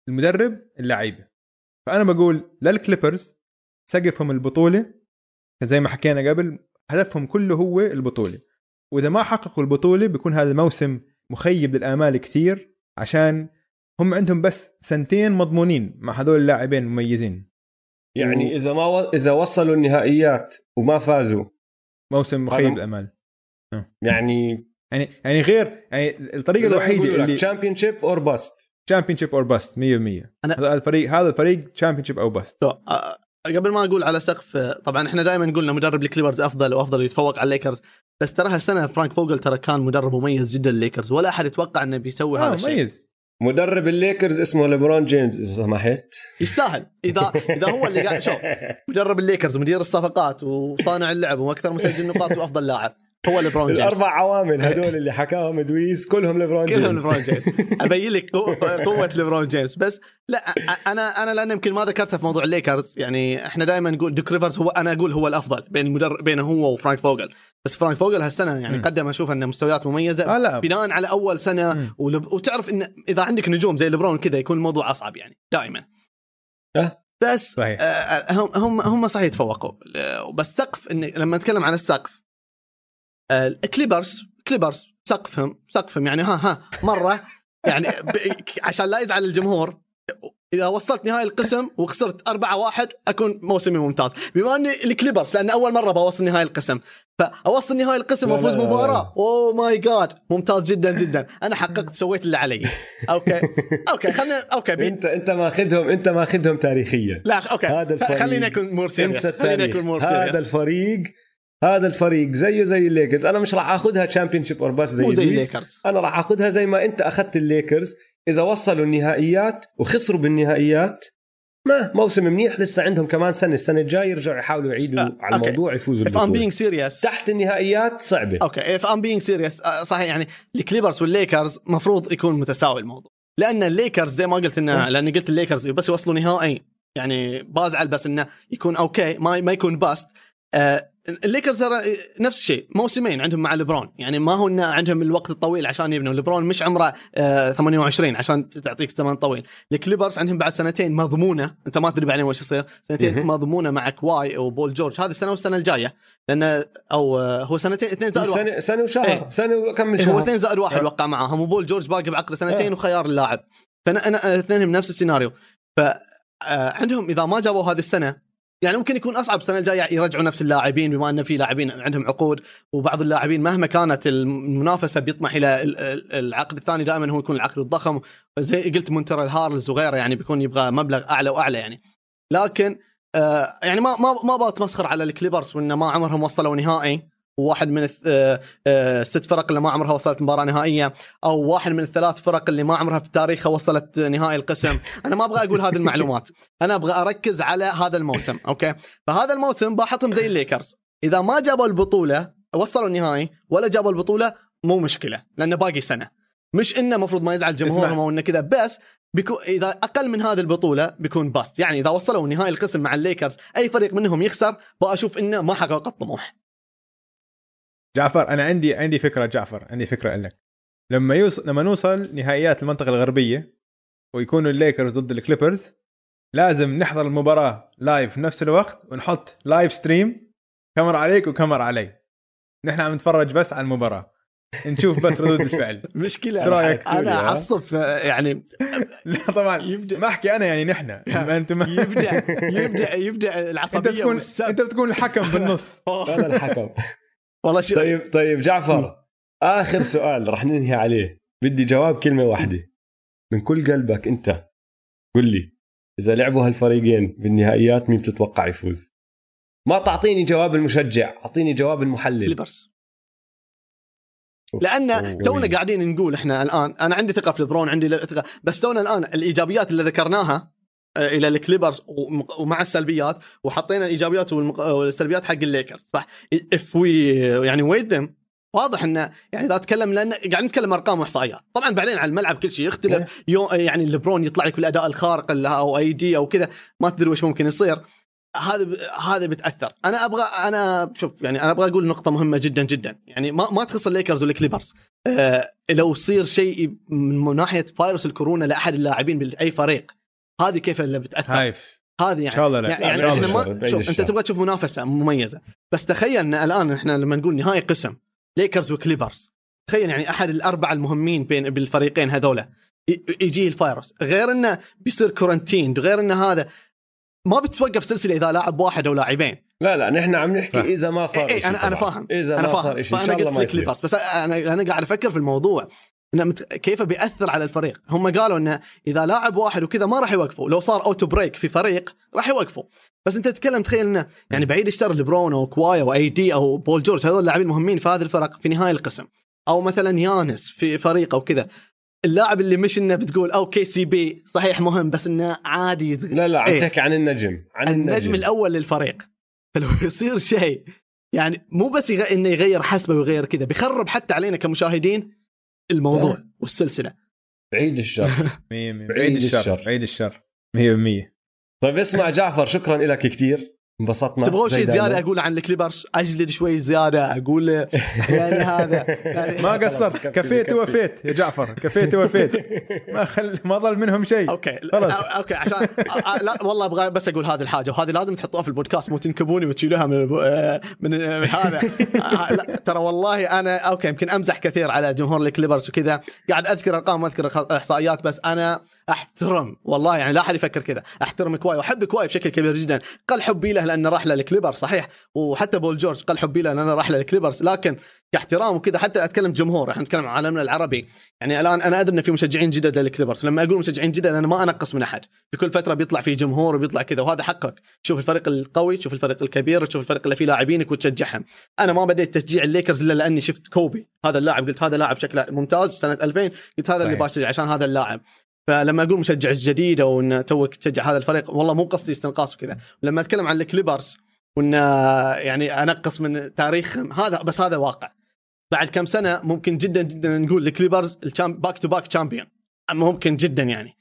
Speaker 2: المدرب اللعيبة. فأنا بقول للكليبرز سقفهم البطولة زي ما حكينا قبل هدفهم كله هو البطولة. وإذا ما حققوا البطولة بيكون هذا الموسم مخيب للآمال كثير عشان هم عندهم بس سنتين مضمونين مع هذول اللاعبين مميزين
Speaker 1: يعني إذا ما و... إذا وصلوا النهائيات وما فازوا.
Speaker 2: موسم مخيب
Speaker 1: هذا-
Speaker 2: الامال
Speaker 1: يعني
Speaker 2: يعني يعني غير يعني الطريقة الوحيدة اللي
Speaker 1: championship or
Speaker 2: bust championship or bust 100%
Speaker 3: أنا-
Speaker 2: هذا الفريق هذا الفريق championship or
Speaker 3: bust آه، قبل ما أقول على سقف طبعا إحنا دائما قلنا مدرب الكليبرز أفضل وأفضل يتفوق على الليكرز. بس ترى هالسنه فرانك فوجل ترى كان مدرب مميز جدا للليكرز ولا أحد يتوقع إنه بيسوي هذا
Speaker 2: آه
Speaker 3: الشيء.
Speaker 2: مميز.
Speaker 1: مدرب الليكرز اسمه ليبرون جيمس إذا سمحت.
Speaker 3: يستاهل. اذا إذا هو اللي قاعد شوف مدرب الليكرز ومدير الصفقات وصانع اللعب وأكثر مسجل نقاط وأفضل لاعب. هو ليبرون جيمس
Speaker 1: الأربع عوامل هدول اللي حكاهم ادويس كلهم ليبرون جيمس
Speaker 3: كلهم ليبرون جيمس *laughs* أبين لك قوه ليبرون جيمس بس لا أنا أنا لأن يمكن ما ذكرتها في موضوع الليكرز يعني إحنا دائما نقول دوك ريفرز هو أنا أقول هو الأفضل بين المدرب بينه هو وفرانك فوجل بس فرانك فوجل هالسنة يعني م. قدم أشوف أنه مستويات مميزة
Speaker 2: آه لا.
Speaker 3: بناء على أول سنة ولب... وتعرف إن إذا عندك نجوم زي ليبرون كذا يكون الموضوع أصعب يعني دائما
Speaker 1: أه؟
Speaker 3: بس صحيح. آه هم هم هم صحيح تفوقوا بس سقف إن لما نتكلم عن السقف الكليبرز كليبرز سقفهم سقفهم يعني ها ها مرة. يعني عشان لا يزعل الجمهور إذا وصلت نهائي القسم وخسرت 4 1 أكون موسمي ممتاز. بما إني الكليبرز لأن أول مرة بوصل نهائي القسم. فأوصل نهائي القسم وأفوز مباراه oh my God ممتاز جدا جدا. أنا حققت سويت اللي علي. okay. okay خلينا okay
Speaker 1: بي. أنت أنت ماخذهم أنت ماخذهم تاريخيا.
Speaker 3: لا okay. هذا الفريق. خليني اكون more serious خليني
Speaker 1: اكون more serious هذا الفريق هذا الفريق زيه زي الليكرز. أنا مش راح آخذها championship or bust زي,
Speaker 3: زي الليكرز
Speaker 1: أنا راح آخذها زي ما أنت أخذت الليكرز. إذا وصلوا النهائيات وخسروا بالنهائيات ما موسم منيح. لسه عندهم كمان سنة. السنة الجاية يرجعوا يحاولوا يعيدوا آه. على الموضوع يفوزوا
Speaker 3: if I'm being serious.
Speaker 1: تحت النهائيات صعبة.
Speaker 3: okay. If I'm being serious صحيح يعني الكليبرز والليكرز مفروض يكون متساوي الموضوع. لأن الليكرز زي ما قلت إنه لاني قلت الليكرز بس يوصلوا نهائي يعني بازعل بس إنه يكون okay ما ما يكون bust آه الليكرز نفس الشيء موسمين عندهم مع ليبرون. يعني ما هو انه عندهم الوقت الطويل عشان يبنوا. ليبرون مش عمره آه 28 عشان تعطيك زمن طويل. الكليبرز عندهم بعد سنتين مضمونة. أنت ما تدري بعدين وش يصير. سنتين مضمونة مع كواي وبول جورج. هذه السنة والسنة الجاية. لأن أو آه، هو سنتين اثنين زائد
Speaker 1: سنة سنة وشهر. إيه. سنة وكم
Speaker 3: شهر هو اثنين زائد واحد آه. وقع معاهم. وبول جورج باقي بعقد سنتين آه. وخيار اللاعب. فأنا أنا اثنينهم نفس السيناريو. ف آه، عندهم إذا ما جابوا هذه السنة يعني ممكن يكون أصعب السنة الجاية يرجعوا نفس اللاعبين بما أن في لاعبين عندهم عقود وبعض اللاعبين مهما كانت المنافسة بيطمح إلى العقد الثاني دائما هو يكون العقد الضخم. زي قلت مونتريزل هاريل وغيره يعني بيكون يبغى مبلغ أعلى وأعلى يعني. لكن آه يعني ما ما ما بتمسخر على الكليبرز وإنه ما عمرهم وصلوا نهائي. وواحد من آه، آه، الست فرق اللي ما عمرها وصلت مباراة نهائية أو واحد من الثلاث فرق اللي ما عمرها في تاريخها وصلت نهائي القسم. أنا ما أبغى أقول هذه المعلومات. أنا أبغى أركز على هذا الموسم okay؟ فهذا الموسم بحطهم زي الليكرز. إذا ما جابوا البطولة وصلوا النهائي ولا جابوا البطولة مو مشكلة لأنه باقي سنة. مش إنه المفروض ما يزعل جمهورهم أو إنه كذا بس بيكون إذا أقل من هذه البطولة بيكون bust يعني إذا وصلوا نهائي القسم مع الليكرز أي فريق منهم يخسر بشوف إنه ما حقق الطموح.
Speaker 2: جعفر أنا عندي عندي فكرة جعفر عندي فكرة لك. لما يوصل لما نوصل نهائيات المنطقة الغربية ويكونوا الليكرز ضد الكليبرز لازم نحضر المباراة live في نفس الوقت ونحط live stream كاميرا عليك وكاميرا علي. نحن عم نتفرج بس على المباراة. نشوف بس ردود الفعل. *laughs*
Speaker 3: مشكلة رأيك؟ أنا أعصب يعني
Speaker 2: لا طبعا. يبدأ ما أحكي أنا يعني نحن.
Speaker 3: ما أنتم يبدا يبدا يبدأ *laughs* العصبية
Speaker 2: أنت بتكون أنت بتكون الحكم بالنص. *laughs*
Speaker 1: أنا الحكم. والله شو طيب طيب جعفر آخر سؤال راح ننهي عليه. بدي جواب كلمة واحدة. من كل قلبك أنت قل لي إذا لعبوا هالفريقين بالنهائيات مين بتتوقع يفوز؟ ما تعطيني جواب المشجع أعطيني جواب المحلل.
Speaker 3: ليبرز لأن تونا قاعدين نقول إحنا الآن أنا عندي ثقة في لبرون عندي ثقة بس تونا الآن الإيجابيات اللي ذكرناها إلى الكليبرز ومع السلبيات وحطينا الإيجابيات والسلبيات حق الليكرز. صح. if we يعني ويد ذم واضح إنه يعني إذا أتكلم لأن قاعد نتكلم أرقام واحصائيات طبعا بعدين على الملعب كل شيء يختلف. إيه. يوم يعني لبرون يطلع لك بالأداء الخارق أو أي دي أو كذا ما تدري وش ممكن يصير. هذا هذا بتأثر. أنا أبغى أنا شوف يعني أنا أبغى أقول نقطة مهمة جدا جدا. يعني ما ما تخص الليكرز والكليبرز. أه لو يصير شيء من ناحية فايروس الكورونا لأحد اللاعبين بأي فريق هذه كيف اللي بتأثر؟
Speaker 2: هايف
Speaker 3: هذه يعني
Speaker 2: شاء الله لا.
Speaker 3: يعني, يعني إحنا ما شوف أنت تبغى تشوف منافسة مميزة. بس تخيل إن الآن إحنا لما نقول نهائي قسم ليكرز وكليبرز تخيل يعني أحد الأربعة المهمين بين بالفريقين هذولا. يجيه الفيروس. غير إنه بيصير quarantine غير إنه هذا. ما بتوقف سلسلة إذا لاعب واحد أو لاعبين.
Speaker 1: لا لا نحن عم نحكي صح. إذا ما صار
Speaker 3: إيه أنا أنا فاهم.
Speaker 1: إذا
Speaker 3: أنا
Speaker 1: ما فاهم. صار شيء إن شاء الله ما يصير.
Speaker 3: بس أنا أنا قاعد أفكر في الموضوع. كيف بيأثر على الفريق. هم قالوا إنه إذا لاعب واحد وكذا ما راح يوقفوا. لو صار outbreak في فريق راح يوقفوا. بس أنت تتكلم تخيل إنه يعني بعيد اشترى لبرون أو كواي أو AD أو بول جورج هذول اللاعبين مهمين في هذه الفرق في نهاية القسم. أو مثلا يانس في فريق أو كذا. اللاعب اللي مش إنه بتقول أوكي CP صحيح مهم بس إنه عادي
Speaker 1: لا لا عم
Speaker 3: إيه.
Speaker 1: تحكي عن النجم عن
Speaker 3: النجم
Speaker 1: النجم.
Speaker 3: الأول للفريق. فلو *laughs* يصير شيء يعني مو بس يغ... إنه يغير حسبه ويغير كذا بيخرب حتى علينا كمشاهدين الموضوع
Speaker 1: لا.
Speaker 3: والسلسلة
Speaker 1: بعيد الشر *laughs*
Speaker 2: مية مية.
Speaker 1: بعيد
Speaker 2: الشر. بعيد الشر 100%
Speaker 1: طيب اسمع جعفر شكرا لك كثير انبسطنا
Speaker 3: تبغون شيء. زيادة أقول عن الكليبرز أجلد شوي زيادة أقول. يعني هذا. يعني
Speaker 2: ما قصرت
Speaker 1: كفي-
Speaker 2: كفيت
Speaker 1: كفي.
Speaker 2: ووفيت يا جعفر. كفيت ووفيت ما خل ما ضل منهم شيء.
Speaker 3: أوكي.
Speaker 2: خلاص.
Speaker 3: أوكي عشان لا والله أبغى بس أقول هذه الحاجة وهذه لازم تحطوها في البودكاست مو تنكبوني وتشيلوها من الب- آه، من هذا. لا ترى والله أنا okay يمكن أمزح كثير على جمهور الكليبرز وكذا. قاعد أذكر أرقام وأذكر احصائيات بس أنا أحترم والله يعني لا أحد يفكر كذا. أحترم كواي وأحب كواي بشكل كبير جدا. قل حبي له لأنه راح للكليبرز صحيح. وحتى بول جورج قل حبي له لأنه راح للكليبرز لكن كاحترام وكذا حتى أتكلم جمهور إحنا نتكلم عن عالمنا العربي. يعني الآن أنا أدري إن في مشجعين جدد للكليبرز. لما أقول مشجعين جدد أنا ما أنقص من أحد. في كل فترة بيطلع في جمهور وبيطلع كذا وهذا حقك. شوف الفريق القوي تشوف الفريق الكبير تشوف الفريق اللي فيه لاعبينك وتشجعهم أنا ما بديت تشجيع الليكرز إلا لأني شفت كوبي. هذا اللاعب قلت هذا لاعب شكله ممتاز سنة 2000 قلت هذا اللي
Speaker 2: صحيح.
Speaker 3: بشجع عشان هذا اللاعب. فلما أقول مشجع جديد أو إن توك تشجع هذا الفريق والله مو قصدي استنقاص وكذا. لما أتكلم عن الكليبرز وإن يعني أنقص من تاريخهم هذا بس هذا واقع. بعد كم سنة ممكن جدا جدا نقول الكليبرز back to back champion ممكن جدا يعني.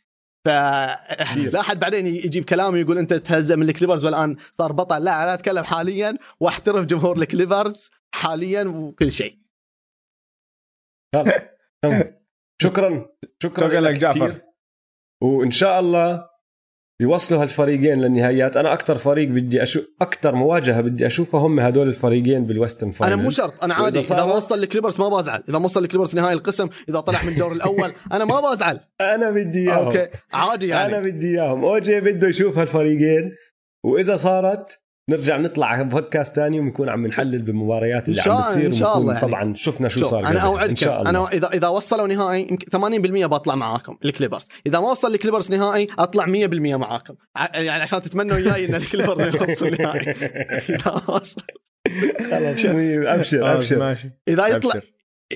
Speaker 3: ف لا أحد بعدين يجيب كلام ويقول أنت تهزأ من الكليبرز والآن صار بطل. لا أنا أتكلم حاليا وأحترم جمهور الكليبرز حاليا وكل شيء.
Speaker 1: خلاص. شكرا. شكراً
Speaker 2: لك جعفر.
Speaker 1: وإن شاء الله يوصلوا هالفريقين للنهائيات. أنا أكثر فريق بدي أشوف أكثر مواجهة بدي أشوفها هم هدول الفريقين بال
Speaker 3: Western
Speaker 1: أنا final
Speaker 3: مو شرط
Speaker 1: أنا
Speaker 3: عادي
Speaker 1: إذا
Speaker 3: ما وصل الكليبرز ما بزعل إذا ما وصل الكليبرز نهائي القسم إذا طلع من الدور الأول *laughs* أنا ما بزعل.
Speaker 1: أنا بدي إياهم.
Speaker 3: okay عادي يعني.
Speaker 1: أنا بدي إياهم. اوجي بده يشوف هالفريقين وإذا صارت نرجع نطلع بودكاست ثاني ونكون عم نحلل بالمباريات اللي
Speaker 3: إن شاء-
Speaker 1: عم بتصير
Speaker 3: إن شاء الله يعني.
Speaker 1: طبعا شفنا شو
Speaker 3: شوف
Speaker 1: صار
Speaker 3: أنا
Speaker 1: قبل.
Speaker 3: أوعدك.
Speaker 1: إن شاء الله.
Speaker 3: أنا اذا إذا وصلوا نهائي يمكن 80% بطلع معاكم الكليبرز. إذا ما وصل الكليبرز نهائي أطلع 100% معاكم. يعني عشان تتمنوا وياي إن الكليبرز *laughs* يوصل نهائي. *laughs* إذا وصل.
Speaker 1: خلص أبشر
Speaker 2: خلاص،
Speaker 1: أبشر.
Speaker 2: ماشي.
Speaker 3: إذا يطلع
Speaker 2: أبشر.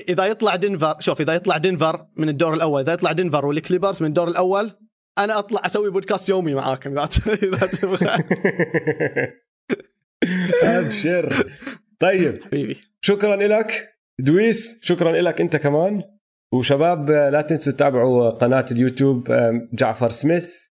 Speaker 3: إذا يطلع دنفر شوف إذا يطلع دنفر من الدور الأول إذا يطلع دنفر والكليبرز من الدور الأول أنا أطلع أسوي بودكاست يومي معاكم إذا *laughs* تبغى.
Speaker 1: أبشر. طيب.
Speaker 3: حبيبي.
Speaker 1: شكرا لك. دويس شكرا لك أنت كمان. وشباب لا تنسوا تتابعوا قناة اليوتيوب جعفر سميث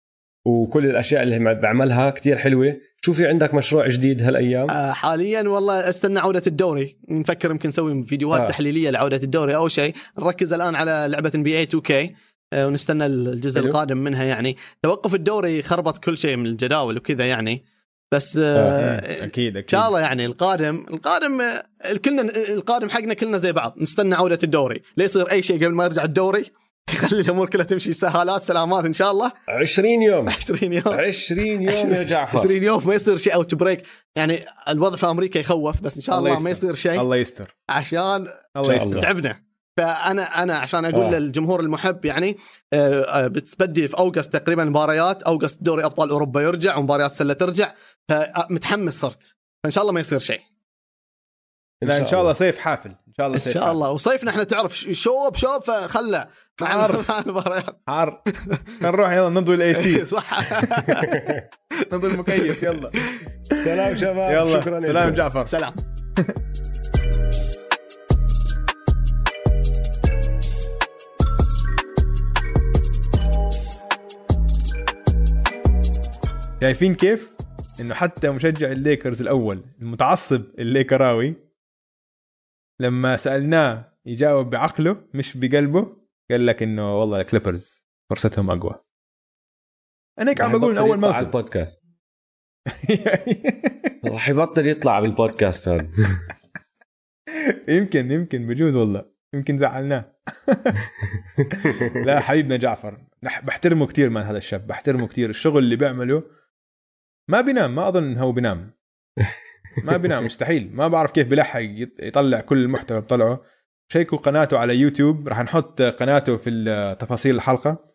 Speaker 1: وكل الأشياء اللي بعملها كتير حلوة. شو في عندك مشروع جديد هالأيام؟
Speaker 3: آه، حاليا والله استنى عودة الدوري. نفكر يمكن نسوي فيديوهات
Speaker 1: آه.
Speaker 3: آه. تحليلية لعودة الدوري. أو شيء نركز الآن على لعبة NBA 2K ونستنى الجزء
Speaker 1: حلو.
Speaker 3: القادم منها يعني. توقف الدوري خربط كل شيء من الجداول وكذا يعني. بس آه
Speaker 2: أكيد
Speaker 3: إن
Speaker 2: أكيد
Speaker 3: شاء الله يعني القادم القادم آه، كلنا القادم حقنا كلنا زي بعض. نستنى عودة الدوري. لا يصير أي شيء قبل ما يرجع الدوري. *laughs* يخلي الأمور كلها تمشي سهالات سلامات إن شاء الله.
Speaker 1: 20 يوم. *laughs*
Speaker 3: 20 يوم.
Speaker 1: 20 يوم يا جعفر.
Speaker 3: 20 يوم ما يصير شيء outbreak يعني الوضع في أمريكا يخوف بس إن شاء
Speaker 2: الله
Speaker 3: الله, ما. يصير شيء
Speaker 2: الله يستر.
Speaker 3: عشان
Speaker 2: الله
Speaker 1: شاء
Speaker 2: يستر.
Speaker 1: الله.
Speaker 3: تعبنا. فأنا أنا عشان أقول
Speaker 1: آه.
Speaker 3: للجمهور المحب يعني آه، آه، بتبدي في أوغست تقريبا مباريات أوغست دوري أبطال أوروبا يرجع ومباريات سلة ترجع فمتحمس صرت. فإن شاء الله ما يصير شيء.
Speaker 2: لا إن شاء الله صيف حافل. إن شاء الله
Speaker 3: إن
Speaker 2: صيف
Speaker 3: شاء الله. وصيفنا إحنا تعرف شوب شوب فخله مع
Speaker 2: عارف. *laughs*
Speaker 3: مع المباريات.
Speaker 2: حار. نروح يلا نضوي ال AC
Speaker 3: صح. *laughs*
Speaker 2: نضوي المكيف. يلا.
Speaker 1: سلام شباب.
Speaker 2: يلا.
Speaker 1: شكرا
Speaker 2: سلام. جعفر.
Speaker 3: سلام. *laughs*
Speaker 2: شايفين كيف؟ إنه حتى مشجع الليكرز الأول المتعصب الليكراوي لما سألناه يجاوب بعقله مش بقلبه قال لك إنه والله الكليبرز فرصتهم أقوى. أنا هيك عم بقول من
Speaker 1: أول
Speaker 2: موسم.
Speaker 1: البودكاست *laughs* راح يبطل يطلع على البودكاست هذا
Speaker 2: يمكن يمكن بجوز والله. يمكن زعلناه. *laughs* لا حبيبنا جعفر بحترمه كثير من هذا الشاب بحترمه كثير الشغل اللي بيعمله ما بينام ما أظن هو بينام ما *laughs* بينام مستحيل. ما بعرف كيف بلحق يط- يطلع كل المحتوى بطلعه. شيكوا قناته على يوتيوب راح نحط قناته في تفاصيل الحلقة.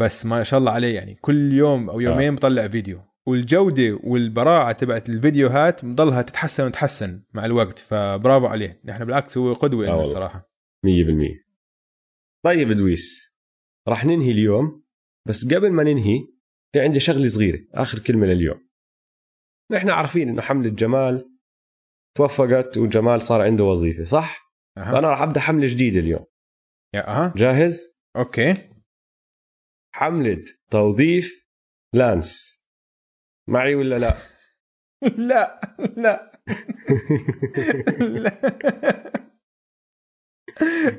Speaker 2: بس ما شاء الله عليه يعني كل يوم أو يومين بطلع فيديو. والجودة والبراعة تبعت الفيديوهات مضلها تتحسن وتتحسن مع الوقت فبرافو عليه. نحن بالعكس هو قدوة
Speaker 1: آه
Speaker 2: لنا. الصراحة.
Speaker 1: 100% طيب دويس راح ننهي اليوم. بس قبل ما ننهي في عندي شغلة صغيرة آخر كلمة لليوم. نحن عارفين إنه حملة جمال توفقت وجمال صار عنده وظيفة صح؟
Speaker 2: أه.
Speaker 1: فأنا راح أبدأ حملة جديدة اليوم.
Speaker 2: يا أها.
Speaker 1: جاهز؟
Speaker 2: okay.
Speaker 1: حملة توظيف لانس. معي ولا لا؟ *laughs*
Speaker 2: لا لا. *laughs*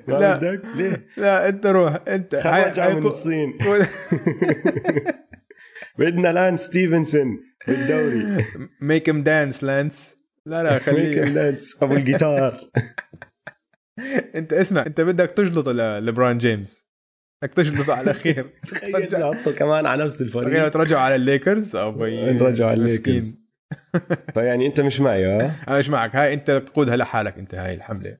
Speaker 2: لا. لا.
Speaker 1: ليه؟
Speaker 2: لا أنت روح أنت.
Speaker 1: خرج من الصين. *laughs* بدنا لانس ستيفنسون بالدوري.
Speaker 2: make 'em dance لانس لا لا خليه.
Speaker 1: لانس ابو الجيتار. *laughs*
Speaker 2: انت اسمع انت بدك تجلط لبران جيمس. بدك تجلط على الأخير. *laughs*
Speaker 1: تخيل تحطه كمان على نفس
Speaker 2: تخيل
Speaker 1: الفريق
Speaker 2: ترجعوا على الليكرز؟ أو بي
Speaker 1: نرجع على. الليكرز. *laughs* فيعني انت مش معي ها؟
Speaker 2: أنا مش معك. هاي انت تقودها لحالك انت هاي الحملة.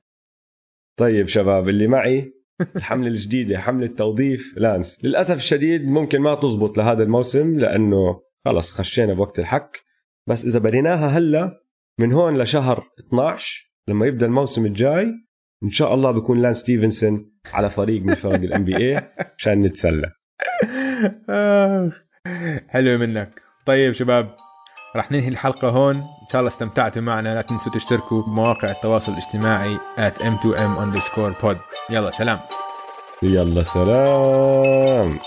Speaker 1: طيب شباب اللي معي الحملة الجديدة حملة توظيف لانس. للأسف الشديد ممكن ما تزبط لهذا الموسم لأنه خلص خشينا بوقت الحك. بس إذا بديناها هلأ من هون لشهر 12 لما يبدأ الموسم الجاي إن شاء الله بكون لانس ستيفنسون على فريق من فرق ال NBA عشان نتسلى.
Speaker 2: آه. حلو منك. طيب شباب رح ننهي الحلقة هون. إن شاء الله استمتعتوا معنا. لا تنسوا تشتركوا بمواقع التواصل الاجتماعي at m2m underscore pod. يلا سلام.
Speaker 1: يلا سلام.